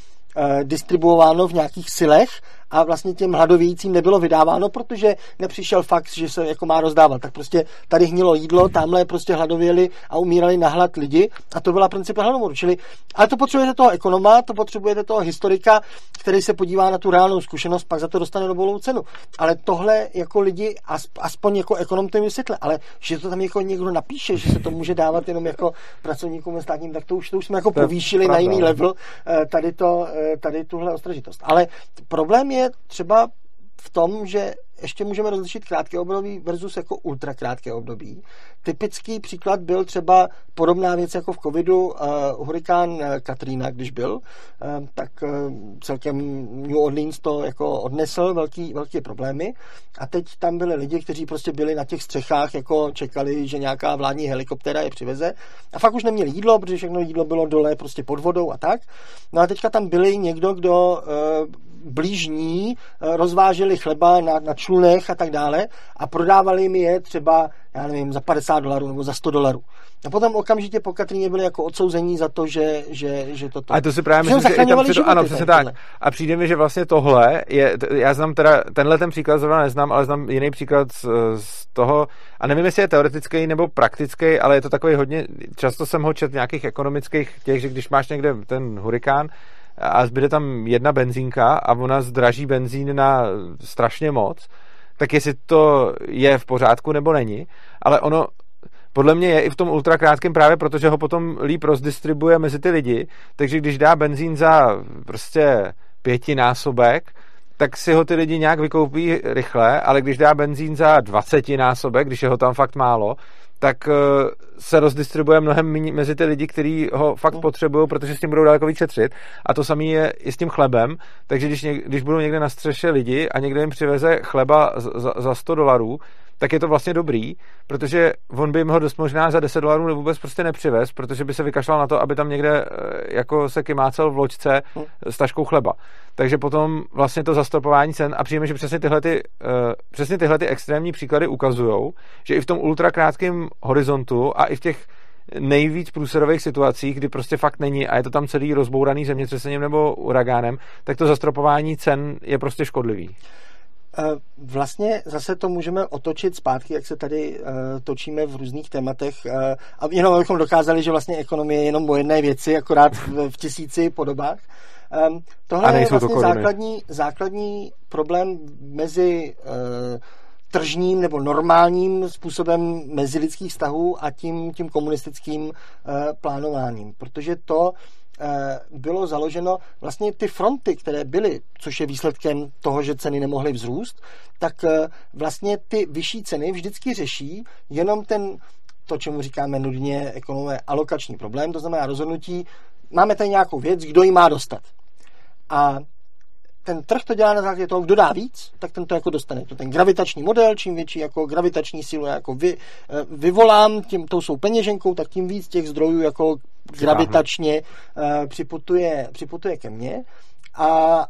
distribuováno v nějakých silech a vlastně těm hladovějícím nebylo vydáváno, protože nepřišel fakt, že se jako má rozdávat. Tak prostě tady hnilo jídlo, tamhle prostě hladověli a umírali na hlad lidi a to byla princip hladomoru. Čili, ale to potřebujete toho ekonoma, to potřebujete toho historika, který se podívá na tu reálnou zkušenost, pak za to dostane Nobelovu cenu. Ale tohle jako lidi, aspoň jako ekonom to vysvětle, ale že to tam jako někdo napíše, že se to může dávat jenom jako pracovníkům ve státním, tak to už, to už jsme jako povýšili na jiný level eh, tady, to, eh, tady tuhle ostražitost. Ale problém je třeba v tom, že ještě můžeme rozlišit krátké období versus jako ultrakrátké období. Typický příklad byl třeba podobná věc jako v covidu, uh, hurikán Katrina, když byl, uh, tak uh, celkem New Orleans to jako odnesl velký, velké problémy a teď tam byli lidi, kteří prostě byli na těch střechách, jako čekali, že nějaká vládní helikoptéra je přiveze a fakt už neměli jídlo, protože všechno jídlo bylo dole prostě pod vodou a tak. No a teďka tam byli někdo, kdo uh, blížní rozváželi chleba na, na člunech a tak dále a prodávali mi je třeba, já nevím, za 50 dolarů nebo za 100 dolarů. A potom okamžitě po Katrině byli jako odsouzení za to, že, že, že toto. A to si právě myslím, že i tam přidu, ano, přesně tak. A přijde mi, že vlastně tohle je, já znám teda, tenhle ten příklad zrovna neznám, ale znám jiný příklad z, z toho, a nevím, jestli je teoretický nebo praktický, ale je to takový hodně, často jsem ho čet v nějakých ekonomických těch, že když máš někde ten hurikán, a zbyde tam jedna benzínka a ona zdraží benzín na strašně moc, tak jestli to je v pořádku nebo není, ale ono podle mě je i v tom ultrakrátkém právě protože ho potom líp rozdistribuje mezi ty lidi, takže když dá benzín za prostě pětinásobek, tak si ho ty lidi nějak vykoupí rychle, ale když dá benzín za dvacetinásobek, když je ho tam fakt málo, tak eh, se rozdistribuje mnohem mezi ty lidi, kteří ho fakt mm. potřebují, protože s tím budou daleko víc šetřit. A to samé je i s tím chlebem. Takže když, něk, když budou někde na střeše lidi a někdo jim přiveze chleba za, za 100 dolarů, tak je to vlastně dobrý, protože on by jim ho dost možná za 10 dolarů vůbec prostě nepřivez, protože by se vykašlal na to, aby tam někde eh, jako se kymácel v loďce hm. s taškou chleba. Takže potom vlastně to zastropování cen a přijeme, že přesně tyhle, ty, uh, přesně tyhle ty extrémní příklady ukazují, že i v tom ultrakrátkém horizontu a i v těch nejvíc průserových situacích, kdy prostě fakt není a je to tam celý rozbouraný zemětřesením nebo uragánem, tak to zastropování cen je prostě škodlivý. Eh, vlastně zase to můžeme otočit zpátky, jak se tady uh, točíme v různých tématech uh, a jenom abychom dokázali, že vlastně ekonomie je jenom o jedné věci, akorát v, tisíci podobách. Um, tohle je vlastně to základní, základní problém mezi tržním nebo normálním způsobem mezilidských vztahů a tím, tím komunistickým plánováním. Protože to Eh, bylo založeno vlastně ty fronty, které byly, což je výsledkem toho, že ceny nemohly vzrůst, tak eh, vlastně ty vyšší ceny vždycky řeší jenom ten, to, čemu říkáme nudně ekonomové, alokační problém, to znamená rozhodnutí, máme tady nějakou věc, kdo ji má dostat. A ten trh to dělá na základě toho, kdo dá víc, tak ten to jako dostane. To ten gravitační model, čím větší jako gravitační sílu jako vy, eh, vyvolám tím, tou jsou peněženkou, tak tím víc těch zdrojů jako gravitačně uh, připutuje, připutuje ke mně. A,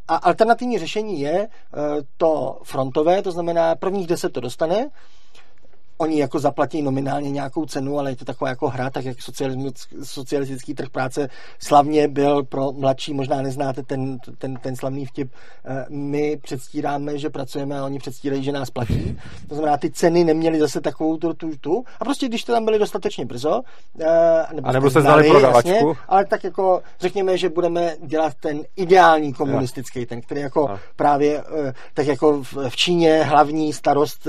a alternativní řešení je uh, to frontové, to znamená prvních deset to dostane, oni jako zaplatí nominálně nějakou cenu, ale je to taková jako hra, tak jak socialistický trh práce slavně byl pro mladší, možná neznáte ten, ten, ten slavný vtip, eh, my předstíráme, že pracujeme a oni předstírají, že nás platí. To znamená, ty ceny neměly zase takovou tu, tu, tu. A prostě když to tam byli dostatečně brzo, eh, nebo, a nebo se znali prodavačku. Jasně, ale tak jako řekněme, že budeme dělat ten ideální komunistický, ten, který jako a. právě, eh, tak jako v Číně hlavní starost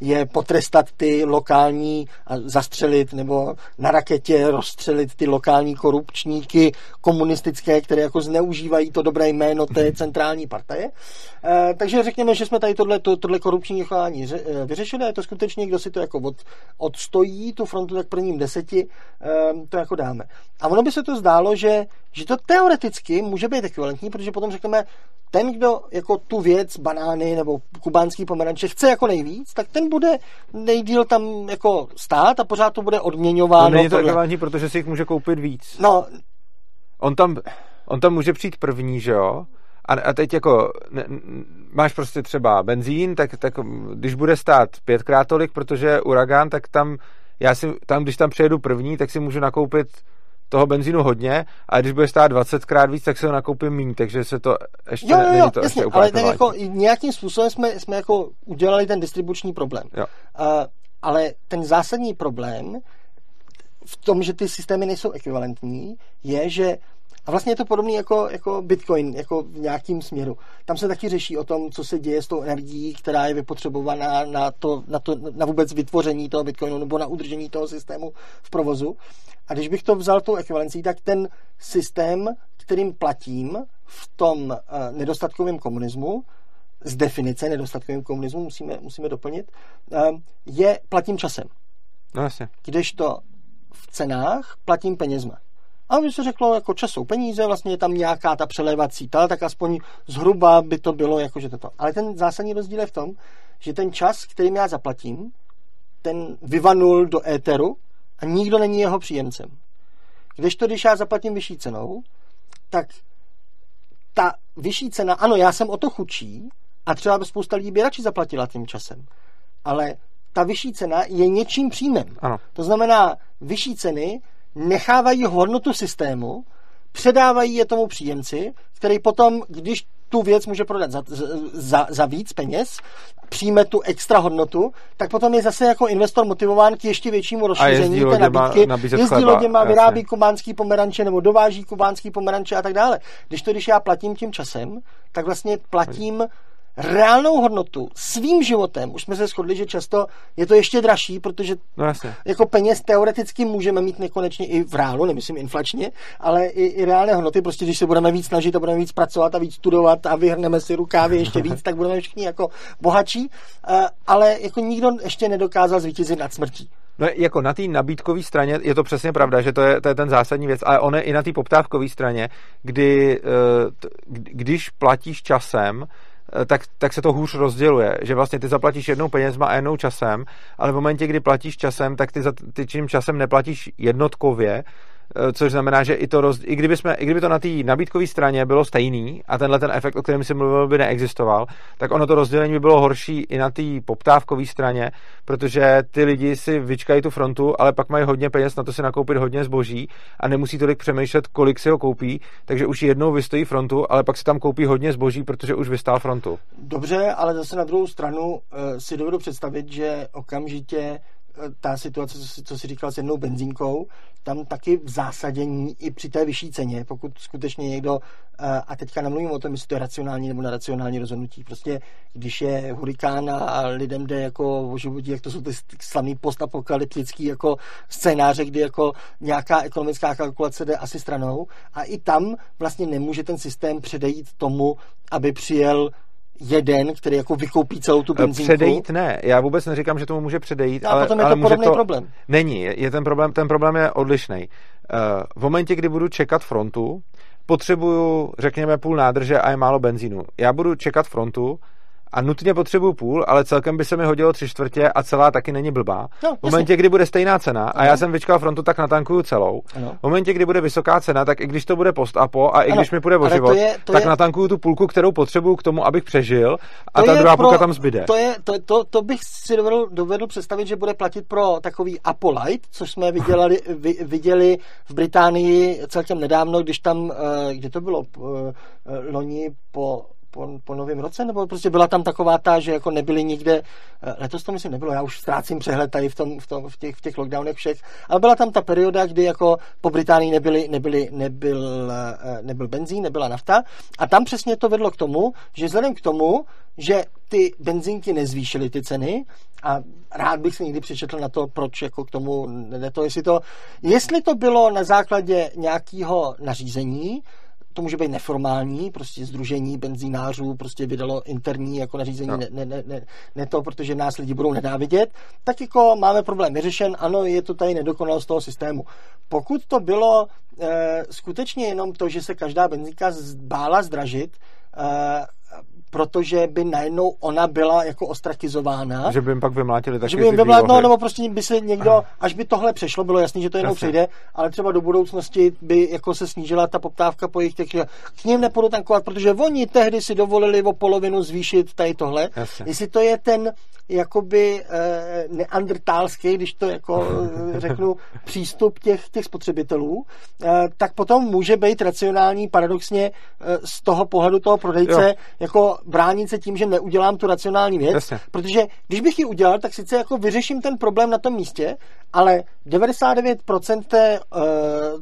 je potrestat ty lokální zastřelit nebo na raketě rozstřelit ty lokální korupčníky komunistické, které jako zneužívají to dobré jméno té centrální partaje. E, takže řekněme, že jsme tady tohle, to, tohle korupční chování e, vyřešili a je to skutečně, kdo si to jako od, odstojí, tu frontu tak prvním deseti, e, to jako dáme. A ono by se to zdálo, že, že to teoreticky může být ekvivalentní, protože potom řekneme, ten, kdo jako tu věc, banány nebo kubánský pomeranče chce jako nejvíc, tak ten bude nejdíl tam jako stát a pořád to bude odměňováno. No není to ekvivalentní, protože si jich může koupit víc. No. On tam, on tam může přijít první, že jo? A, a teď jako ne, máš prostě třeba benzín, tak, tak když bude stát pětkrát tolik, protože uragán, tak tam já si, tam, když tam přijedu první, tak si můžu nakoupit toho benzínu hodně a když bude stát 20 krát víc, tak se ho nakoupím méně, takže se to ještě jo, jo, jo, není to jasně, ještě ale ten jako, nějakým způsobem jsme, jsme jako udělali ten distribuční problém. Jo. Uh, ale ten zásadní problém v tom, že ty systémy nejsou ekvivalentní, je, že a vlastně je to podobné jako, jako Bitcoin, jako v nějakým směru. Tam se taky řeší o tom, co se děje s tou energií, která je vypotřebovaná na, to, na, to, na vůbec vytvoření toho Bitcoinu nebo na udržení toho systému v provozu. A když bych to vzal tou ekvivalencí, tak ten systém, kterým platím v tom uh, nedostatkovém komunismu, z definice nedostatkovým komunismu, musíme, musíme doplnit, ehm, je platím časem. No jasně. Kdežto v cenách platím penězma. A by se řeklo, jako čas jsou peníze, vlastně je tam nějaká ta přelévací ta, tak aspoň zhruba by to bylo jako, že toto. Ale ten zásadní rozdíl je v tom, že ten čas, kterým já zaplatím, ten vyvanul do éteru a nikdo není jeho příjemcem. Když to, když já zaplatím vyšší cenou, tak ta vyšší cena, ano, já jsem o to chudší a třeba by spousta lidí by radši zaplatila tím časem, ale ta vyšší cena je něčím příjmem. Ano. To znamená, vyšší ceny nechávají hodnotu systému, předávají je tomu příjemci, který potom, když tu věc může prodat za, za, za víc peněz, přijme tu extra hodnotu, tak potom je zase jako investor motivován k ještě většímu rozšíření té nabídky. Jezdí loděma, vyrábí kubánský pomeranče nebo dováží kubánský pomeranče a tak dále. Když to, když já platím tím časem, tak vlastně platím reálnou hodnotu svým životem, už jsme se shodli, že často je to ještě dražší, protože no jasně. jako peněz teoreticky můžeme mít nekonečně i v reálu, nemyslím inflačně, ale i, i reálné hodnoty, prostě když se budeme víc snažit a budeme víc pracovat a víc studovat a vyhrneme si rukávy ještě víc, tak budeme všichni jako bohatší, eh, ale jako nikdo ještě nedokázal zvítězit nad smrtí. No jako na té nabídkové straně je to přesně pravda, že to je, to je ten zásadní věc, ale on je i na té poptávkové straně, kdy eh, když platíš časem, tak, tak se to hůř rozděluje, že vlastně ty zaplatíš jednou penězma a jednou časem, ale v momentě, kdy platíš časem, tak ty, za, ty tím časem neplatíš jednotkově, Eh, což znamená, že i, to roz, i, kdyby jsme, i kdyby to na té nabídkové straně bylo stejný a tenhle ten efekt, o kterém jsem mluvil, by neexistoval, tak ono to rozdělení by bylo horší i na té poptávkové straně, protože ty lidi si vyčkají tu frontu, ale pak mají hodně peněz na to si nakoupit hodně zboží a nemusí tolik přemýšlet, kolik si ho koupí, takže už jednou vystojí frontu, ale pak si tam koupí hodně zboží, protože už vystál frontu. Dobře, ale zase na druhou stranu uh, si dovedu představit, že okamžitě ta situace, co, co si říkal s jednou benzínkou, tam taky v zásadě i při té vyšší ceně, pokud skutečně někdo, a teďka nemluvím o tom, jestli to je racionální nebo neracionální rozhodnutí, prostě když je hurikán a lidem jde jako o životí, jak to jsou ty slavný postapokalyptický jako scénáře, kdy jako nějaká ekonomická kalkulace jde asi stranou a i tam vlastně nemůže ten systém předejít tomu, aby přijel jeden, který jako vykoupí celou tu benzínku. Předejít ne, já vůbec neříkám, že tomu může předejít, no, ale, potom je ale to podobný to... problém. Není, je ten problém, ten problém je odlišný. Uh, v momentě, kdy budu čekat frontu, potřebuju, řekněme, půl nádrže a je málo benzínu. Já budu čekat frontu, a nutně potřebuju půl, ale celkem by se mi hodilo tři čtvrtě a celá taky není blbá. No, v momentě, kdy bude stejná cena a já jsem vyčkal frontu, tak natankuju celou. Ano. V momentě, kdy bude vysoká cena, tak i když to bude post a po a i ano. když mi půjde o život, to je, to tak je... natankuju tu půlku, kterou potřebuju k tomu, abych přežil a to ta druhá pro... půlka tam zbyde. To, je, to, to, to bych si dovedl, dovedl představit, že bude platit pro takový Apolite, což jsme viděli, viděli v Británii celkem nedávno, když tam, eh, kde to bylo, eh, loni po po, po novém roce, nebo prostě byla tam taková ta, že jako nebyly nikde, eh, letos to myslím nebylo, já už ztrácím přehled tady v, tom, v, tom, v, těch, v těch lockdownech všech, ale byla tam ta perioda, kdy jako po Británii nebyly, nebyly, nebyl, eh, nebyl benzín, nebyla nafta. A tam přesně to vedlo k tomu, že vzhledem k tomu, že ty benzínky nezvýšily ty ceny a rád bych si někdy přečetl na to, proč jako k tomu ne to, jestli to, jestli to bylo na základě nějakého nařízení, to může být neformální, prostě združení benzínářů prostě vydalo interní jako nařízení, no. ne, ne, ne, ne to, protože nás lidi budou nenávidět, tak jako máme problém vyřešen, ano, je to tady nedokonalost toho systému. Pokud to bylo e, skutečně jenom to, že se každá benzínka bála zdražit, e, protože by najednou ona byla jako ostrakizována. Že by jim pak vymlátili taky Že by jim vymlátili, no, nebo prostě by se někdo, až by tohle přešlo, bylo jasný, že to jednou přejde, ale třeba do budoucnosti by jako se snížila ta poptávka po jejich těch, k ním nepůjdu tankovat, protože oni tehdy si dovolili o polovinu zvýšit tady tohle. Jasně. Jestli to je ten jakoby eh, neandrtálský, když to jako eh, řeknu, *laughs* přístup těch, těch spotřebitelů, eh, tak potom může být racionální paradoxně eh, z toho pohledu toho prodejce jo. jako bránit se tím, že neudělám tu racionální věc, Jasně. protože když bych ji udělal, tak sice jako vyřeším ten problém na tom místě, ale 99% té, uh,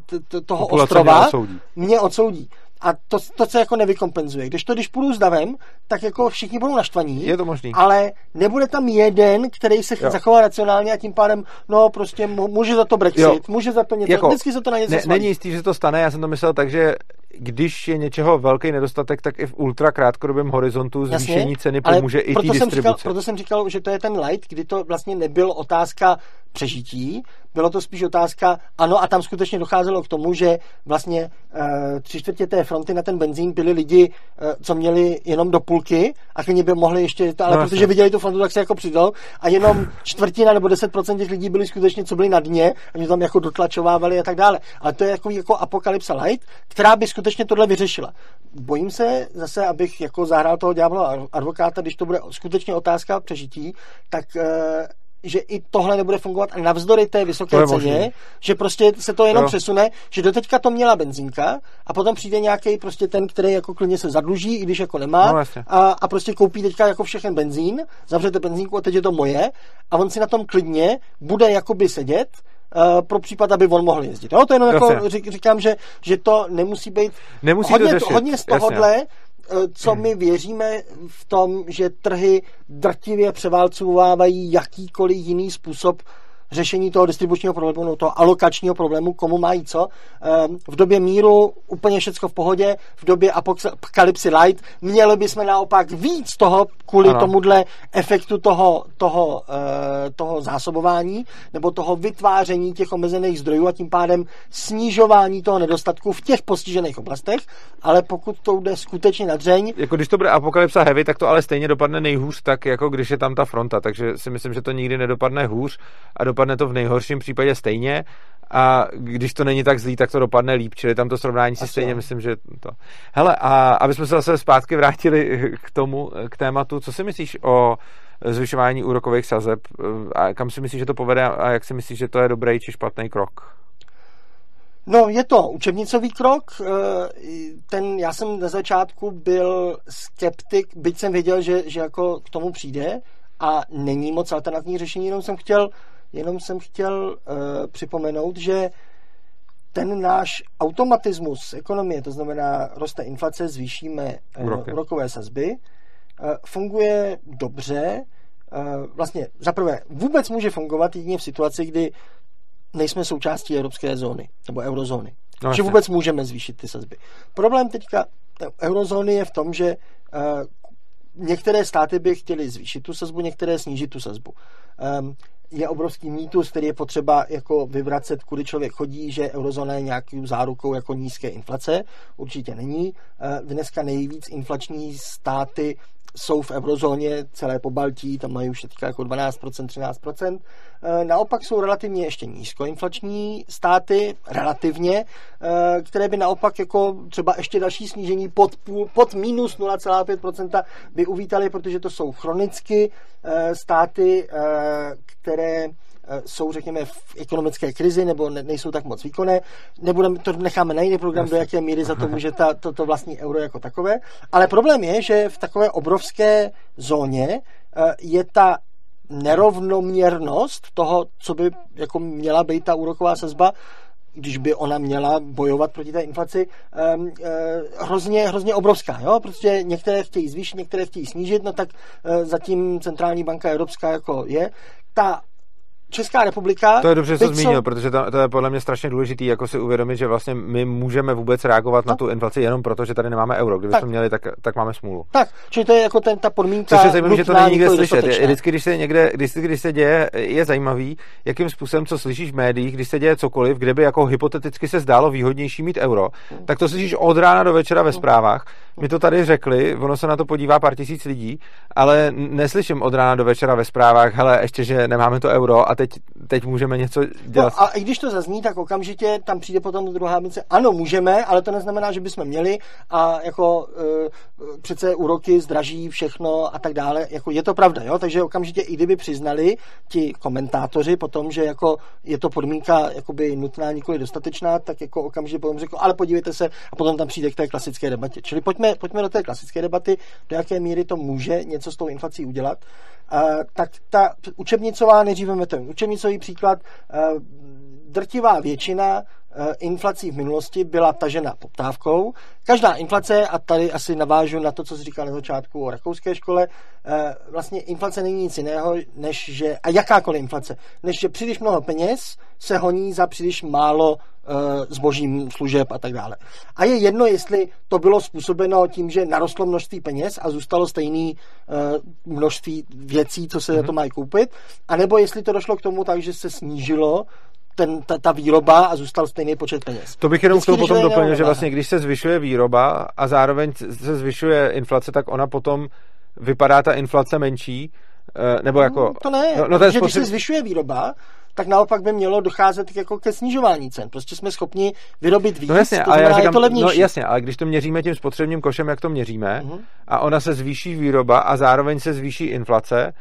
t- t- toho Populace ostrova mě odsoudí. mě odsoudí. A to, to se jako nevykompenzuje. Když to, když půjdu s davem, tak jako všichni budou naštvaní. Je to možný. Ale nebude tam jeden, který se Jo. zachová racionálně a tím pádem, no prostě může za to Brexit, Jo. může za to něco, Jako, vždycky se to na něco ne, svalí. není jistý, že to stane, já jsem to myslel tak, že když je něčeho velký nedostatek, tak i v ultra krátkodobém horizontu zvýšení ceny ale pomůže i té proto jsem, říkal, distribuci. proto jsem říkal, že to je ten light, kdy to vlastně nebyl otázka přežití, bylo to spíš otázka, ano, a tam skutečně docházelo k tomu, že vlastně uh, tři čtvrtě té fronty na ten benzín byli lidi, uh, co měli jenom do půlky a klidně by mohli ještě, ale No, protože viděli tu frontu, tak se jako přidal a jenom čtvrtina nebo 10% těch lidí byli skutečně, co byli na dně a mě tam jako dotlačovávali a tak dále. Ale to je jako, jako apokalypsa light, která by skutečně tohle vyřešila. Bojím se zase, abych jako zahrál toho ďábla advokáta, když to bude skutečně otázka přežití, tak eh, že i tohle nebude fungovat a navzdory té To vysoké je ceně, možný. že prostě se to jenom Jo. přesune, že doteďka to měla benzínka a potom přijde nějaký prostě ten, který jako klidně se zadluží, i když jako nemá No, a, a prostě koupí teďka jako všechen benzín, zavřete benzínku a teď je to moje a on si na tom klidně bude jakoby sedět uh, pro případ, aby on mohl jezdit. Jo, to jenom jako Jasně. řík, říkám, že, že to nemusí být Nemusí hodně, to řešit, hodně z tohohle, co my věříme v tom, že trhy drtivě převálcovávají jakýkoliv jiný způsob řešení toho distribučního problému, no toho alokačního problému, komu mají co. Ehm, V době míru úplně všecko v pohodě, v době apokalypsy light měli bychom naopak víc toho kvůli Ano. tomuhle efektu toho, toho, eh, toho zásobování nebo toho vytváření těch omezených zdrojů a tím pádem snižování toho nedostatku v těch postižených oblastech, ale pokud to jde skutečně na dřeň, Jako když to bude apokalypsa heavy, tak to ale stejně dopadne nejhůř, tak jako když je tam ta fronta, takže si myslím, že to nikdy nedopadne hůř a dopadne to v nejhorším případě stejně a když to není tak zlý, tak to dopadne líp, čili tam to srovnání si Asi stejně jo. myslím, že to. Hele, a aby jsme se zase zpátky vrátili k tomu, k tématu, co si myslíš o zvyšování úrokových sazeb a kam si myslíš, že to povede a jak si myslíš, že to je dobrý či špatný krok? No, je to učebnicový krok. eh, Ten, já jsem na začátku byl skeptik, byť jsem věděl, že, že jako k tomu přijde a není moc alternativní řešení, jenom jsem chtěl, jenom jsem chtěl uh, připomenout, že ten náš automatismus ekonomie, to znamená roste inflace, zvýšíme eh, Úroky. úrokové sazby, eh, funguje dobře. Eh, Vlastně zaprvé vůbec může fungovat jedině v situaci, kdy nejsme součástí evropské zóny nebo eurozóny. No, že vůbec můžeme zvýšit ty sazby. Problém teďka eurozóny je v tom, že uh, některé státy by chtěly zvýšit tu sazbu, některé snížit tu sazbu. Je obrovský mýtus, který je potřeba jako vyvracet, kudy člověk chodí, že eurozóna je nějakou zárukou jako nízké inflace. Určitě není. Uh, dneska nejvíc inflační státy jsou v eurozóně, celé po Baltí, tam mají už teďka jako 12%, 13%. Eh, Naopak jsou relativně ještě nízkoinflační státy, relativně, eh, které by naopak jako třeba ještě další snížení pod, pod minus 0,5% by uvítali, protože to jsou chronicky eh, státy, které jsou, řekněme, v ekonomické krizi nebo ne, nejsou tak moc výkonné. Nebudeme, to necháme na jiný program, do jaké míry za to může ta, to, to vlastní euro jako takové. Ale problém je, že v takové obrovské zóně eh, je ta nerovnoměrnost toho, co by jako měla být ta úroková sazba, když by ona měla bojovat proti té inflaci, um, uh, hrozně, hrozně obrovská. Jo? Prostě některé chtějí zvýšit, některé chtějí snížit, no tak uh, zatím centrální banka evropská jako je. Ta Česká republika... To je dobře, že jsi to zmínil, jsou- protože to, to je podle mě strašně důležitý, jako si uvědomit, že vlastně my můžeme vůbec reagovat na No. tu inflaci jenom proto, že tady nemáme euro. Kdybychom Tak. měli, tak, tak máme smůlu. Tak, čili to je jako ten, ta podmínka Což je zajímavé, že to není nikde slyšet. Je, vždycky, když se někde, když, když se děje, je zajímavý, jakým způsobem, co slyšíš v médiích, když se děje cokoliv, kde by jako hypoteticky se zdálo výhodnější mít euro, tak to slyšíš od rána do večera ve zprávách. Mi to tady řekli, ono se na to podívá pár tisíc lidí, ale neslyším od rána do večera ve zprávách, hele, ještě, že nemáme to euro a teď, teď můžeme něco dělat. No, a i když to zazní, tak okamžitě tam přijde potom druhá mince. Ano, můžeme, ale to neznamená, že bychom měli a jako e, přece úroky zdraží všechno a tak dále. Jako je to pravda, jo? Takže okamžitě i kdyby přiznali ti komentátoři potom, že jako je to podmínka jakoby nutná, nikoli dostatečná, tak jako okamžitě potom řekl, ale podívejte se a potom tam přijde k té klasické debatě. Čili pojďme, pojďme do té klasické debaty, do jaké míry to může něco s tou inflací udělat. Uh, tak ta učebnicová, nejdříve ten učebnicový příklad, uh, drtivá většina eh, inflací v minulosti byla tažena poptávkou. Každá inflace, a tady asi navážu na to, co jsi říkal na začátku o rakouské škole, eh, vlastně inflace není nic jiného, než že, a jakákoliv inflace, než že příliš mnoho peněz se honí za příliš málo Eh, zbožím, služeb a tak dále. A je jedno, jestli to bylo způsobeno tím, že narostlo množství peněz a zůstalo stejné eh, množství věcí, co se mm-hmm. to mají koupit, anebo jestli to došlo k tomu tak, že se snížilo ten, ta, ta výroba a zůstal stejný počet peněz. To bych jenom tomu potom doplnil, že vlastně když se zvyšuje výroba a zároveň se zvyšuje inflace, tak ona potom vypadá ta inflace menší, eh, nebo jako... No, to ne, no, no že spotřeb... když se zvyšuje výroba, tak naopak by mělo docházet jako ke snižování cen. Prostě jsme schopni vyrobit víc, no jasně, to znamená, já říkám, je to levnější. No jasně, ale když to měříme tím spotřebním košem, jak to měříme, uh-huh. a ona se zvýší výroba a zároveň se zvýší inflace,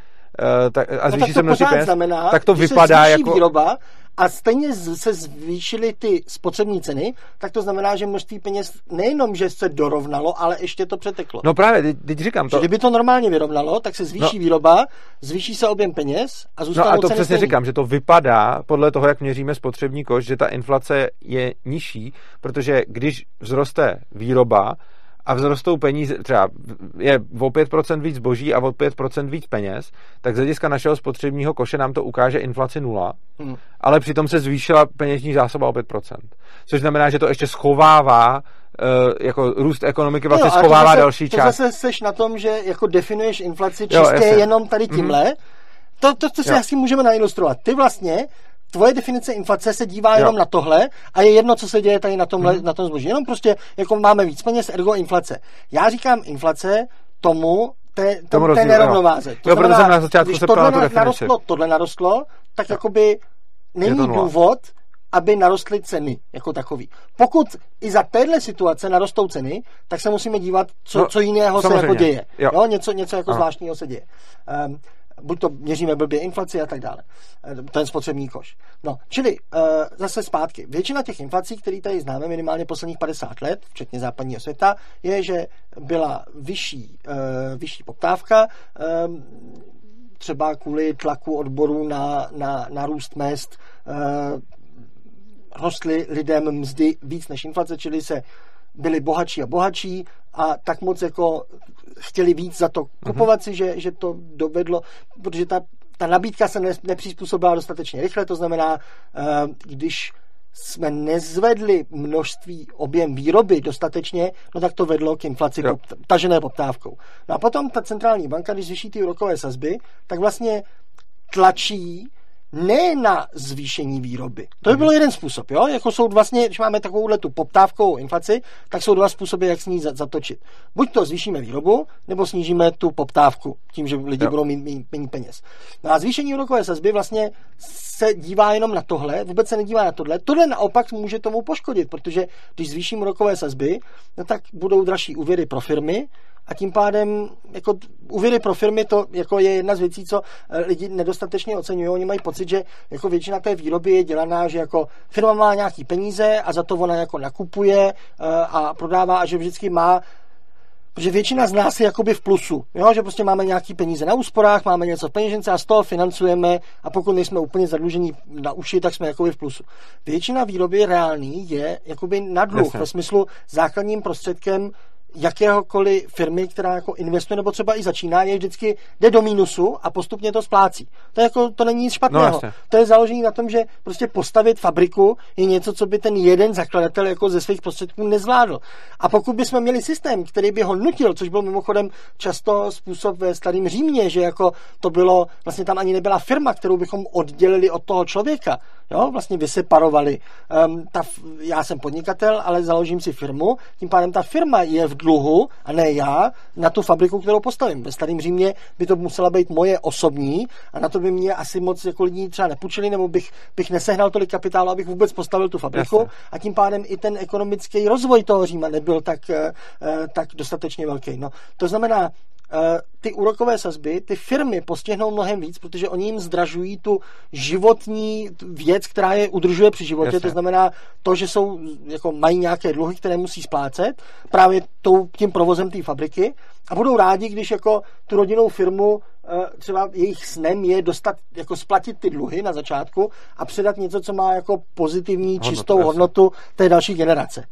tak, a zvýší no, tak se množství peněz, znamená, tak to vypadá se jako... výroba a stejně se zvýšily ty spotřební ceny, tak to znamená, že množství peněz nejenom, že se dorovnalo, ale ještě to přeteklo. No právě, teď říkám to. Že kdyby to normálně vyrovnalo, tak se zvýší no. výroba, zvýší se objem peněz a zůstanou No a to přesně stejný. říkám, že to vypadá podle toho, jak měříme spotřební koš, že ta inflace je nižší, protože když vzroste výroba, a vzrostou peníze, třeba je o 5% víc zboží a o 5% víc peněz, tak z hlediska našeho spotřebního koše nám to ukáže inflaci nula, hmm. ale přitom se zvýšila peněžní zásoba o 5%. Což znamená, že to ještě schovává Uh, jako růst ekonomiky vlastně jo, schovává zase, další část. To zase seš na tom, že jako definuješ inflaci čistě jo, jenom tady mhm. tímhle. Mm-hmm. To, to, to si asi můžeme nailustrovat. Ty vlastně tvoje definice inflace se dívá jo. jenom na tohle a je jedno, co se děje tady na, tomhle, hmm. na tom zboží. Jenom prostě, jako máme víc peněz, ergo inflace. Já říkám inflace tomu, té, tomu té nerovnováze. To jo, znamená, jsem na začátku se tohle na, narostlo, tohle narostlo, tak jo. jakoby není důvod, aby narostly ceny jako takový. Pokud i za téhle situace narostou ceny, tak se musíme dívat, co, no, co jiného samozřejmě. se jako děje. Jo. Jo, něco, něco jako zvláštního se děje. Um, buď to měříme blbě inflaci a tak dále. Eh, ten spotřební koš. No, čili uh, zase zpátky. Většina těch inflací, které tady známe minimálně posledních 50 let, včetně západního světa, je, že byla vyšší, uh, vyšší poptávka, třeba kvůli tlaku odborů na, na, na růst mest, rostly lidem mzdy víc než inflace, čili se byli bohatší a bohatší a tak moc jako chtěli víc za to kupovat si, že, že to dovedlo, protože ta, ta nabídka se ne, nepřizpůsobila dostatečně rychle, to znamená, eh, když jsme nezvedli množství objem výroby dostatečně, no tak to vedlo k inflaci pop, tažené poptávkou. No a potom ta centrální banka, když zvýší ty úrokové sazby, tak vlastně tlačí ne na zvýšení výroby. To by byl jeden způsob, jo? Jako jsou vlastně, když máme takovouhle tu poptávkovou inflaci, tak jsou dva způsoby, jak s ní zatočit. Buď to zvýšíme výrobu, nebo snížíme tu poptávku, tím, že lidi jo. budou mít méně peněz. No a zvýšení úrokové sazby vlastně se dívá jenom na tohle, vůbec se nedívá na tohle. Tohle naopak může tomu poškodit, protože když zvýším úrokové sazby, no tak budou dražší úvěry pro firmy, a tím pádem jako úvěry pro firmy to jako je jedna z věcí, co eh, lidi nedostatečně oceňují. Oni mají pocit, že jako většina té výroby je dělaná, že jako firma má nějaký peníze a za to ona jako nakupuje eh, a prodává a že vždycky má Protože většina z nás je jakoby v plusu, jo? že prostě máme nějaký peníze na úsporách, máme něco v peněžence a z toho financujeme a pokud nejsme úplně zadlužení na uši, tak jsme jakoby v plusu. Většina výroby reální je jakoby na dluh, ve smyslu základním prostředkem jakéhokoliv firmy, která jako investuje nebo třeba i začíná, je vždycky jde do mínusu a postupně to splácí. To, je jako, to není nic špatného. No, to je založené na tom, že prostě postavit fabriku je něco, co by ten jeden zakladatel jako ze svých prostředků nezvládl. A pokud bychom měli systém, který by ho nutil, což byl mimochodem často způsob ve starém Římě, že jako to bylo, vlastně tam ani nebyla firma, kterou bychom oddělili od toho člověka, jo, vlastně vyseparovali. Um, ta, já jsem podnikatel, ale založím si firmu, tím pádem ta firma je v dluhu, a ne já, na tu fabriku, kterou postavím. Ve starém Římě by to musela být moje osobní a na to by mě asi moc jako lidí třeba nepůjčili, nebo bych, bych nesehnal tolik kapitálu, abych vůbec postavil tu fabriku Jasne. a tím pádem i ten ekonomický rozvoj toho Říma nebyl tak, eh, tak dostatečně velký. No, to znamená, ty úrokové sazby, ty firmy postihnou mnohem víc, protože oni jim zdražují tu životní věc, která je udržuje při životě, Jasně. to znamená to, že jsou, jako mají nějaké dluhy, které musí splácet, právě tou, tím provozem té fabriky a budou rádi, když jako tu rodinnou firmu eh, třeba jejich snem je dostat, jako splatit ty dluhy na začátku a předat něco, co má jako pozitivní, hodnotu, čistou jasně. hodnotu té další generace.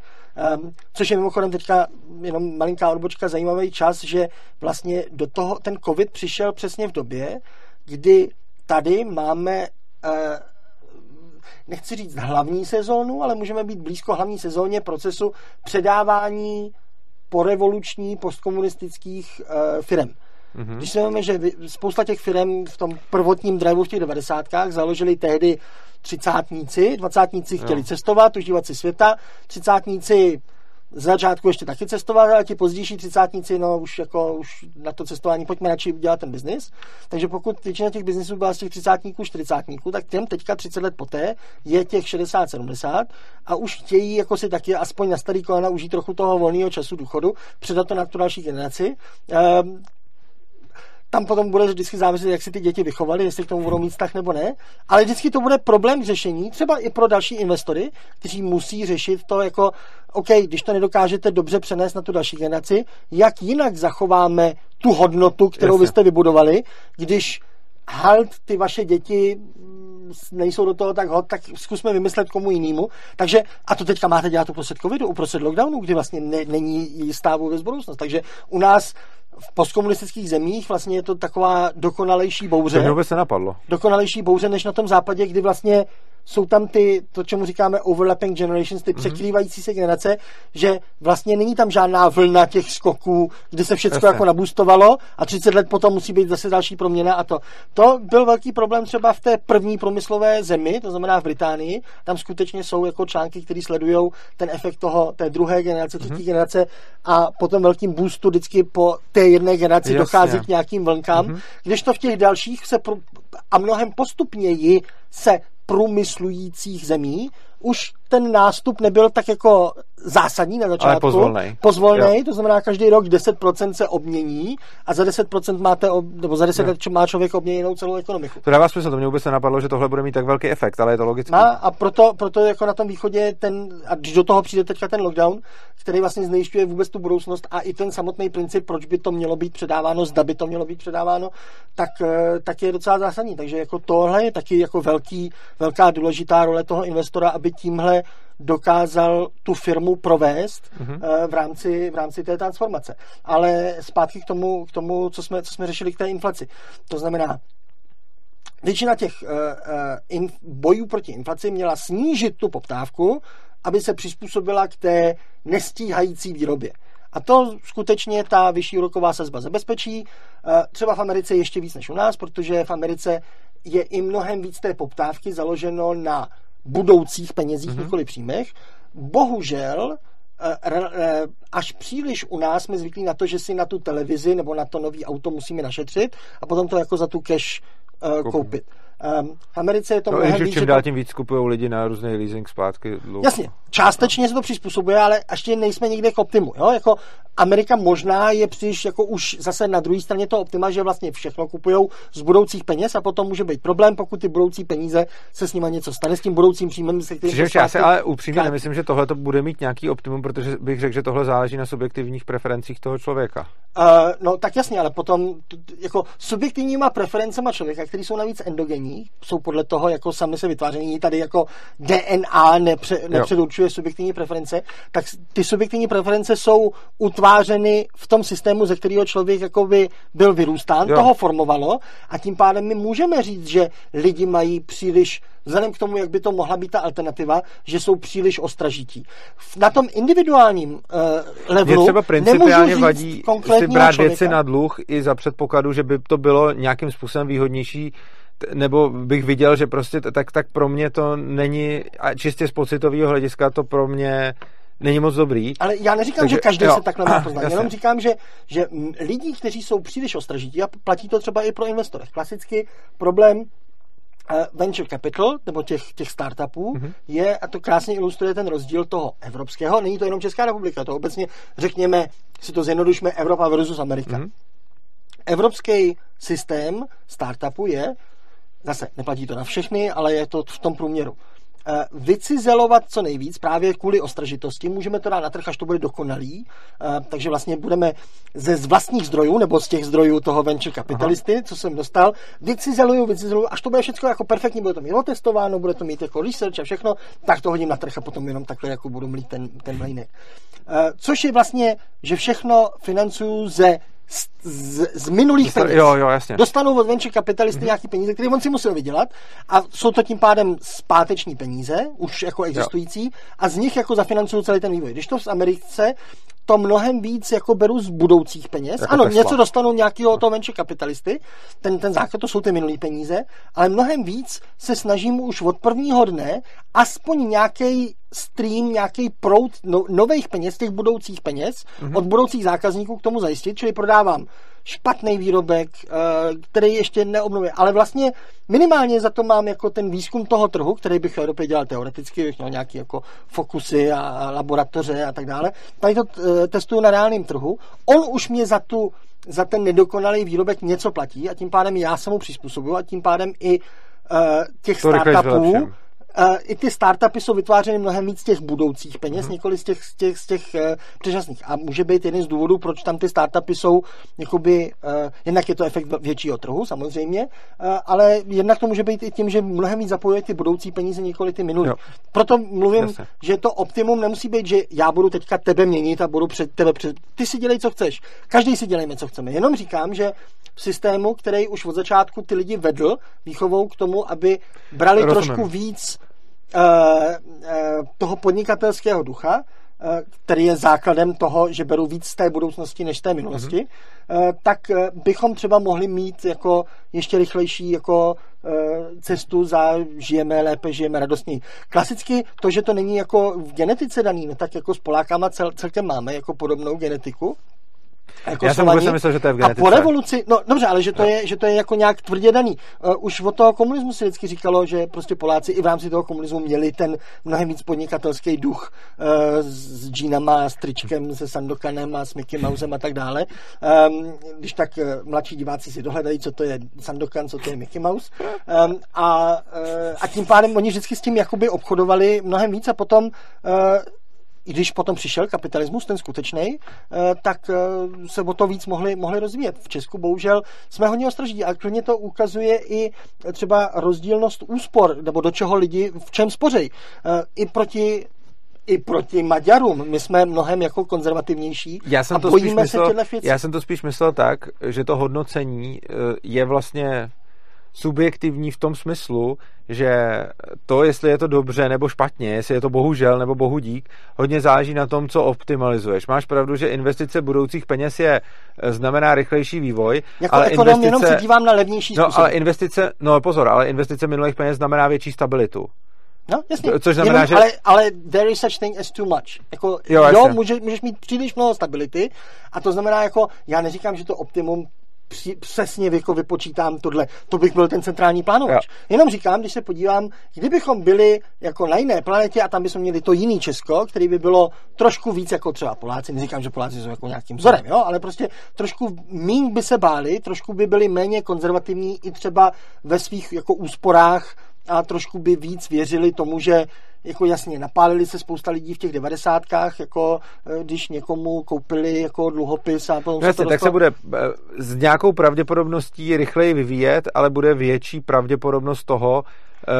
Um, což je mimochodem teďka jenom malinká odbočka, zajímavý čas, že vlastně do toho ten covid přišel přesně v době, kdy tady máme uh, nechci říct hlavní sezónu, ale můžeme být blízko hlavní sezóně procesu předávání porevoluční postkomunistických uh, firm. Mm-hmm. Když si vezmeme, že spousta těch firm v tom prvotním driveu v těch 90. založili tehdy třicátníci, dvacátníci chtěli jo. cestovat, užívat si světa, třicátníci z začátku ještě taky cestovali, ale ti pozdější třicátníci, no už jako už na to cestování, pojďme radši dělat ten biznis. Takže pokud většina těch biznisů byla z těch třicátníků, čtyřicátníků, tak těm teďka 30 let poté je těch 60, 70 a už chtějí jako si taky aspoň na starý kolena užít trochu toho volného času důchodu, předat to na tu další generaci. Ehm, tam potom bude vždycky záviset, jak si ty děti vychovali, jestli k tomu budou mít vztah nebo ne. Ale vždycky to bude problém k řešení, třeba i pro další investory, kteří musí řešit to jako, OK, když to nedokážete dobře přenést na tu další generaci, jak jinak zachováme tu hodnotu, kterou Jasně. vy jste vybudovali, když halt ty vaše děti nejsou do toho tak hot, tak zkusme vymyslet komu jinému. Takže, a to teďka máte dělat uprostřed covidu, uprostřed lockdownu, kdy vlastně ne, není jistá vůbec budoucnost. Takže u nás v postkomunistických zemích vlastně je to taková dokonalejší bouře. To mě vůbec nenapadlo. Dokonalejší bouře než na tom západě, kdy vlastně jsou tam ty, to čemu říkáme overlapping generations, ty mm-hmm. překrývající se generace, že vlastně není tam žádná vlna těch skoků, kdy se všechno jako nabustovalo a 30 let potom musí být zase další proměna a to. To byl velký problém třeba v té první průmyslové zemi, to znamená v Británii. Tam skutečně jsou jako články, které sledují ten efekt toho, té druhé generace, třetí mm-hmm. generace a potom velkým boostu vždycky po té jedné generaci Jasně. dochází k nějakým vlnkám, mm-hmm. když to v těch dalších se pro, a mnohem postupněji se průmyslujících zemí už ten nástup nebyl tak jako zásadní na začátku. Ale pozvolnej. Pozvolnej, jo. to znamená každý rok 10% se obmění a za 10% máte, nebo za 10 let má člověk obměněnou celou ekonomiku. To dává smysl, to mě vůbec nenapadlo, že tohle bude mít tak velký efekt, ale je to logické. Má a proto, proto jako na tom východě ten, a když do toho přijde teďka ten lockdown, který vlastně znejišťuje vůbec tu budoucnost a i ten samotný princip, proč by to mělo být předáváno, zda by to mělo být předáváno, tak, eh, tak je docela zásadní. Takže jako tohle je taky jako velký, velká důležitá role toho investora, aby tímhle dokázal tu firmu provést mm-hmm. v, rámci, v rámci té transformace. Ale zpátky k tomu, k tomu co, jsme, co jsme řešili k té inflaci. To znamená, většina těch uh, uh, in, bojů proti inflaci měla snížit tu poptávku, aby se přizpůsobila k té nestíhající výrobě. A to skutečně ta vyšší úroková sazba zabezpečí. Třeba v Americe ještě víc než u nás, protože v Americe je i mnohem víc té poptávky založeno na budoucích penězích, mm-hmm. nikoli příjmech. Bohužel eh, eh, až příliš u nás jsme zvyklí na to, že si na tu televizi nebo na to nový auto musíme našetřit a potom to jako za tu cash uh, koupit. Um, v Americe je to no, mnohem víc. Čím dál tím víc kupují lidi na různé leasing zpátky. Dlouho. Jasně, částečně se to přizpůsobuje, ale ještě nejsme nikde k optimu. Jo? Jako Amerika možná je příliš jako už zase na druhé straně to optima, že vlastně všechno kupují z budoucích peněz a potom může být problém, pokud ty budoucí peníze se s nimi něco stane s tím budoucím příjmem, se kterým Přičemž já se ale upřímně nemyslím, že tohle to bude mít nějaký optimum, protože bych řekl, že tohle záleží na subjektivních preferencích toho člověka. Uh, no tak jasně, ale potom jako subjektivníma preferencema člověka, který jsou navíc endogenní, jsou podle toho, jako sami se vytváření, tady jako DNA nepře, nepředurčuje subjektivní preference, tak ty subjektivní preference jsou utvářeny v tom systému, ze kterého člověk jakoby byl vyrůstán, jo. toho formovalo a tím pádem my můžeme říct, že lidi mají příliš vzhledem k tomu, jak by to mohla být ta alternativa, že jsou příliš ostražití. Na tom individuálním uh, levelu Mě třeba principiálně vadí si brát člověka. věci na dluh i za předpokladu, že by to bylo nějakým způsobem výhodnější nebo bych viděl, že prostě tak, tak pro mě to není, a čistě z pocitového hlediska to pro mě není moc dobrý. Ale já neříkám, Takže, že každý jo, se takhle má poznat. *laughs* Jenom říkám, že, že lidi, kteří jsou příliš ostražití, a platí to třeba i pro investory. Klasicky problém uh, venture capital, nebo těch, těch startupů, mm-hmm. je, a to krásně ilustruje ten rozdíl toho evropského, není to jenom Česká republika, to obecně řekněme, si to zjednodušme, Evropa versus Amerika. Mm-hmm. evropský systém startupu je, zase neplatí to na všechny, ale je to v tom průměru. Eh, vycizelovat co nejvíc právě kvůli ostražitosti. Můžeme to dát na trh, až to bude dokonalý. Eh, takže vlastně budeme ze vlastních zdrojů, nebo z těch zdrojů toho venture kapitalisty, Aha. co jsem dostal, vycizeluju, vycizeluju, až to bude všechno jako perfektní, bude to mít otestováno, bude to mít jako research a všechno, tak to hodím na trh a potom jenom takhle jako budu mlít ten, ten mlýnek. Eh, což je vlastně, že všechno financuju ze z, z, z minulých peněz. Jo, jo, jasně. Dostanou od venture kapitalisty mm-hmm. nějaký peníze, které on si musel vydělat a jsou to tím pádem zpáteční peníze, už jako existující, jo. a z nich jako zafinancují celý ten vývoj. Když to v Americe to mnohem víc jako beru z budoucích peněz. Jako ano, Tesla. něco dostanou nějakého toho venture kapitalisty, ten, ten základ to jsou ty minulý peníze, ale mnohem víc se snažím už od prvního dne aspoň nějaký stream, nějaký proud no, nových peněz, těch budoucích peněz, mm-hmm. od budoucích zákazníků k tomu zajistit, čili prodávám špatný výrobek, eh, který ještě neobnovuje. Ale vlastně minimálně za to mám jako ten výzkum toho trhu, který bych v Evropě dělal teoreticky, bych měl nějaké jako fokusy a laboratoře a tak dále. Tady to eh, testuju na reálném trhu. On už mě za tu za ten nedokonalý výrobek něco platí a tím pádem já se mu přizpůsobuju a tím pádem i uh, těch to startupů i ty startupy jsou vytvářeny mnohem víc z těch budoucích peněz, mm-hmm. nikoli z těch, z těch, z těch uh, předčasných. A může být jeden z důvodů, proč tam ty startupy jsou, jakoby, uh, jednak je to efekt většího trhu, samozřejmě, uh, ale jednak to může být i tím, že mnohem víc zapojuje ty budoucí peníze, nikoli ty minulé. Proto mluvím, Jasne. že to optimum nemusí být, že já budu teďka tebe měnit a budu před tebe před... Ty si dělej, co chceš. Každý si dělejme, co chceme. Jenom říkám, že v systému, který už od začátku ty lidi vedl výchovou k tomu, aby brali Rozumím. trošku víc Eh, eh, toho podnikatelského ducha, eh, který je základem toho, že beru víc z té budoucnosti než z té minulosti, mm-hmm. tak bychom třeba mohli mít jako ještě rychlejší jako cestu za žijeme lépe, žijeme radostněji. Klasicky to, že to není jako v genetice daný, tak jako s Polákama cel, celkem máme jako podobnou genetiku, jako Já jsem vůbec nemyslel, že to je v genetice. A po revoluci, no dobře, ale že to, je, že to je jako nějak tvrdě daný. Uh, už od toho komunismu se vždycky říkalo, že prostě Poláci i v rámci toho komunismu měli ten mnohem víc podnikatelský duch uh, s džínama, s tričkem, se Sandokanem a s Mickey Mousem a tak dále. Um, když tak uh, mladší diváci si dohledají, co to je Sandokan, co to je Mickey Mouse. Um, a, uh, a tím pádem oni vždycky s tím jakoby obchodovali mnohem víc a potom uh, i když potom přišel kapitalismus, ten skutečný, eh, tak eh, se o to víc mohli, mohli rozvíjet. V Česku bohužel jsme hodně ostražití a kromě to ukazuje i třeba rozdílnost úspor, nebo do čeho lidi v čem spořej. Eh, I proti i proti Maďarům. My jsme mnohem jako konzervativnější já jsem a to bojíme spíš myslel, se těchto věcí. Já jsem to spíš myslel tak, že to hodnocení je vlastně subjektivní v tom smyslu, že to, jestli je to dobře nebo špatně, jestli je to bohužel nebo bohudík, hodně záleží na tom, co optimalizuješ. Máš pravdu, že investice budoucích peněz je znamená rychlejší vývoj. Jako ale ekonom investice, jenom se dívám na levnější no, ale investice, no pozor, ale investice minulých peněz znamená větší stabilitu. No, jasně. Což znamená, Jenom, že... Ale, ale there is such thing as too much. Jako, jo, jo může, můžeš mít příliš mnoho stability a to znamená, jako, já neříkám, že to optimum při, přesně jako vypočítám tohle. To bych byl ten centrální plánovač. Jo. Jenom říkám, když se podívám, kdybychom byli jako na jiné planetě a tam bychom měli to jiný Česko, který by bylo trošku víc jako třeba Poláci, neříkám, že Poláci jsou jako nějakým vzorem, jo, ale prostě trošku méně by se báli, trošku by byli méně konzervativní i třeba ve svých jako úsporách a trošku by víc věřili tomu, že jako jasně, napálili se spousta lidí v těch devadesátkách, jako eh, když někomu koupili jako dluhopis a potom no jasně, se tak se bude eh, s nějakou pravděpodobností rychleji vyvíjet, ale bude větší pravděpodobnost toho,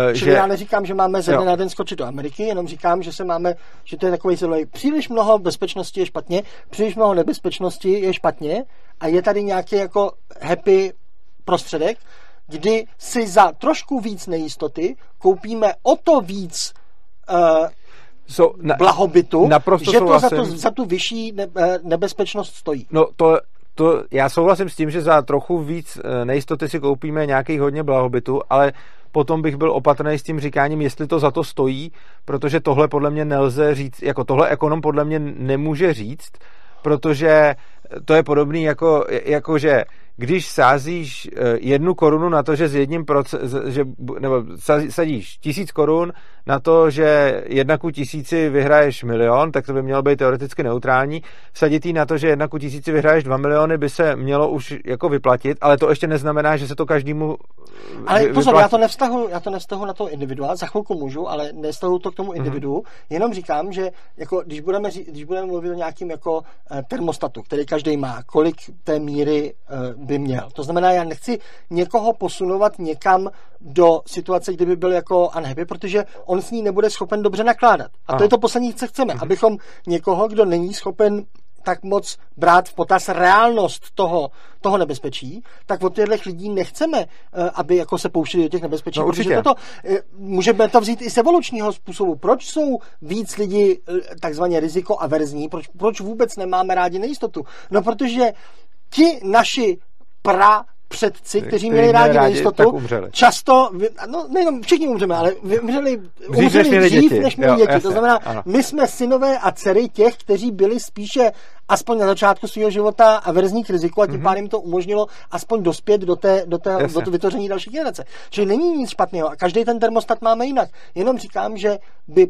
Uh, Čili že... já neříkám, že máme ze dne na den skočit do Ameriky, jenom říkám, že se máme, že to je takový zlej. Příliš mnoho bezpečnosti je špatně, příliš mnoho nebezpečnosti je špatně a je tady nějaký jako happy prostředek, kdy si za trošku víc nejistoty koupíme o to víc uh, so, na, blahobytu, naprosto že to za, to za tu vyšší ne, eh, nebezpečnost stojí. No to, to já souhlasím s tím, že za trochu víc eh, nejistoty si koupíme nějaký hodně blahobytu, ale potom bych byl opatrný s tím říkáním, jestli to za to stojí, protože tohle podle mě nelze říct, jako tohle ekonom podle mě nemůže říct, protože to je podobný jako, jako že když sázíš eh, jednu korunu na to, že z jedním proce, že, nebo sadíš tisíc korun na to, že jedna ku tisíci vyhraješ milion, tak to by mělo být teoreticky neutrální. Vsaditý na to, že jedna ku tisíci vyhraješ dva miliony, by se mělo už jako vyplatit, ale to ještě neznamená, že se to každému Ale vy, pozor, já to nevztahu, já to nevztahu na to individuál, za chvilku můžu, ale nevztahu to k tomu mhm. individu, mm-hmm. jenom říkám, že jako, když, budeme, když budeme mluvit o nějakým jako eh, termostatu, který každý má, kolik té míry eh, by měl. To znamená, já nechci někoho posunovat někam do situace, kdyby byl jako unhappy, protože on s ní nebude schopen dobře nakládat. A Aha. to je to poslední, co chceme, mm-hmm. abychom někoho, kdo není schopen tak moc brát v potaz reálnost toho, toho nebezpečí, tak od těchto lidí nechceme, eh, aby jako se pouštěli do těch nebezpečí. No, protože toto, eh, můžeme to vzít i z evolučního způsobu. Proč jsou víc lidi eh, takzvaně rizikoaverzní? Proč, proč vůbec nemáme rádi nejistotu? No, protože ti naši pra předci, kteří měli rádi, rádi nejistotu, často, no nejenom všichni umřeme, ale umřeli, umřeli dřív, dřív, děti. než měli jo, děti. Jasně, to znamená, ano. my jsme synové a dcery těch, kteří byli spíše aspoň na začátku svého života a verzní k riziku a tím mm-hmm. pádem to umožnilo aspoň dospět do, té, do, té, do to vytvoření další generace. Čili není nic špatného a každý ten termostat máme jinak. Jenom říkám, že by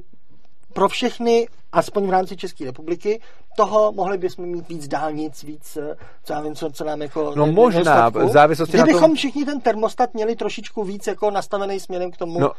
pro všechny, aspoň v rámci České republiky, toho mohli bychom mít víc dálnic, víc, eh, co já vím, co, co nám jako... No možná, v závislosti Kdybychom na tom... všichni ten termostat měli trošičku víc jako nastavený směrem k tomu, no,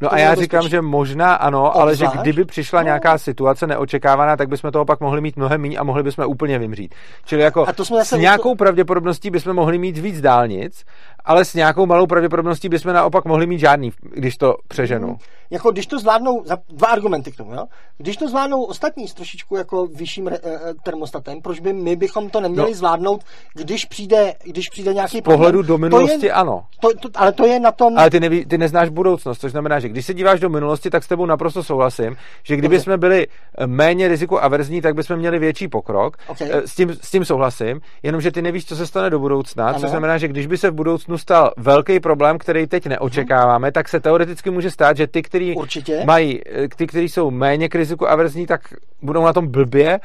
No a já říkám, že možná ano, Obzvlášť? ale že kdyby přišla no. nějaká situace neočekávaná, tak bychom toho pak mohli mít mnohem méně a mohli bychom úplně vymřít. Čili jako a to jsme s nějakou to... pravděpodobností bychom mohli mít víc dálnic, ale s nějakou malou pravděpodobností bychom naopak mohli mít žádný, když to přeženu. Hmm. Jako když to zvládnou, dva argumenty k tomu, jo? Když to zvládnou ostatní s trošičku jako vyšším re, e, termostatem, proč by my bychom to neměli no. zvládnout, když přijde, když přijde nějaký Z pohledu problém, do minulosti to je, ano. To, to, ale to je na tom... Ale ty, neví, ty neznáš budoucnost, což znamená, že když se díváš do minulosti, tak s tebou naprosto souhlasím, že kdyby jsme byli eh, méně riziku averzní, tak bychom měli větší pokrok. Okay. Eh, s, tím, s tím souhlasím, jenomže ty nevíš, co se stane do budoucna, ano. což znamená, že když by se v budoucnu stal velký problém, který teď neočekáváme, hmm. tak se teoreticky může stát, že ty, kteří mají, eh, ty, kteří jsou méně k riziku averzní, tak budou na tom blbě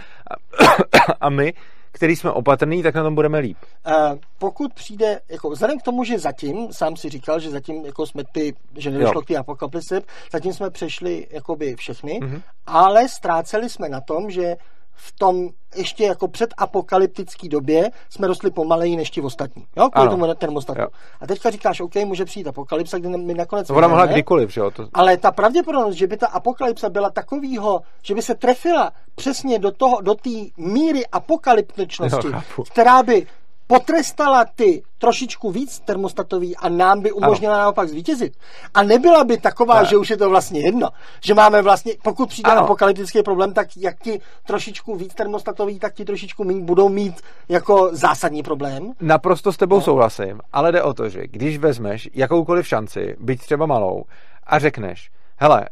a *coughs* my, který jsme opatrní, tak na tom budeme líp. Uh, pokud přijde, jako vzhledem k tomu, že zatím, sám si říkal, že zatím jako jsme ty, že nedošlo k té apokalypse, zatím jsme přešli jakoby všechny, mm-hmm. ale ztráceli jsme na tom, že v tom ještě jako před apokalyptické době jsme rostli pomaleji než ti ostatní. Jo, kvůli ano. tomu termostatu. Jo. A teďka říkáš, OK, může přijít apokalypsa, kdy my nakonec. Ona mohla kdykoliv, že jo? To... Ale ta pravděpodobnost, že by ta apokalypsa byla takovýho, že by se trefila přesně do toho, do té míry apokalyptičnosti, jo, která by potrestala ty trošičku víc termostatový a nám by umožnila ano. naopak zvítězit. A nebyla by taková, ano. že už je to vlastně jedno. Že máme vlastně, pokud přijde ano. apokalyptický problém, tak jak ti trošičku víc termostatový, tak ti trošičku méně budou mít jako zásadní problém. Naprosto s tebou no. souhlasím, ale jde o to, že když vezmeš jakoukoliv šanci, byť třeba malou, a řekneš, hele,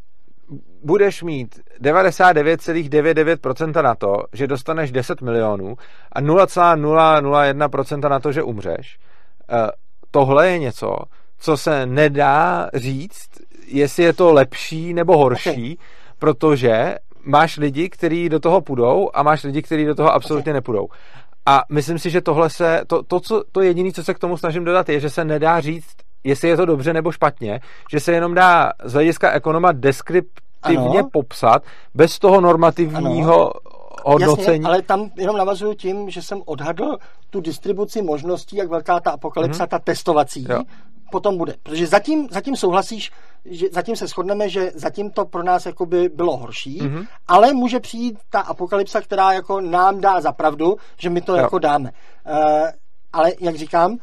budeš mít 99,99% na to, že dostaneš 10 milionů a 0,001% na to, že umřeš. Eh, tohle je něco, co se nedá říct, jestli je to lepší nebo horší, okay. protože máš lidi, kteří do toho půjdou a máš lidi, kteří do toho absolutně okay. nepůjdou. A myslím si, že tohle se, to, to, co, to jediné, co se k tomu snažím dodat, je, že se nedá říct, jestli je to dobře nebo špatně, že se jenom dá z hlediska ekonoma deskript objektivně ano. popsat, bez toho normativního ano. hodnocení. Jasně, ale tam jenom navazuju tím, že jsem odhadl tu distribuci možností, jak velká ta apokalypsa, mm-hmm. ta testovací, jo. potom bude. Protože zatím, zatím souhlasíš, že zatím se shodneme, že zatím to pro nás jakoby bylo horší, mm-hmm. ale může přijít ta apokalypsa, která jako nám dá za pravdu, že my to jo. jako dáme. Uh, ale jak říkám,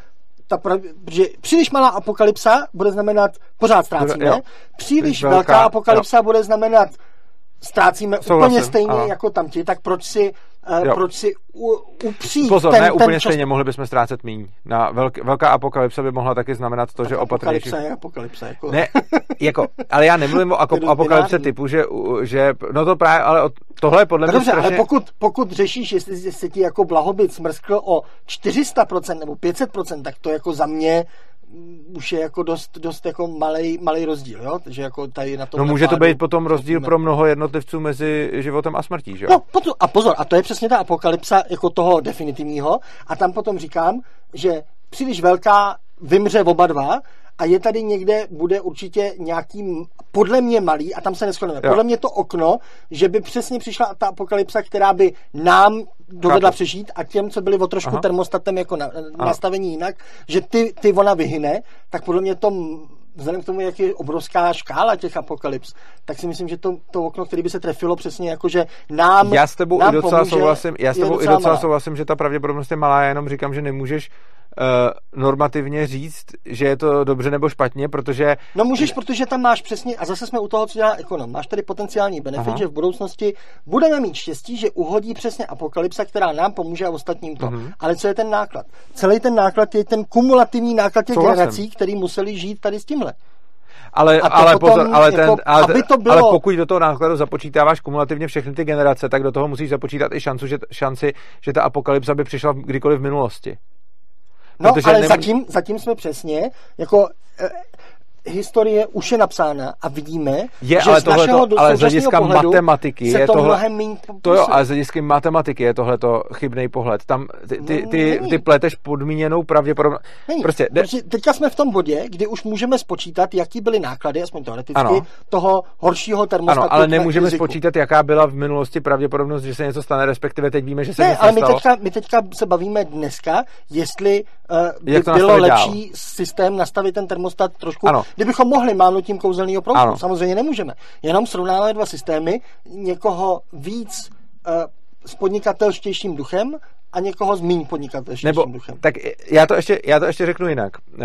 ta, protože příliš malá apokalypsa bude znamenat pořád ztrácíme, jo. příliš velká, velká apokalypsa jo. bude znamenat ztrácíme Souhlasím, úplně stejně ano. jako tamti, tak proč si, uh, proč si upřít Pozor, ten, ne úplně ten stejně, mohli bychom ztrácet míň. Na velk, velká apokalypsa by mohla taky znamenat to, tak že opatrnější... Apokalypsa je apokalypsa. Jako... Ne, jako, ale já nemluvím o *laughs* apokalypse typu, že, že, no to právě, ale o, tohle je podle no mě Dobře, strašně... ale pokud, pokud řešíš, jestli se ti jako blahobyt smrskl o 400% nebo 500%, tak to jako za mě už je jako dost, dost jako malej, malej rozdíl, jo? Takže jako tady na tom No může to být potom rozdíl pro mnoho jednotlivců mezi životem a smrtí, že jo? No a pozor, a to je přesně ta apokalypsa jako toho definitivního a tam potom říkám, že příliš velká, vymře oba dva a je tady někde, bude určitě nějaký, podle mě malý, a tam se neschodneme, podle mě to okno, že by přesně přišla ta apokalypsa, která by nám dovedla Chápu. přežít a těm, co byli o trošku Aha. termostatem jako na, nastavení jinak, že ty, ty ona vyhyne, tak podle mě to vzhledem k tomu, jak je obrovská škála těch apokalyps, tak si myslím, že to, to okno, které by se trefilo přesně jako, že nám Já s tebou nám i docela pomůže, souhlasím, já s tebou i docela souhlasím, že ta pravděpodobnost je malá, já jenom říkám, že nemůžeš normativně říct, že je to dobře nebo špatně, protože... No můžeš, protože tam máš přesně, a zase jsme u toho, co dělá ekonom, máš tady potenciální benefit, Aha. že v budoucnosti budeme mít štěstí, že uhodí přesně apokalypsa, která nám pomůže a ostatním to. Uh-huh. Ale co je ten náklad? Celý ten náklad je ten kumulativní náklad těch Souhlasím. generací, který museli žít tady s tímhle. Ale, ale, potom, pozor, ale, ten, jako, ale, aby to bylo... ale pokud do toho nákladu započítáváš kumulativně všechny ty generace, tak do toho musíš započítat i šancu, že, šanci, že ta apokalypsa by přišla kdykoliv v minulosti. No, Protože ale nem... zatím, zatím jsme přesně, jako eh, historie už je napsána a vidíme, je, že ale z našeho to, ale z hlediska matematiky se je to tohle, mnohem méně To jo, ale z hlediska matematiky je tohle to chybný pohled. Tam ty, ty, no, ty, ty pleteš podmíněnou pravděpodobnost. Prostě, de... teďka jsme v tom bodě, kdy už můžeme spočítat, jaký byly náklady, aspoň teoreticky, ano. toho horšího termostatu. Ano, ale nemůžeme riziku. spočítat, jaká byla v minulosti pravděpodobnost, že se něco stane, respektive teď víme, že se ne, něco ale my teďka, my teďka se bavíme dneska, jestli uh, by bylo lepší dál? systém nastavit ten termostat trošku, ano. kdybychom mohli, mám tím kouzelného proudu. Ano. Samozřejmě nemůžeme. Jenom srovnáme dva systémy, někoho víc uh, s podnikatelštějším duchem a někoho s méně podnikatelštějším Nebo, duchem. Tak já to ještě, já to ještě řeknu jinak. Uh,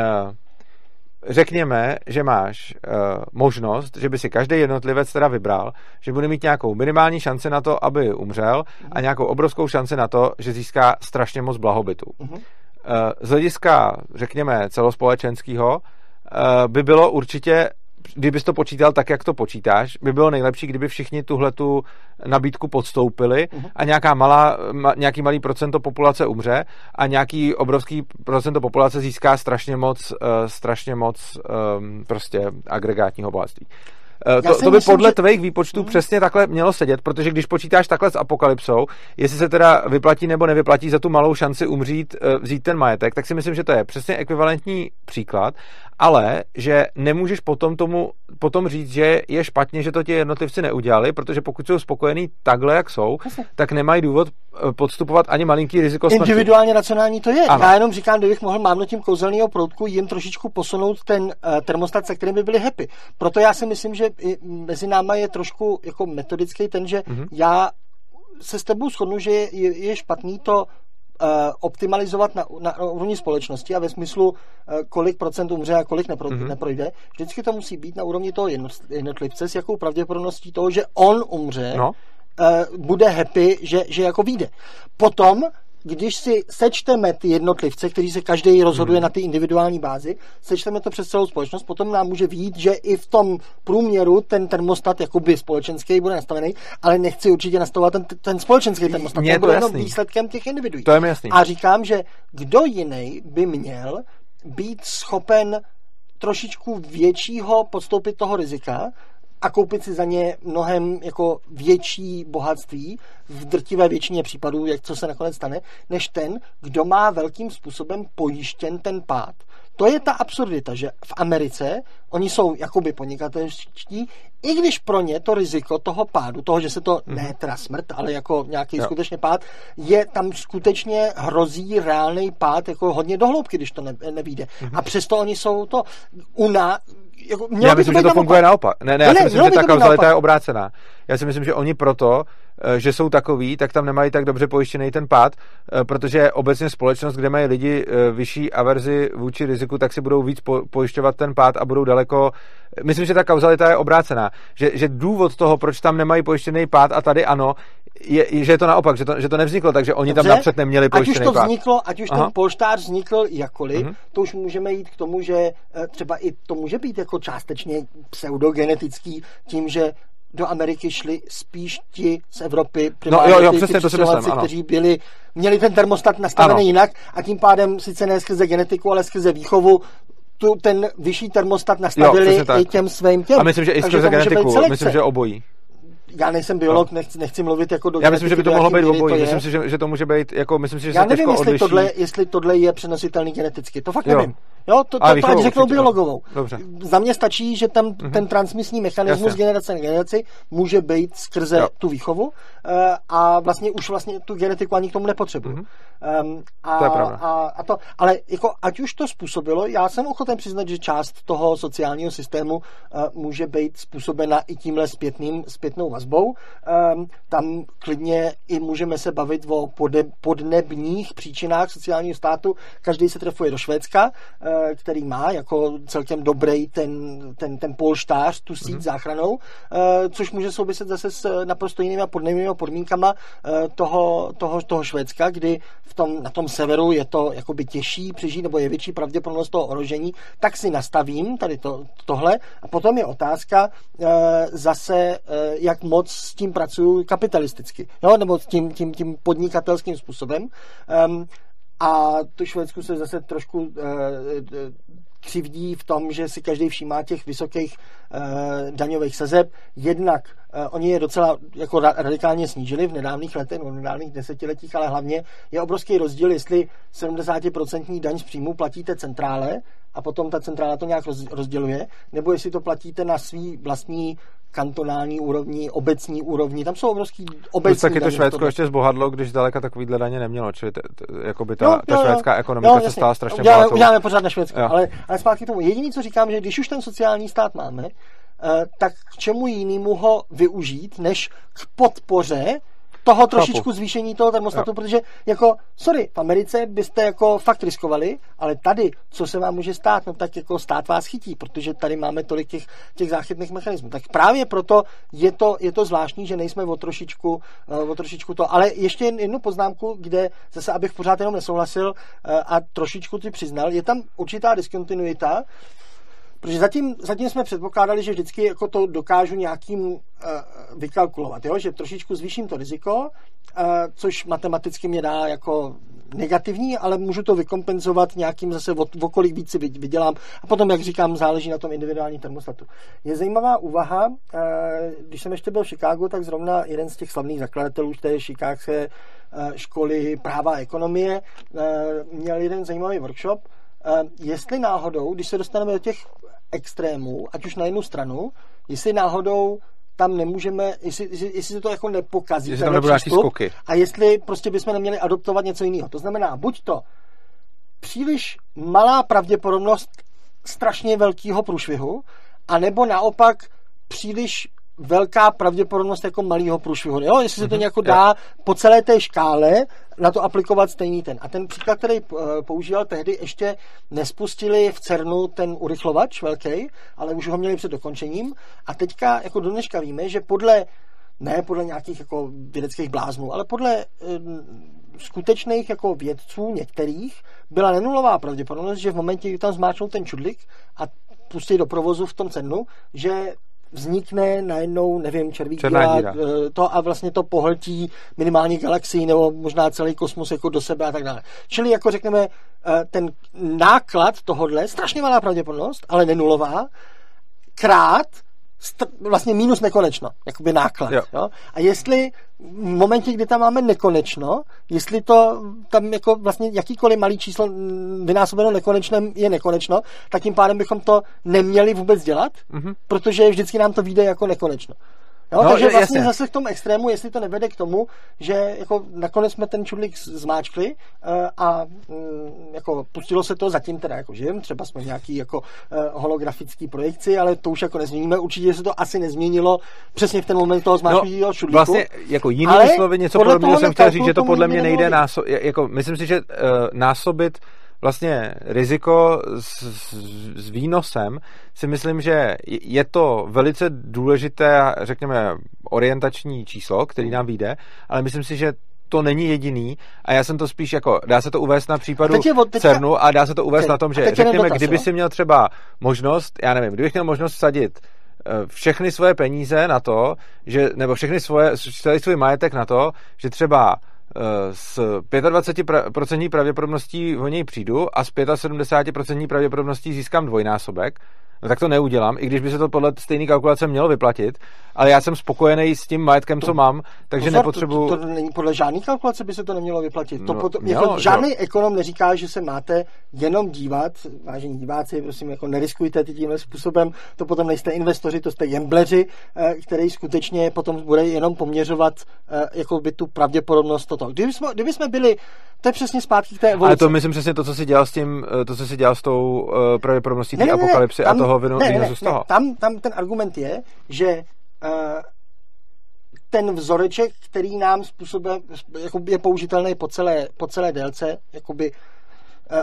řekněme, že máš uh, možnost, že by si každý jednotlivec teda vybral, že bude mít nějakou minimální šanci na to, aby umřel a nějakou obrovskou šanci na to, že získá strašně moc blahobytu. Uh-huh. Uh, z hlediska, řekněme, celospolečenského, uh, by bylo určitě kdybys to počítal tak, jak to počítáš, by bylo nejlepší, kdyby všichni tuhle tu nabídku podstoupili uh-huh. a nějaká malá, ma, nějaký malý procento populace umře a nějaký obrovský procento populace získá strašně moc, uh, strašně moc um, prostě agregátního bohatství. Eh, to, to by myslím, podle že... tvých výpočtů hmm. přesně takhle mělo sedět, protože když počítáš takhle s apokalypsou, jestli se teda vyplatí nebo nevyplatí za tu malou šanci umřít, eh, vzít ten majetek, tak si myslím, že to je přesně ekvivalentní příklad, ale že nemůžeš potom tomu potom říct, že je špatně, že to ti jednotlivci neudělali, protože pokud jsou spokojení takhle, jak jsou, tak nemají důvod eh, podstupovat ani malinký riziko smrti. Individuálně racionální to je. Ano. Já jenom říkám, kdybych mohl mávnutím kouzelného proutku jim trošičku posunout ten uh, termostat, se kterým by byli happy. Proto já si myslím, že mezi náma je trošku jako metodický ten, že mm-hmm. já se s tebou shodnu, že je, je špatný to optimalizovat na, na, úrovni společnosti a ve smyslu, uh, kolik procent umře a kolik nepro, mm-hmm. neprojde. Vždycky to musí být na úrovni toho jednotlivce, s jakou pravděpodobností toho, že on umře, no. uh, bude happy, že, že jako vyjde. Potom když si sečteme ty jednotlivce, kteří se každý rozhoduje hmm. na ty individuální bázi, sečteme to přes celou společnost, potom nám může vyjít, že i v tom průměru ten termostat jakoby společenský bude nastavený, ale nechci určitě nastavovat ten, ten společenský termostat. Mně to bude jenom výsledkem těch individuí. To je mi jasný. A říkám, že kdo jiný by měl být schopen trošičku většího podstoupit toho rizika, a koupit si za ně mnohem jako větší bohatství v drtivé většině případů, jak co se nakonec stane, než ten, kdo má velkým způsobem pojištěn ten pád. To je ta absurdita, že v Americe oni jsou jakoby podnikatelští, i když pro ně to riziko toho pádu, toho, že se to mm-hmm. ne teda smrt, ale jako nějaký jo. skutečně pád, je tam skutečně hrozí reálný pád jako hodně dohloubky, když to ne, nevíde. Mm-hmm. A přesto oni jsou to u nás, jako, já myslím, to že to funguje naopak. Ne, ne, já si myslím, že ta kauzalita je obrácená. Já si myslím, že oni proto, že jsou takový, tak tam nemají tak dobře pojištěný ten pád, eh, protože obecně společnost, kde mají lidi eh, vyšší averzi vůči riziku, tak si budou víc pojišťovat ten pád a budou daleko. Myslím, že ta kauzalita je obrácená. Že, že důvod toho, proč tam nemají pojištěný pád a tady ano, je, že je to naopak, že to, že to nevzniklo, takže oni Dobře, tam napřed neměli pojištěný Ať už to pád. vzniklo, ať už Aha. ten polštář vznikl jakoliv, uh-huh. to už můžeme jít k tomu, že třeba i to může být jako částečně pseudogenetický tím, že do Ameriky šli spíš ti z Evropy, no, jo, jo, přesně, to si myslím, kteří byli, měli ten termostat nastavený ano. jinak a tím pádem sice ne skrze genetiku, ale skrze výchovu tu, ten vyšší termostat nastavili jo, i těm svým těm. A myslím, že i skrze genetiku, myslím, že obojí. Já nejsem biolog, no. nechci, nechci mluvit jako do Já myslím, že by to mohlo být obojí. Myslím si, že, že, to může být, jako, myslím si, že já se nevím, jestli odliší. tohle, jestli tohle je přenositelný geneticky. To fakt jo. nevím. Jo, to, to, to ať řeknou biologovou. Dobře. Za mě stačí, že tam mm-hmm. ten transmisní mechanismus Jasně. generace na generaci může být skrze jo. tu výchovu uh, a vlastně už vlastně tu genetiku ani k tomu nepotřebuju. Mm-hmm. Um, a, to je a, a to, ale jako ať už to způsobilo, já jsem ochoten přiznat, že část toho sociálního systému uh, může být způsobena i tímhle zpětným, zpětnou vazbou. Um, tam klidně i můžeme se bavit o podnebních příčinách sociálního státu. Každý se trefuje do Švédska, uh, který má jako celkem dobrý ten, ten, ten polštář, tu síť mm-hmm. záchranou, uh, což může souviset zase s naprosto jinými podnebnými podmínkama toho, toho, toho Švédska, kdy tom, na tom severu je to jakoby těžší přežít, nebo je větší pravděpodobnost toho ohrožení, tak si nastavím tady to, tohle a potom je otázka uh, zase, uh, jak moc s tím pracuju kapitalisticky, jo? nebo s tím, tím, tím podnikatelským způsobem. Um, a to Švédsku se zase trošku uh, křivdí v tom, že si každý všímá těch vysokých uh, daňových sazeb. Jednak uh, oni je docela jako radikálně snížili v nedávných letech, v nedávných desetiletích, ale hlavně je obrovský rozdíl, jestli 70% daň z příjmu platíte centrále a potom ta centrála to nějak rozděluje, nebo jestli to platíte na svý vlastní kantonální úrovni, obecní úrovni, tam jsou obrovský obecní taky to Švédsko ještě zbohadlo, když zdaleka takovýhle daně nemělo, čili t, t, jakoby ta, jo, ta jo, švédská jo, ekonomika jo, se stala strašně uděláme, bohatou. Uděláme pořád na Švédsko, ale, ale zpátky k tomu. Jediný, co říkám, že když už ten sociální stát máme, eh, tak k čemu jinému ho využít, než k podpoře toho trošičku Chápu. zvýšení toho termostatu, jo. protože jako, sorry, v Americe byste jako fakt riskovali, ale tady, co se vám může stát, no tak jako stát vás chytí, protože tady máme tolik těch, těch záchytných mechanismů. Tak právě proto je to, je to zvláštní, že nejsme o trošičku, uh, o trošičku to. Ale ještě jednu poznámku, kde zase, abych pořád jenom nesouhlasil uh, a trošičku ti přiznal, je tam určitá diskontinuita, Protože zatím, zatím jsme předpokládali, že vždycky jako to dokážu nějakým uh, vykalkulovat, jo? že trošičku zvýším to riziko, uh, což matematicky mě dá jako negativní, ale můžu to vykompenzovat nějakým zase o, o kolik víc si vydělám. A potom, jak říkám, záleží na tom individuální termostatu. Je zajímavá úvaha, uh, když jsem ještě byl v Chicagu, tak zrovna jeden z těch slavných zakladatelů té Chicagské uh, školy práva a ekonomie uh, měl jeden zajímavý workshop, jestli náhodou, když se dostaneme do těch extrémů, ať už na jednu stranu, jestli náhodou tam nemůžeme, jestli, jestli se to jako nepokazí, jestli tam nebudou skoky. a jestli prostě bychom neměli adoptovat něco jiného. To znamená, buď to příliš malá pravděpodobnost strašně velkého průšvihu, anebo naopak příliš velká pravděpodobnost jako malého průšvihu. Jo? Jestli se to mhm. nějak dá po celé té škále na to aplikovat stejný ten. A ten příklad, který eh, používal tehdy, ještě nespustili v CERNu ten urychlovač velký, ale už ho měli před dokončením. A teďka jako do dneška víme, že podle ne podle nějakých jako vědeckých bláznů, ale podle um, skutečných jako vědců některých byla nenulová pravděpodobnost, že v momentě, kdy tam zmáčnou ten čudlik a pustí do provozu v tom cenu, že vznikne najednou, nevím, červí díra, díra, eh, to a vlastně to pohltí minimální galaxii nebo možná celý kosmos jako do sebe a tak dále. Čili jako řekneme, eh, ten náklad tohodle, strašně malá pravděpodobnost, ale nenulová, krát vlastně minus nekonečno, jakoby náklad. Jo. Jo? A jestli v momentě, kdy tam máme nekonečno, jestli to tam jako vlastně jakýkoliv malý číslo vynásobeno nekonečnem je nekonečno, tak tím pádem bychom to neměli vůbec dělat, mm-hmm. protože vždycky nám to vyjde jako nekonečno. Jo, no, takže vlastně jasně. zase v tom extrému, jestli to nevede k tomu, že jako nakonec jsme ten čudlík zmáčkli uh, a um, jako pustilo se to, zatím teda jako žijem, třeba jsme nějaký jako uh, holografický projekci, ale to už jako nezměníme, určitě se to asi nezměnilo přesně v ten moment toho zmáčknutého no, čudlíku. Vlastně jako jiný slovy něco podobného jsem chtěl říct, že to podle mě nejde násobit, jako myslím si, že uh, násobit vlastně riziko s, s, výnosem, si myslím, že je to velice důležité, řekněme, orientační číslo, který nám vyjde, ale myslím si, že to není jediný a já jsem to spíš jako, dá se to uvést na případu teďka, CERNu a dá se to uvést teď, na tom, že řekněme, kdyby si měl třeba možnost, já nevím, kdybych měl možnost sadit eh, všechny svoje peníze na to, že, nebo všechny svoje, celý svůj majetek na to, že třeba s 25% pravděpodobností o něj přijdu a s 75% pravděpodobností získám dvojnásobek, no tak to neudělám, i když by se to podle stejné kalkulace mělo vyplatit, ale já jsem spokojený s tím majetkem, to, co mám, takže pozor, nepotřebuji... To, to, to není podle žádné kalkulace by se to nemělo vyplatit. No, to potom, mělo, jako, žádný jo. ekonom neříká, že se máte jenom dívat, vážení diváci, prosím, jako neriskujte tímhle způsobem, to potom nejste investoři, to jste jembleři, eh, který skutečně potom bude jenom poměřovat eh, jako by tu pravděpodobnost toto. Kdyby jsme, kdyby jsme byli to je přesně zpátky k té evoluci. Ale to myslím přesně to, co si dělal s tím, eh, to, co si dělal s tou pravděpodobností té apokalypsy tam, a toho vinu, ne, ne, ne, z toho. Ne, tam, tam ten argument je, že uh, ten vzoreček, který nám způsobuje, jako je použitelný po celé, po celé délce, jakoby uh,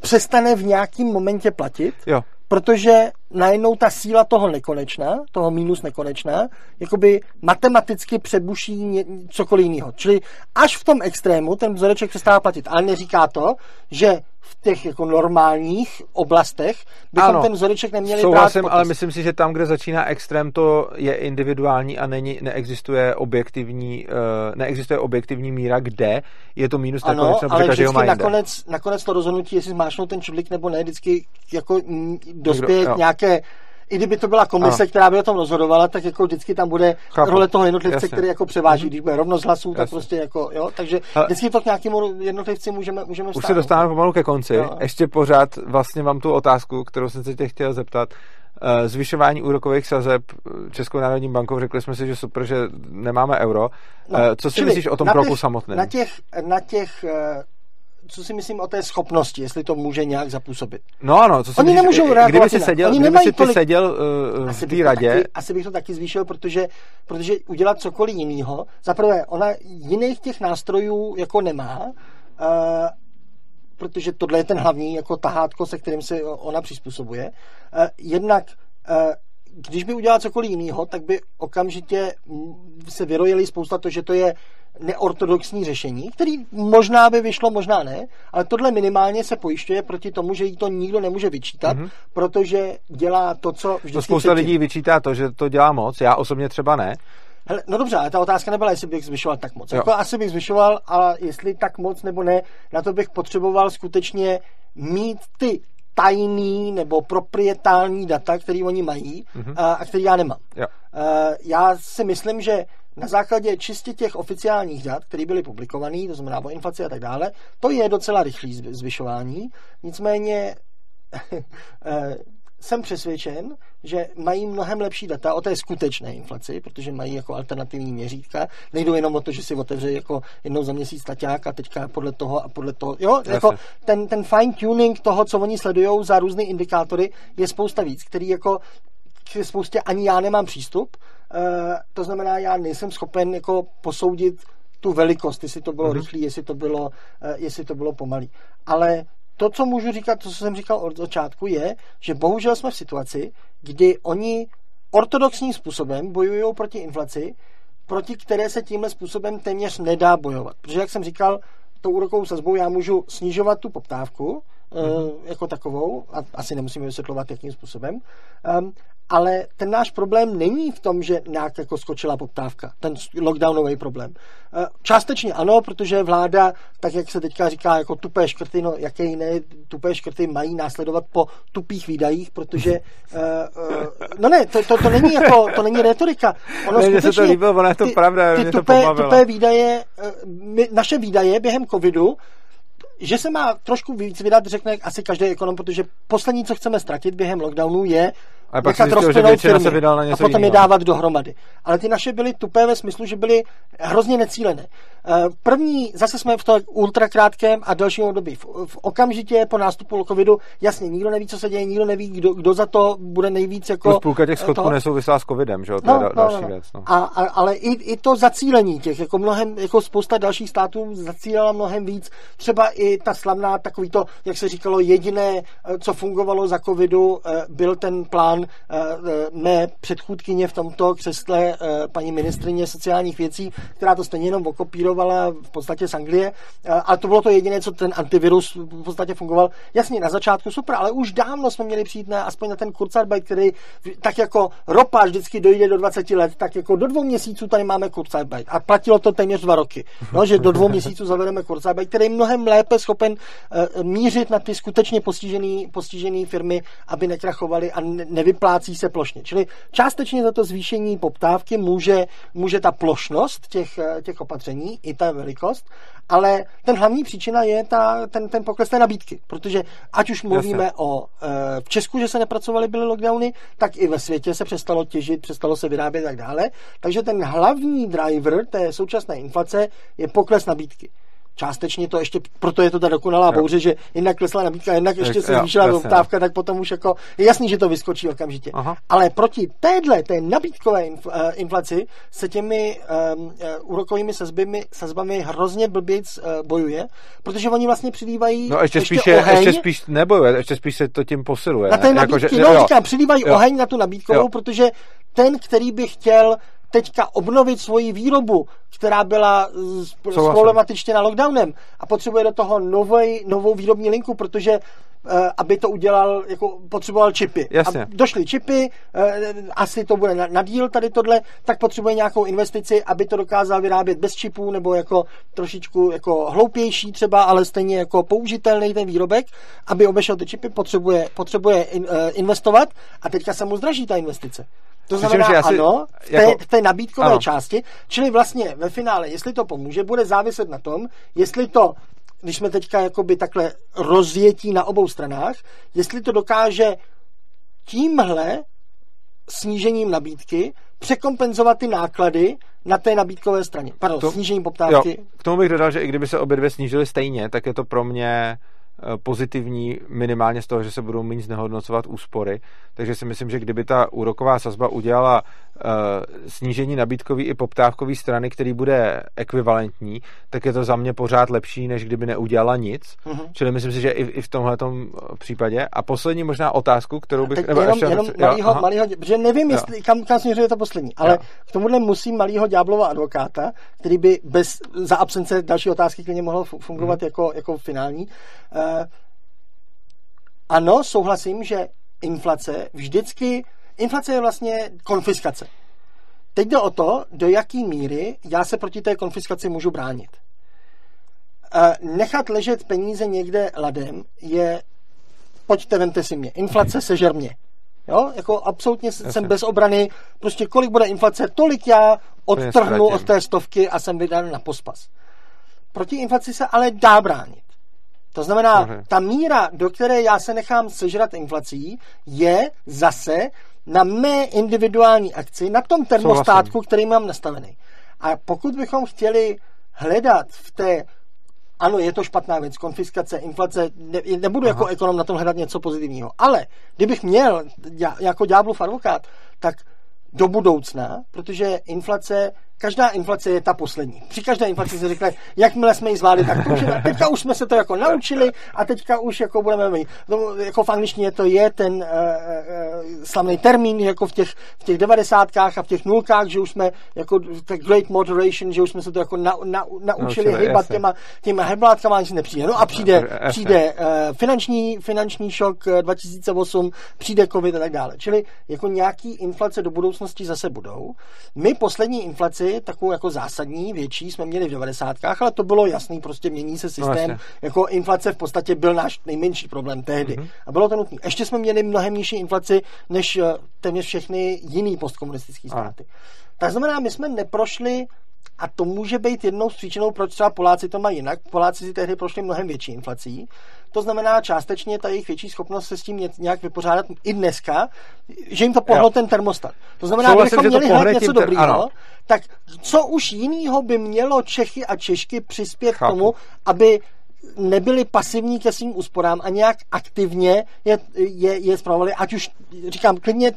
přestane v nějakém momentě platit, jo. protože najednou ta síla toho nekonečná, toho minus nekonečná, jakoby matematicky přebuší cokoliv jiného. Čili až v tom extrému ten vzoreček přestává platit. Ale neříká to, že těch jako normálních oblastech bychom ano, ten vzoreček neměli souhlasím, brát ale myslím si, že tam, kde začíná extrém, to je individuální a není, neexistuje objektivní, uh, neexistuje objektivní míra, kde je to minus ano, nakonec, ale vždycky nakonec, nakonec to rozhodnutí, jestli zmášnout ten čudlik nebo ne, vždycky jako dospěje k nějaké i kdyby to byla komise, ano. která by o tom rozhodovala, tak jako vždycky tam bude Chápu. role toho jednotlivce, Jasně. který jako převáží. Mhm. Když bude rovnost hlasů, Jasně. tak prostě jako, jo, takže Ale... vždycky to k nějakému jednotlivci můžeme, můžeme Už se dostáváme pomalu ke konci. Jo. Ještě pořád vlastně mám tu otázku, kterou jsem se tě chtěl zeptat. Eh, zvyšování úrokových sazeb Českou národní bankou, řekli jsme si, že super, že nemáme euro. No, eh, Co si myslíš o tom kroku samotném? Na těch, na těch eh, co si myslím o té schopnosti, jestli to může nějak zapůsobit. No ano, co si Oni myslíš, nemůžou reagovat kdyby si seděl, Oni kdyby si ty tolik... seděl uh, v té radě... Taky, asi bych to taky zvýšil, protože, protože udělat cokoliv jiného, zaprvé ona jiných těch nástrojů jako nemá, uh, protože tohle je ten hlavní jako tahátko, se kterým se ona přizpůsobuje. Uh, jednak uh, když by udělal cokoliv jiného, tak by okamžitě se vyrojili spousta to, že to je neortodoxní řešení, který možná by vyšlo, možná ne, ale tohle minimálně se pojišťuje proti tomu, že jí to nikdo nemůže vyčítat, mm-hmm. protože dělá to, co vždycky To spousta lidí vyčítá to, že to dělá moc, já osobně třeba ne. Hele, no dobře, ale ta otázka nebyla, jestli bych zvyšoval tak moc. Jako asi bych zvyšoval, ale jestli tak moc nebo ne, na to bych potřeboval skutečně mít ty tajný nebo proprietální data, které oni mají mm-hmm. a, a který já nemám. Jo. já si myslím, že na základě čistě těch oficiálních dat, které byly publikované, to znamená o inflaci a tak dále, to je docela rychlé zvyšování. Nicméně *laughs* eh, jsem přesvědčen, že mají mnohem lepší data o té skutečné inflaci, protože mají jako alternativní měřítka. Nejdou jenom o to, že si otevře jako jednou za měsíc taťák a teďka podle toho a podle toho. Jo, jako ten, ten fine tuning toho, co oni sledují za různé indikátory, je spousta víc, který jako k spoustě ani já nemám přístup. E, to znamená, já nejsem schopen jako posoudit tu velikost, jestli to bylo mm-hmm. rychlé, jestli to bylo, e, jestli to bylo pomalý. Ale to, co můžu říkat, to, co jsem říkal od začátku, je, že bohužel jsme v situaci, kdy oni ortodoxním způsobem bojují proti inflaci, proti které se tímhle způsobem téměř nedá bojovat. Protože, jak jsem říkal, tou úrokovou sazbou já můžu snižovat tu poptávku, mm-hmm. jako takovou, a asi nemusíme vysvětlovat, jakým způsobem, um, ale ten náš problém není v tom, že nějak jako skočila poptávka, ten lockdownový problém. Eh, částečně ano, protože vláda, tak jak se teďka říká, jako tupé škrty, no jaké jiné tupé škrty mají následovat po tupých výdajích, protože uh, *laughs* no ne, to, to, to, není jako, to není retorika. Ono ne, skutečně, se to líbilo, ono je to ty, pravda, ty tupé, to tupé výdaje, my, naše výdaje během covidu že se má trošku víc vydat, řekne asi každý ekonom, protože poslední, co chceme ztratit během lockdownu, je ale pak nechat rozplynout firmy se vydal na něco a potom jiného. je dávat dohromady. Ale ty naše byly tupé ve smyslu, že byly hrozně necílené. Eh, první, zase jsme v tom ultrakrátkém a dalším období. V, v okamžitě po nástupu covidu, jasně, nikdo neví, co se děje, nikdo neví, kdo, kdo za to bude nejvíc jako... Plus půlka těch schodků nesouvisela s covidem, že jo? To no, je da, no, další no. věc. No. A, a, ale i, i, to zacílení těch, jako mnohem, jako spousta dalších států zacílela mnohem víc. Třeba i ta slavná, takový to, jak se říkalo, jediné, eh, co fungovalo za covidu, eh, byl ten plán uh, mé předchůdkyně v tomto křesle, uh, paní ministrině sociálních věcí, která to stejně jenom okopírovala v podstatě z Anglie, ale to bylo to jediné, co ten antivirus v podstatě fungoval. Jasně, na začátku super, ale už dávno jsme měli přijít na, aspoň na ten Kurzarbeit, který tak jako ropa vždycky dojde do 20 let, tak jako do dvou měsíců tady máme Kurzarbeit. A platilo to téměř dva roky. No, že do dvou měsíců zavedeme Kurzarbeit, který je mnohem lépe schopen mířit na ty skutečně postižené postižený firmy, aby nekrachovaly a nevyplácí se plošně. Čili částečně za to zvýšení poptávky může, může ta plošnost těch, těch opatření i ta velikost, ale ten hlavní příčina je ta, ten, ten pokles té nabídky, protože ať už mluvíme Jasně. o e, v Česku, že se nepracovaly, byly lockdowny, tak i ve světě se přestalo těžit, přestalo se vyrábět a tak dále. Takže ten hlavní driver té současné inflace je pokles nabídky. Částečně to ještě, proto je to ta dokonalá jo. bouře, že jednak klesla nabídka, jednak ještě se zvýšila poptávka, tak potom už jako je jasný, že to vyskočí okamžitě. Aha. Ale proti téhle, té nabídkové eh, inflaci se těmi um, uh, úrokovými sazbami, sazbami hrozně blbějc uh, bojuje, protože oni vlastně přilívají No ještě, ještě spíš, oheň, ještě spíš nebojuje, ještě spíš se to tím posiluje. Na té jako, nabídky, jako, že, no, jo. říkám, přilívají jo. oheň na tu nabídkovou, jo. protože ten, který by chtěl teďka obnovit svoji výrobu, která byla problematičtěna lockdownem a potřebuje do toho novej, novou výrobní linku, protože aby to udělal, jako potřeboval čipy. Jasně. A došly čipy, uh, asi to bude na, díl tady tohle, tak potřebuje nějakou investici, aby to dokázal vyrábět bez čipů, nebo jako trošičku jako hloupější třeba, ale stejně jako použitelný ten výrobek, aby obešel ty čipy, potřebuje, potřebuje uh, investovat a teďka se mu zdraží ta investice. To znamená, že asi, ano, v té, jako, v té nabídkové ano. části, čili vlastně ve finále, jestli to pomůže, bude záviset na tom, jestli to, když jsme teďka jakoby takhle rozjetí na obou stranách, jestli to dokáže tímhle snížením nabídky překompenzovat ty náklady na té nabídkové straně. Pardon, to, snížením poptávky. Jo, k tomu bych dodal, že i kdyby se obě dvě snížily stejně, tak je to pro mě pozitivní minimálně z toho, že se budou méně znehodnocovat úspory. Takže si myslím, že kdyby ta úroková sazba udělala uh, snížení nabídkový i poptávkový strany, který bude ekvivalentní, tak je to za mě pořád lepší, než kdyby neudělala nic. Uh-huh. Čili myslím si, že i, i v tomhle případě. A poslední možná otázku, kterou bych... Nebo jenom, ještě, jenom malýho, malýho, protože nevím, jestli, kam, kam směřuje to poslední, ale jo. k tomuhle musím malýho ďáblova advokáta, který by bez, za absence další otázky klidně mohl fungovat uh-huh. jako, jako finální. Uh, ano, souhlasím, že inflace vždycky, inflace je vlastně konfiskace. Teď jde o to, do jaký míry já se proti té konfiskaci můžu bránit. Nechat ležet peníze někde ladem je, pojďte, vemte si mě, inflace sežer mě. Jo, jako absolutně Jasně. jsem bez obrany, prostě kolik bude inflace, tolik já odtrhnu od té stovky a jsem vydán na pospas. Proti inflaci se ale dá bránit. To znamená, okay. ta míra, do které já se nechám sežrat inflací, je zase na mé individuální akci, na tom termostátku, který mám nastavený. A pokud bychom chtěli hledat v té ano, je to špatná věc, konfiskace, inflace, ne, nebudu jako Aha. jako ekonom na tom hledat něco pozitivního, ale kdybych měl jako ďáblův advokát, tak do budoucna, protože inflace každá inflace je ta poslední. Při každé inflaci se řekne, jakmile jsme ji zvládli, tak to už je, teďka už jsme se to jako naučili a teďka už jako budeme mít. No, jako v angličtině to je ten uh, uh, slavný termín, jako v těch, v těch devadesátkách a v těch nulkách, že už jsme jako the great moderation, že už jsme se to jako na, na, naučili no, hýbat těma, těma heblátkama, nic nepřijde. No a přijde, přijde uh, finanční, finanční šok 2008, přijde covid a tak dále. Čili jako nějaký inflace do budoucnosti zase budou. My poslední inflaci takovou jako zásadní, větší jsme měli v 90. ale to bylo jasný, prostě mění se systém. No, jako inflace v podstatě byl náš nejmenší problém tehdy. Mm-hmm. A bylo to nutné. Ještě jsme měli mnohem nižší inflaci než eh, téměř všechny jiný postkomunistické státy. Tak znamená, my jsme neprošli a to může být jednou z příčinou, proč třeba Poláci to mají jinak. Poláci si tehdy prošli mnohem větší inflací. To znamená částečně ta jejich větší schopnost se s tím nějak vypořádat i dneska, že jim to pohlo jo. ten termostat. To znamená, že bychom měli hned něco dobrého, tak co už jiného by mělo Čechy a Češky přispět Chápu. k tomu, aby nebyli pasivní ke svým úsporám a nějak aktivně je, je, je zpravovali, ať už, říkám, klidně,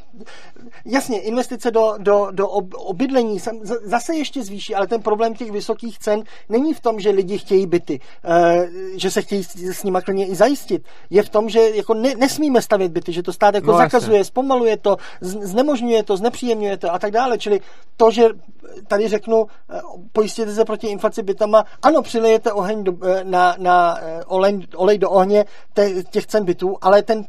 jasně, investice do, do, do obydlení zase ještě zvýší, ale ten problém těch vysokých cen není v tom, že lidi chtějí byty, eh, že se chtějí s nimi klidně i zajistit. Je v tom, že jako ne, nesmíme stavět byty, že to stát jako no, zakazuje, jasně. zpomaluje to, znemožňuje to, znepříjemňuje to a tak dále. Čili to, že tady řeknu, eh, pojistěte se proti inflaci bytama, ano, přilejete oheň do, eh, na, na olej, olej do ohně těch cen bytů, ale ten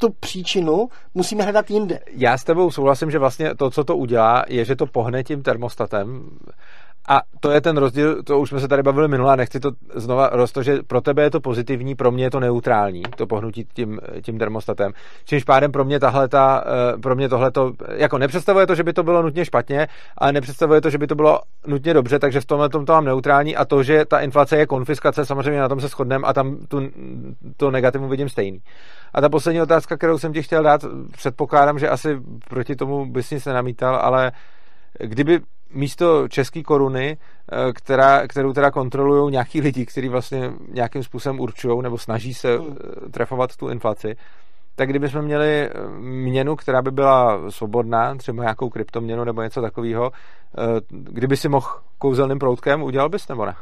tu příčinu musíme hledat jinde. Já s tebou souhlasím, že vlastně to, co to udělá, je, že to pohne tím termostatem a to je ten rozdíl, to už jsme se tady bavili minule, nechci to znova rosto, že pro tebe je to pozitivní, pro mě je to neutrální, to pohnutí tím, tím termostatem. Čímž pádem pro mě tahle ta, eh, pro mě tohle to, jako nepředstavuje to, že by to bylo nutně špatně, ale nepředstavuje to, že by to bylo nutně dobře, takže v tomhle tom to mám neutrální a to, že ta inflace je konfiskace, samozřejmě na tom se shodneme a tam tu, to negativum vidím stejný. A ta poslední otázka, kterou jsem ti chtěl dát, předpokládám, že asi proti tomu bys nic nenamítal, ale kdyby místo české koruny, eh, která, kterou teda kontrolují nějaký lidi, kteří vlastně nějakým způsobem určují nebo snaží se hmm. eh, trefovat tu inflaci, tak kdybychom měli eh, měnu, která by byla svobodná, třeba nějakou kryptoměnu nebo něco takového, kdyby si mohl kouzelným proutkem, udělal bys nebo ne?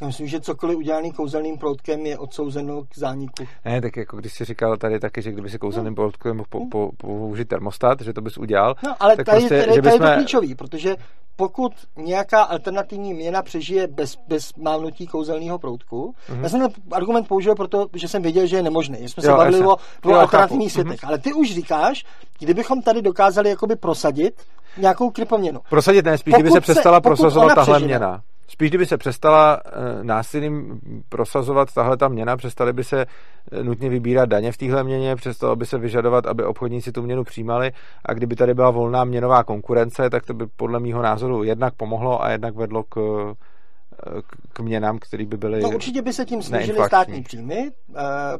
Já myslím, že cokoliv udělaný kouzelným proutkem je odsouzeno k zániku. Ne, tak jako když jsi říkal tady taky, že kdyby si kouzelným no. proutkem mohl po, po, použít termostat, že to bys udělal. No, ale tak tady, prostě, tady, že tady je to klíčový, protože pokud nějaká alternativní měna přežije bez, bez mávnutí kouzelného proutku, mm-hmm. já jsem ten argument použil proto, že jsem věděl, že je nemožný. Že jsme jo, se bavili o dvou alternativních světech. Mm-hmm. Ale ty už říkáš, kdybychom tady dokázali jakoby prosadit nějakou kryptoměnu. Prosadit ne, spíš kdyby se přestala prosazovat tahle měna. Spíš, kdyby se přestala e, násilím prosazovat tahle ta měna, přestali by se e, nutně vybírat daně v téhle měně, přestalo by se vyžadovat, aby obchodníci tu měnu přijímali a kdyby tady byla volná měnová konkurence, tak to by podle mého názoru jednak pomohlo a jednak vedlo k, e, k měnám, které by byly No určitě by se tím snížily státní příjmy, uh,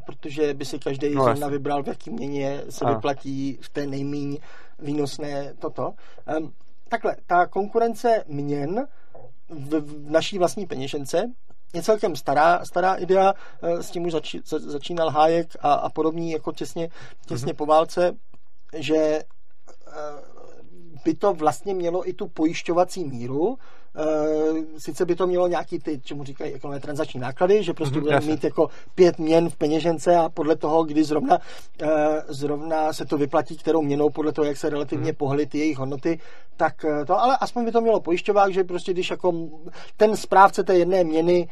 protože by si každý no, zrovna vybral, v jaký měně se a. vyplatí v té nejméně výnosné toto. Um, takhle, ta konkurence měn v, naší vlastní peněžence. Je celkem stará, stará idea, eh, s tím už zači, začínal Hájek a, a podobní jako těsně, těsně mm-hmm. po válce, že eh, by to vlastně mělo i tu pojišťovací míru, sice by to mělo nějaký ty, čemu říkají ekonomé transakční náklady, že prostě mm-hmm, budeme mít jako pět měn v peněžence a podle toho, kdy zrovna, eh, zrovna se to vyplatí, kterou měnou, podle toho, jak se relativně mm-hmm. pohly ty jejich hodnoty, tak eh, to, ale aspoň by to mělo pojišťovák, že prostě když jako ten správce té jedné měny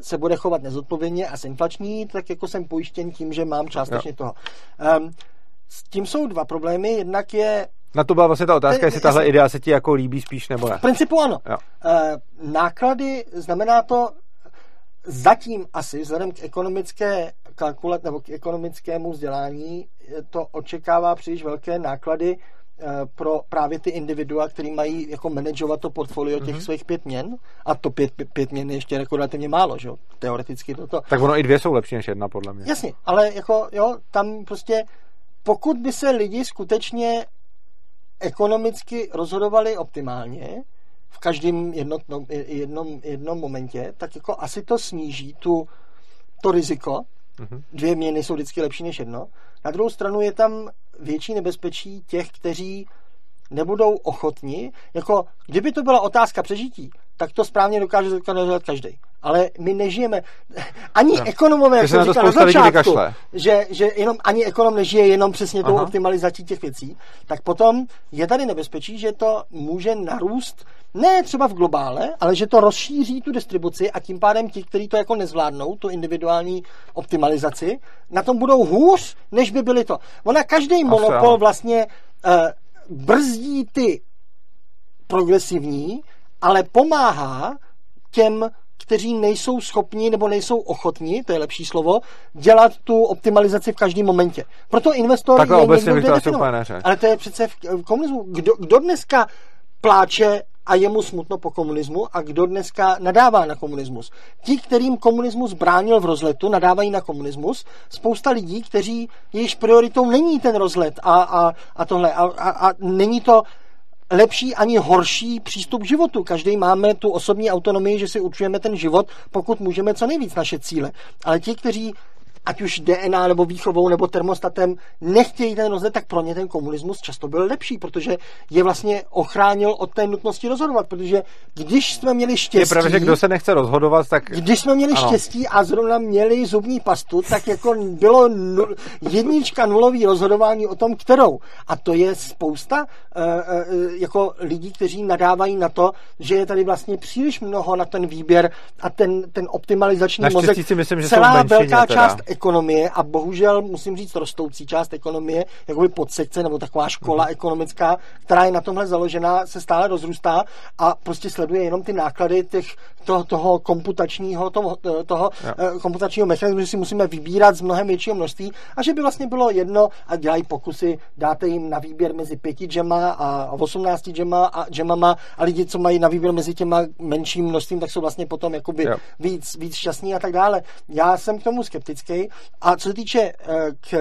se bude chovat nezodpovědně a inflační, tak jako jsem pojištěn tím, že mám částečně jo. toho. Um, s tím jsou dva problémy. Jednak je na to byla vlastně ta otázka, jestli tahle idea se ti jako líbí spíš nebo ne. V principu ano. Jo. E, náklady znamená to zatím asi vzhledem k ekonomické kalkulat nebo k ekonomickému vzdělání to očekává příliš velké náklady eh, pro právě ty individua, který mají jako manažovat to portfolio těch mm-hmm. svých pět měn. A to pět, pět, pět měn je ještě jako relativně málo, že jo? Teoreticky toto. Tak ono i dvě jsou lepší než jedna, podle mě. Jasně, ale jako jo, tam prostě pokud by se lidi skutečně ekonomicky rozhodovali optimálně v každém jednotnom, jednom, jednom momentě, tak jako asi to sníží tu, to riziko. Mm-hmm. Dvě měny jsou vždycky lepší než jedno. Na druhou stranu je tam větší nebezpečí těch, kteří nebudou ochotni. Jako, kdyby to byla otázka přežití, tak to správně dokáže zorganizovat každý. Ale my nežijeme, *laughs* ani no. ekonomové, jak jsem říkal na začátku, že, že jenom, ani ekonom nežije jenom přesně tou optimalizací těch věcí, tak potom je tady nebezpečí, že to může narůst ne třeba v globále, ale že to rozšíří tu distribuci a tím pádem ti, kteří to jako nezvládnou, tu individuální optimalizaci, na tom budou hůř, než by byli to. Ona každý monopol vlastně uh, brzdí ty progresivní, ale pomáhá těm, kteří nejsou schopni nebo nejsou ochotni, to je lepší slovo, dělat tu optimalizaci v každém momentě. Proto investor Takhle je obecně bych to úplně Ale to je přece v komunismu. Kdo, kdo dneska pláče a je mu smutno po komunismu a kdo dneska nadává na komunismus. Ti, kterým komunismus bránil v rozletu, nadávají na komunismus. Spousta lidí, kteří jejichž prioritou není ten rozlet a, a, a tohle. A, a, a není to lepší ani horší přístup k životu. Každý máme tu osobní autonomii, že si určujeme ten život, pokud můžeme co nejvíc naše cíle. Ale ti, kteří ať už DNA nebo výchovou nebo termostatem nechtějí ten rozhled, tak pro ně ten komunismus často byl lepší, protože je vlastně ochránil od té nutnosti rozhodovat, protože když jsme měli štěstí... Je pravda, že kdo se nechce rozhodovat, tak... Když jsme měli ano. štěstí a zrovna měli zubní pastu, tak jako bylo nul, jednička nulový rozhodování o tom, kterou. A to je spousta uh, uh, jako lidí, kteří nadávají na to, že je tady vlastně příliš mnoho na ten výběr a ten, ten optimalizační Naštěstí mozek. si myslím, že celá jsou velká část ekonomie a bohužel musím říct rostoucí část ekonomie, jakoby podsekce nebo taková škola mm. ekonomická, která je na tomhle založená, se stále rozrůstá a prostě sleduje jenom ty náklady těch, toho, toho komputačního, toho, toho yeah. komputačního mechanismu, že si musíme vybírat z mnohem většího množství a že by vlastně bylo jedno a dělají pokusy, dáte jim na výběr mezi pěti džema a 18 džema a džemama a lidi, co mají na výběr mezi těma menším množstvím, tak jsou vlastně potom jakoby yeah. víc, víc šťastní a tak dále. Já jsem k tomu skeptický, a co se týče eh, k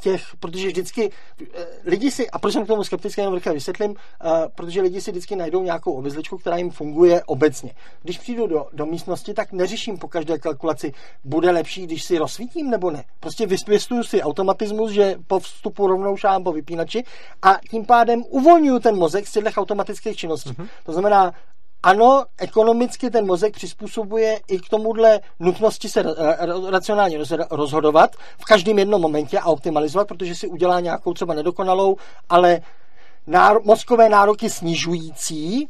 těch, protože vždycky eh, lidi si, a proč jsem k tomu skeptický, jenom rychle vysvětlím, uh, protože lidi si vždycky najdou nějakou obezličku, která jim funguje obecně. Když přijdu do, do místnosti, tak neřeším po každé kalkulaci, bude lepší, když si rozsvítím nebo ne. Prostě vyspěstuju si automatismus, že po vstupu rovnou šám po vypínači a tím pádem uvolňuju ten mozek z těch automatických činností. Mm-hmm. To znamená, ano, ekonomicky ten mozek přizpůsobuje i k tomuhle nutnosti se racionálně rozhodovat v každém jednom momentě a optimalizovat, protože si udělá nějakou třeba nedokonalou, ale náro- mozkové nároky snižující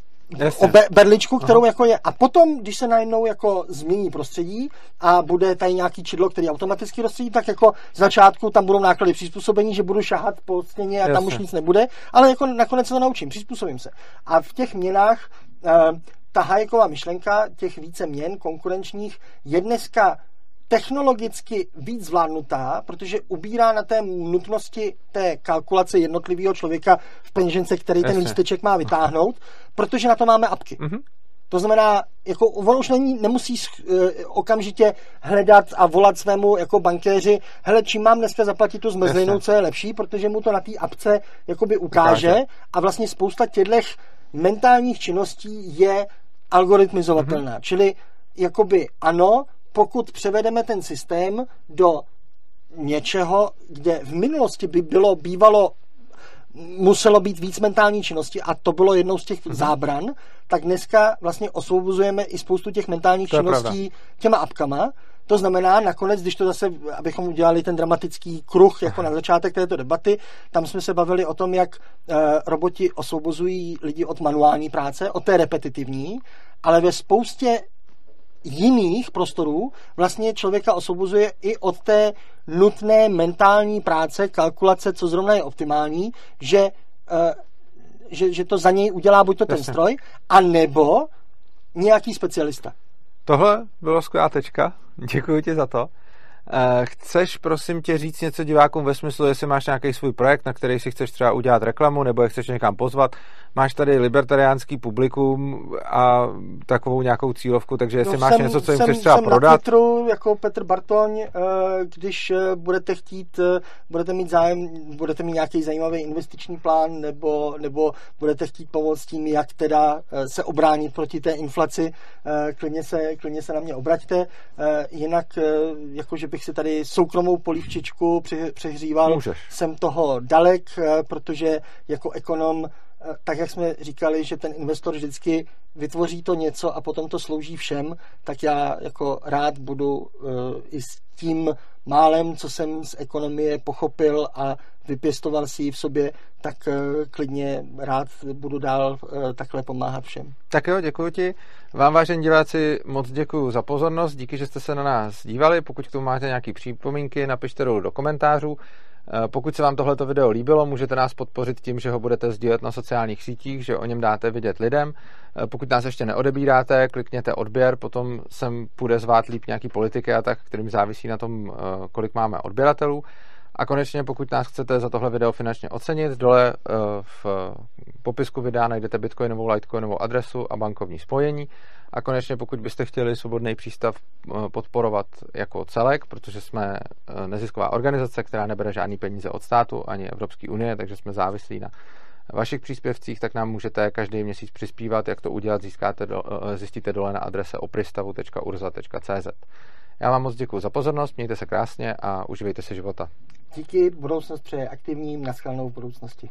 o be- berličku, kterou Aha. jako je. A potom, když se najednou jako změní prostředí a bude tady nějaký čidlo, který automaticky rozstředí, tak jako z začátku tam budou náklady přizpůsobení, že budu šahat po stěně a Jasně. tam už nic nebude, ale jako nakonec se to naučím, přizpůsobím se. A v těch měnách ta Hayeková myšlenka těch více měn konkurenčních je dneska technologicky víc zvládnutá, protože ubírá na té nutnosti té kalkulace jednotlivého člověka v peněžence, který ten lísteček má vytáhnout, protože na to máme apky. Mm-hmm. To znamená, jako on už není, nemusí uh, okamžitě hledat a volat svému jako bankéři, hele, čím mám dneska zaplatit tu zmrzlinu, co je lepší, protože mu to na té apce jakoby ukáže, ukáže. a vlastně spousta těchto mentálních činností je algoritmizovatelná. Mm-hmm. Čili jakoby ano, pokud převedeme ten systém do něčeho, kde v minulosti by bylo bývalo muselo být víc mentální činnosti a to bylo jednou z těch mm-hmm. zábran, tak dneska vlastně osvobozujeme i spoustu těch mentálních to činností těma apkama to znamená, nakonec, když to zase, abychom udělali ten dramatický kruh jako na začátek této debaty, tam jsme se bavili o tom, jak uh, roboti osvobozují lidi od manuální práce, od té repetitivní, ale ve spoustě jiných prostorů vlastně člověka osvobozuje i od té nutné mentální práce, kalkulace, co zrovna je optimální, že, uh, že, že to za něj udělá buď to ten Jasně. stroj, anebo nějaký specialista. Tohle bylo skvělá tečka. Děkuji ti za to. Eh, chceš, prosím tě, říct něco divákům ve smyslu, jestli máš nějaký svůj projekt, na který si chceš třeba udělat reklamu, nebo je chceš někam pozvat? Máš tady libertariánský publikum a takovou nějakou cílovku, takže jestli no, máš jsem, něco, co jim chceš třeba jsem prodat? Na Twitteru, jako Petr Bartoň, eh, když eh, budete chtít, budete mít zájem, budete mít nějaký zajímavý investiční plán, nebo, nebo budete chtít pomoct tím, jak teda se obránit proti té inflaci, klidně se, klidně se na mě obraťte. Jinak, jakože bych si tady soukromou polívčičku přehříval. Můžeš. Jsem toho dalek, eh, protože jako ekonom tak jak jsme říkali, že ten investor vždycky vytvoří to něco a potom to slouží všem, tak já jako rád budu uh, i s tím málem, co jsem z ekonomie pochopil a vypěstoval si ji v sobě, tak uh, klidně rád budu dál uh, takhle pomáhat všem. Tak jo, děkuji ti. Vám, vážení diváci, moc děkuji za pozornost, díky, že jste se na nás dívali. Pokud k tomu máte nějaké připomínky, napište dolů do komentářů. Eh, pokud se vám tohleto video líbilo, můžete nás podpořit tím, že ho budete sdílet na sociálních sítích, že o něm dáte vidět lidem. Eh, pokud nás ještě neodebíráte, klikněte odběr, potom sem půjde zvát líp nějaký politiky a tak, kterým závisí na tom, eh, kolik máme odběratelů. A konečně, pokud nás chcete za tohle video finančně ocenit, dole v popisku videa najdete bitcoinovou, litecoinovou adresu a bankovní spojení. A konečně, pokud byste chtěli svobodný přístav eh, podporovat jako celek, protože jsme eh, nezisková organizace, která nebere žádný peníze od státu ani Evropské unie, takže jsme závislí na vašich příspěvcích, tak nám můžete každý měsíc přispívat. Jak to udělat, získáte do, zjistíte dole na adrese opristavu.urza.cz. Já vám moc děkuji za pozornost, mějte se krásně a uživejte se života. Díky, budoucnost přeje aktivním, naschledanou v budoucnosti.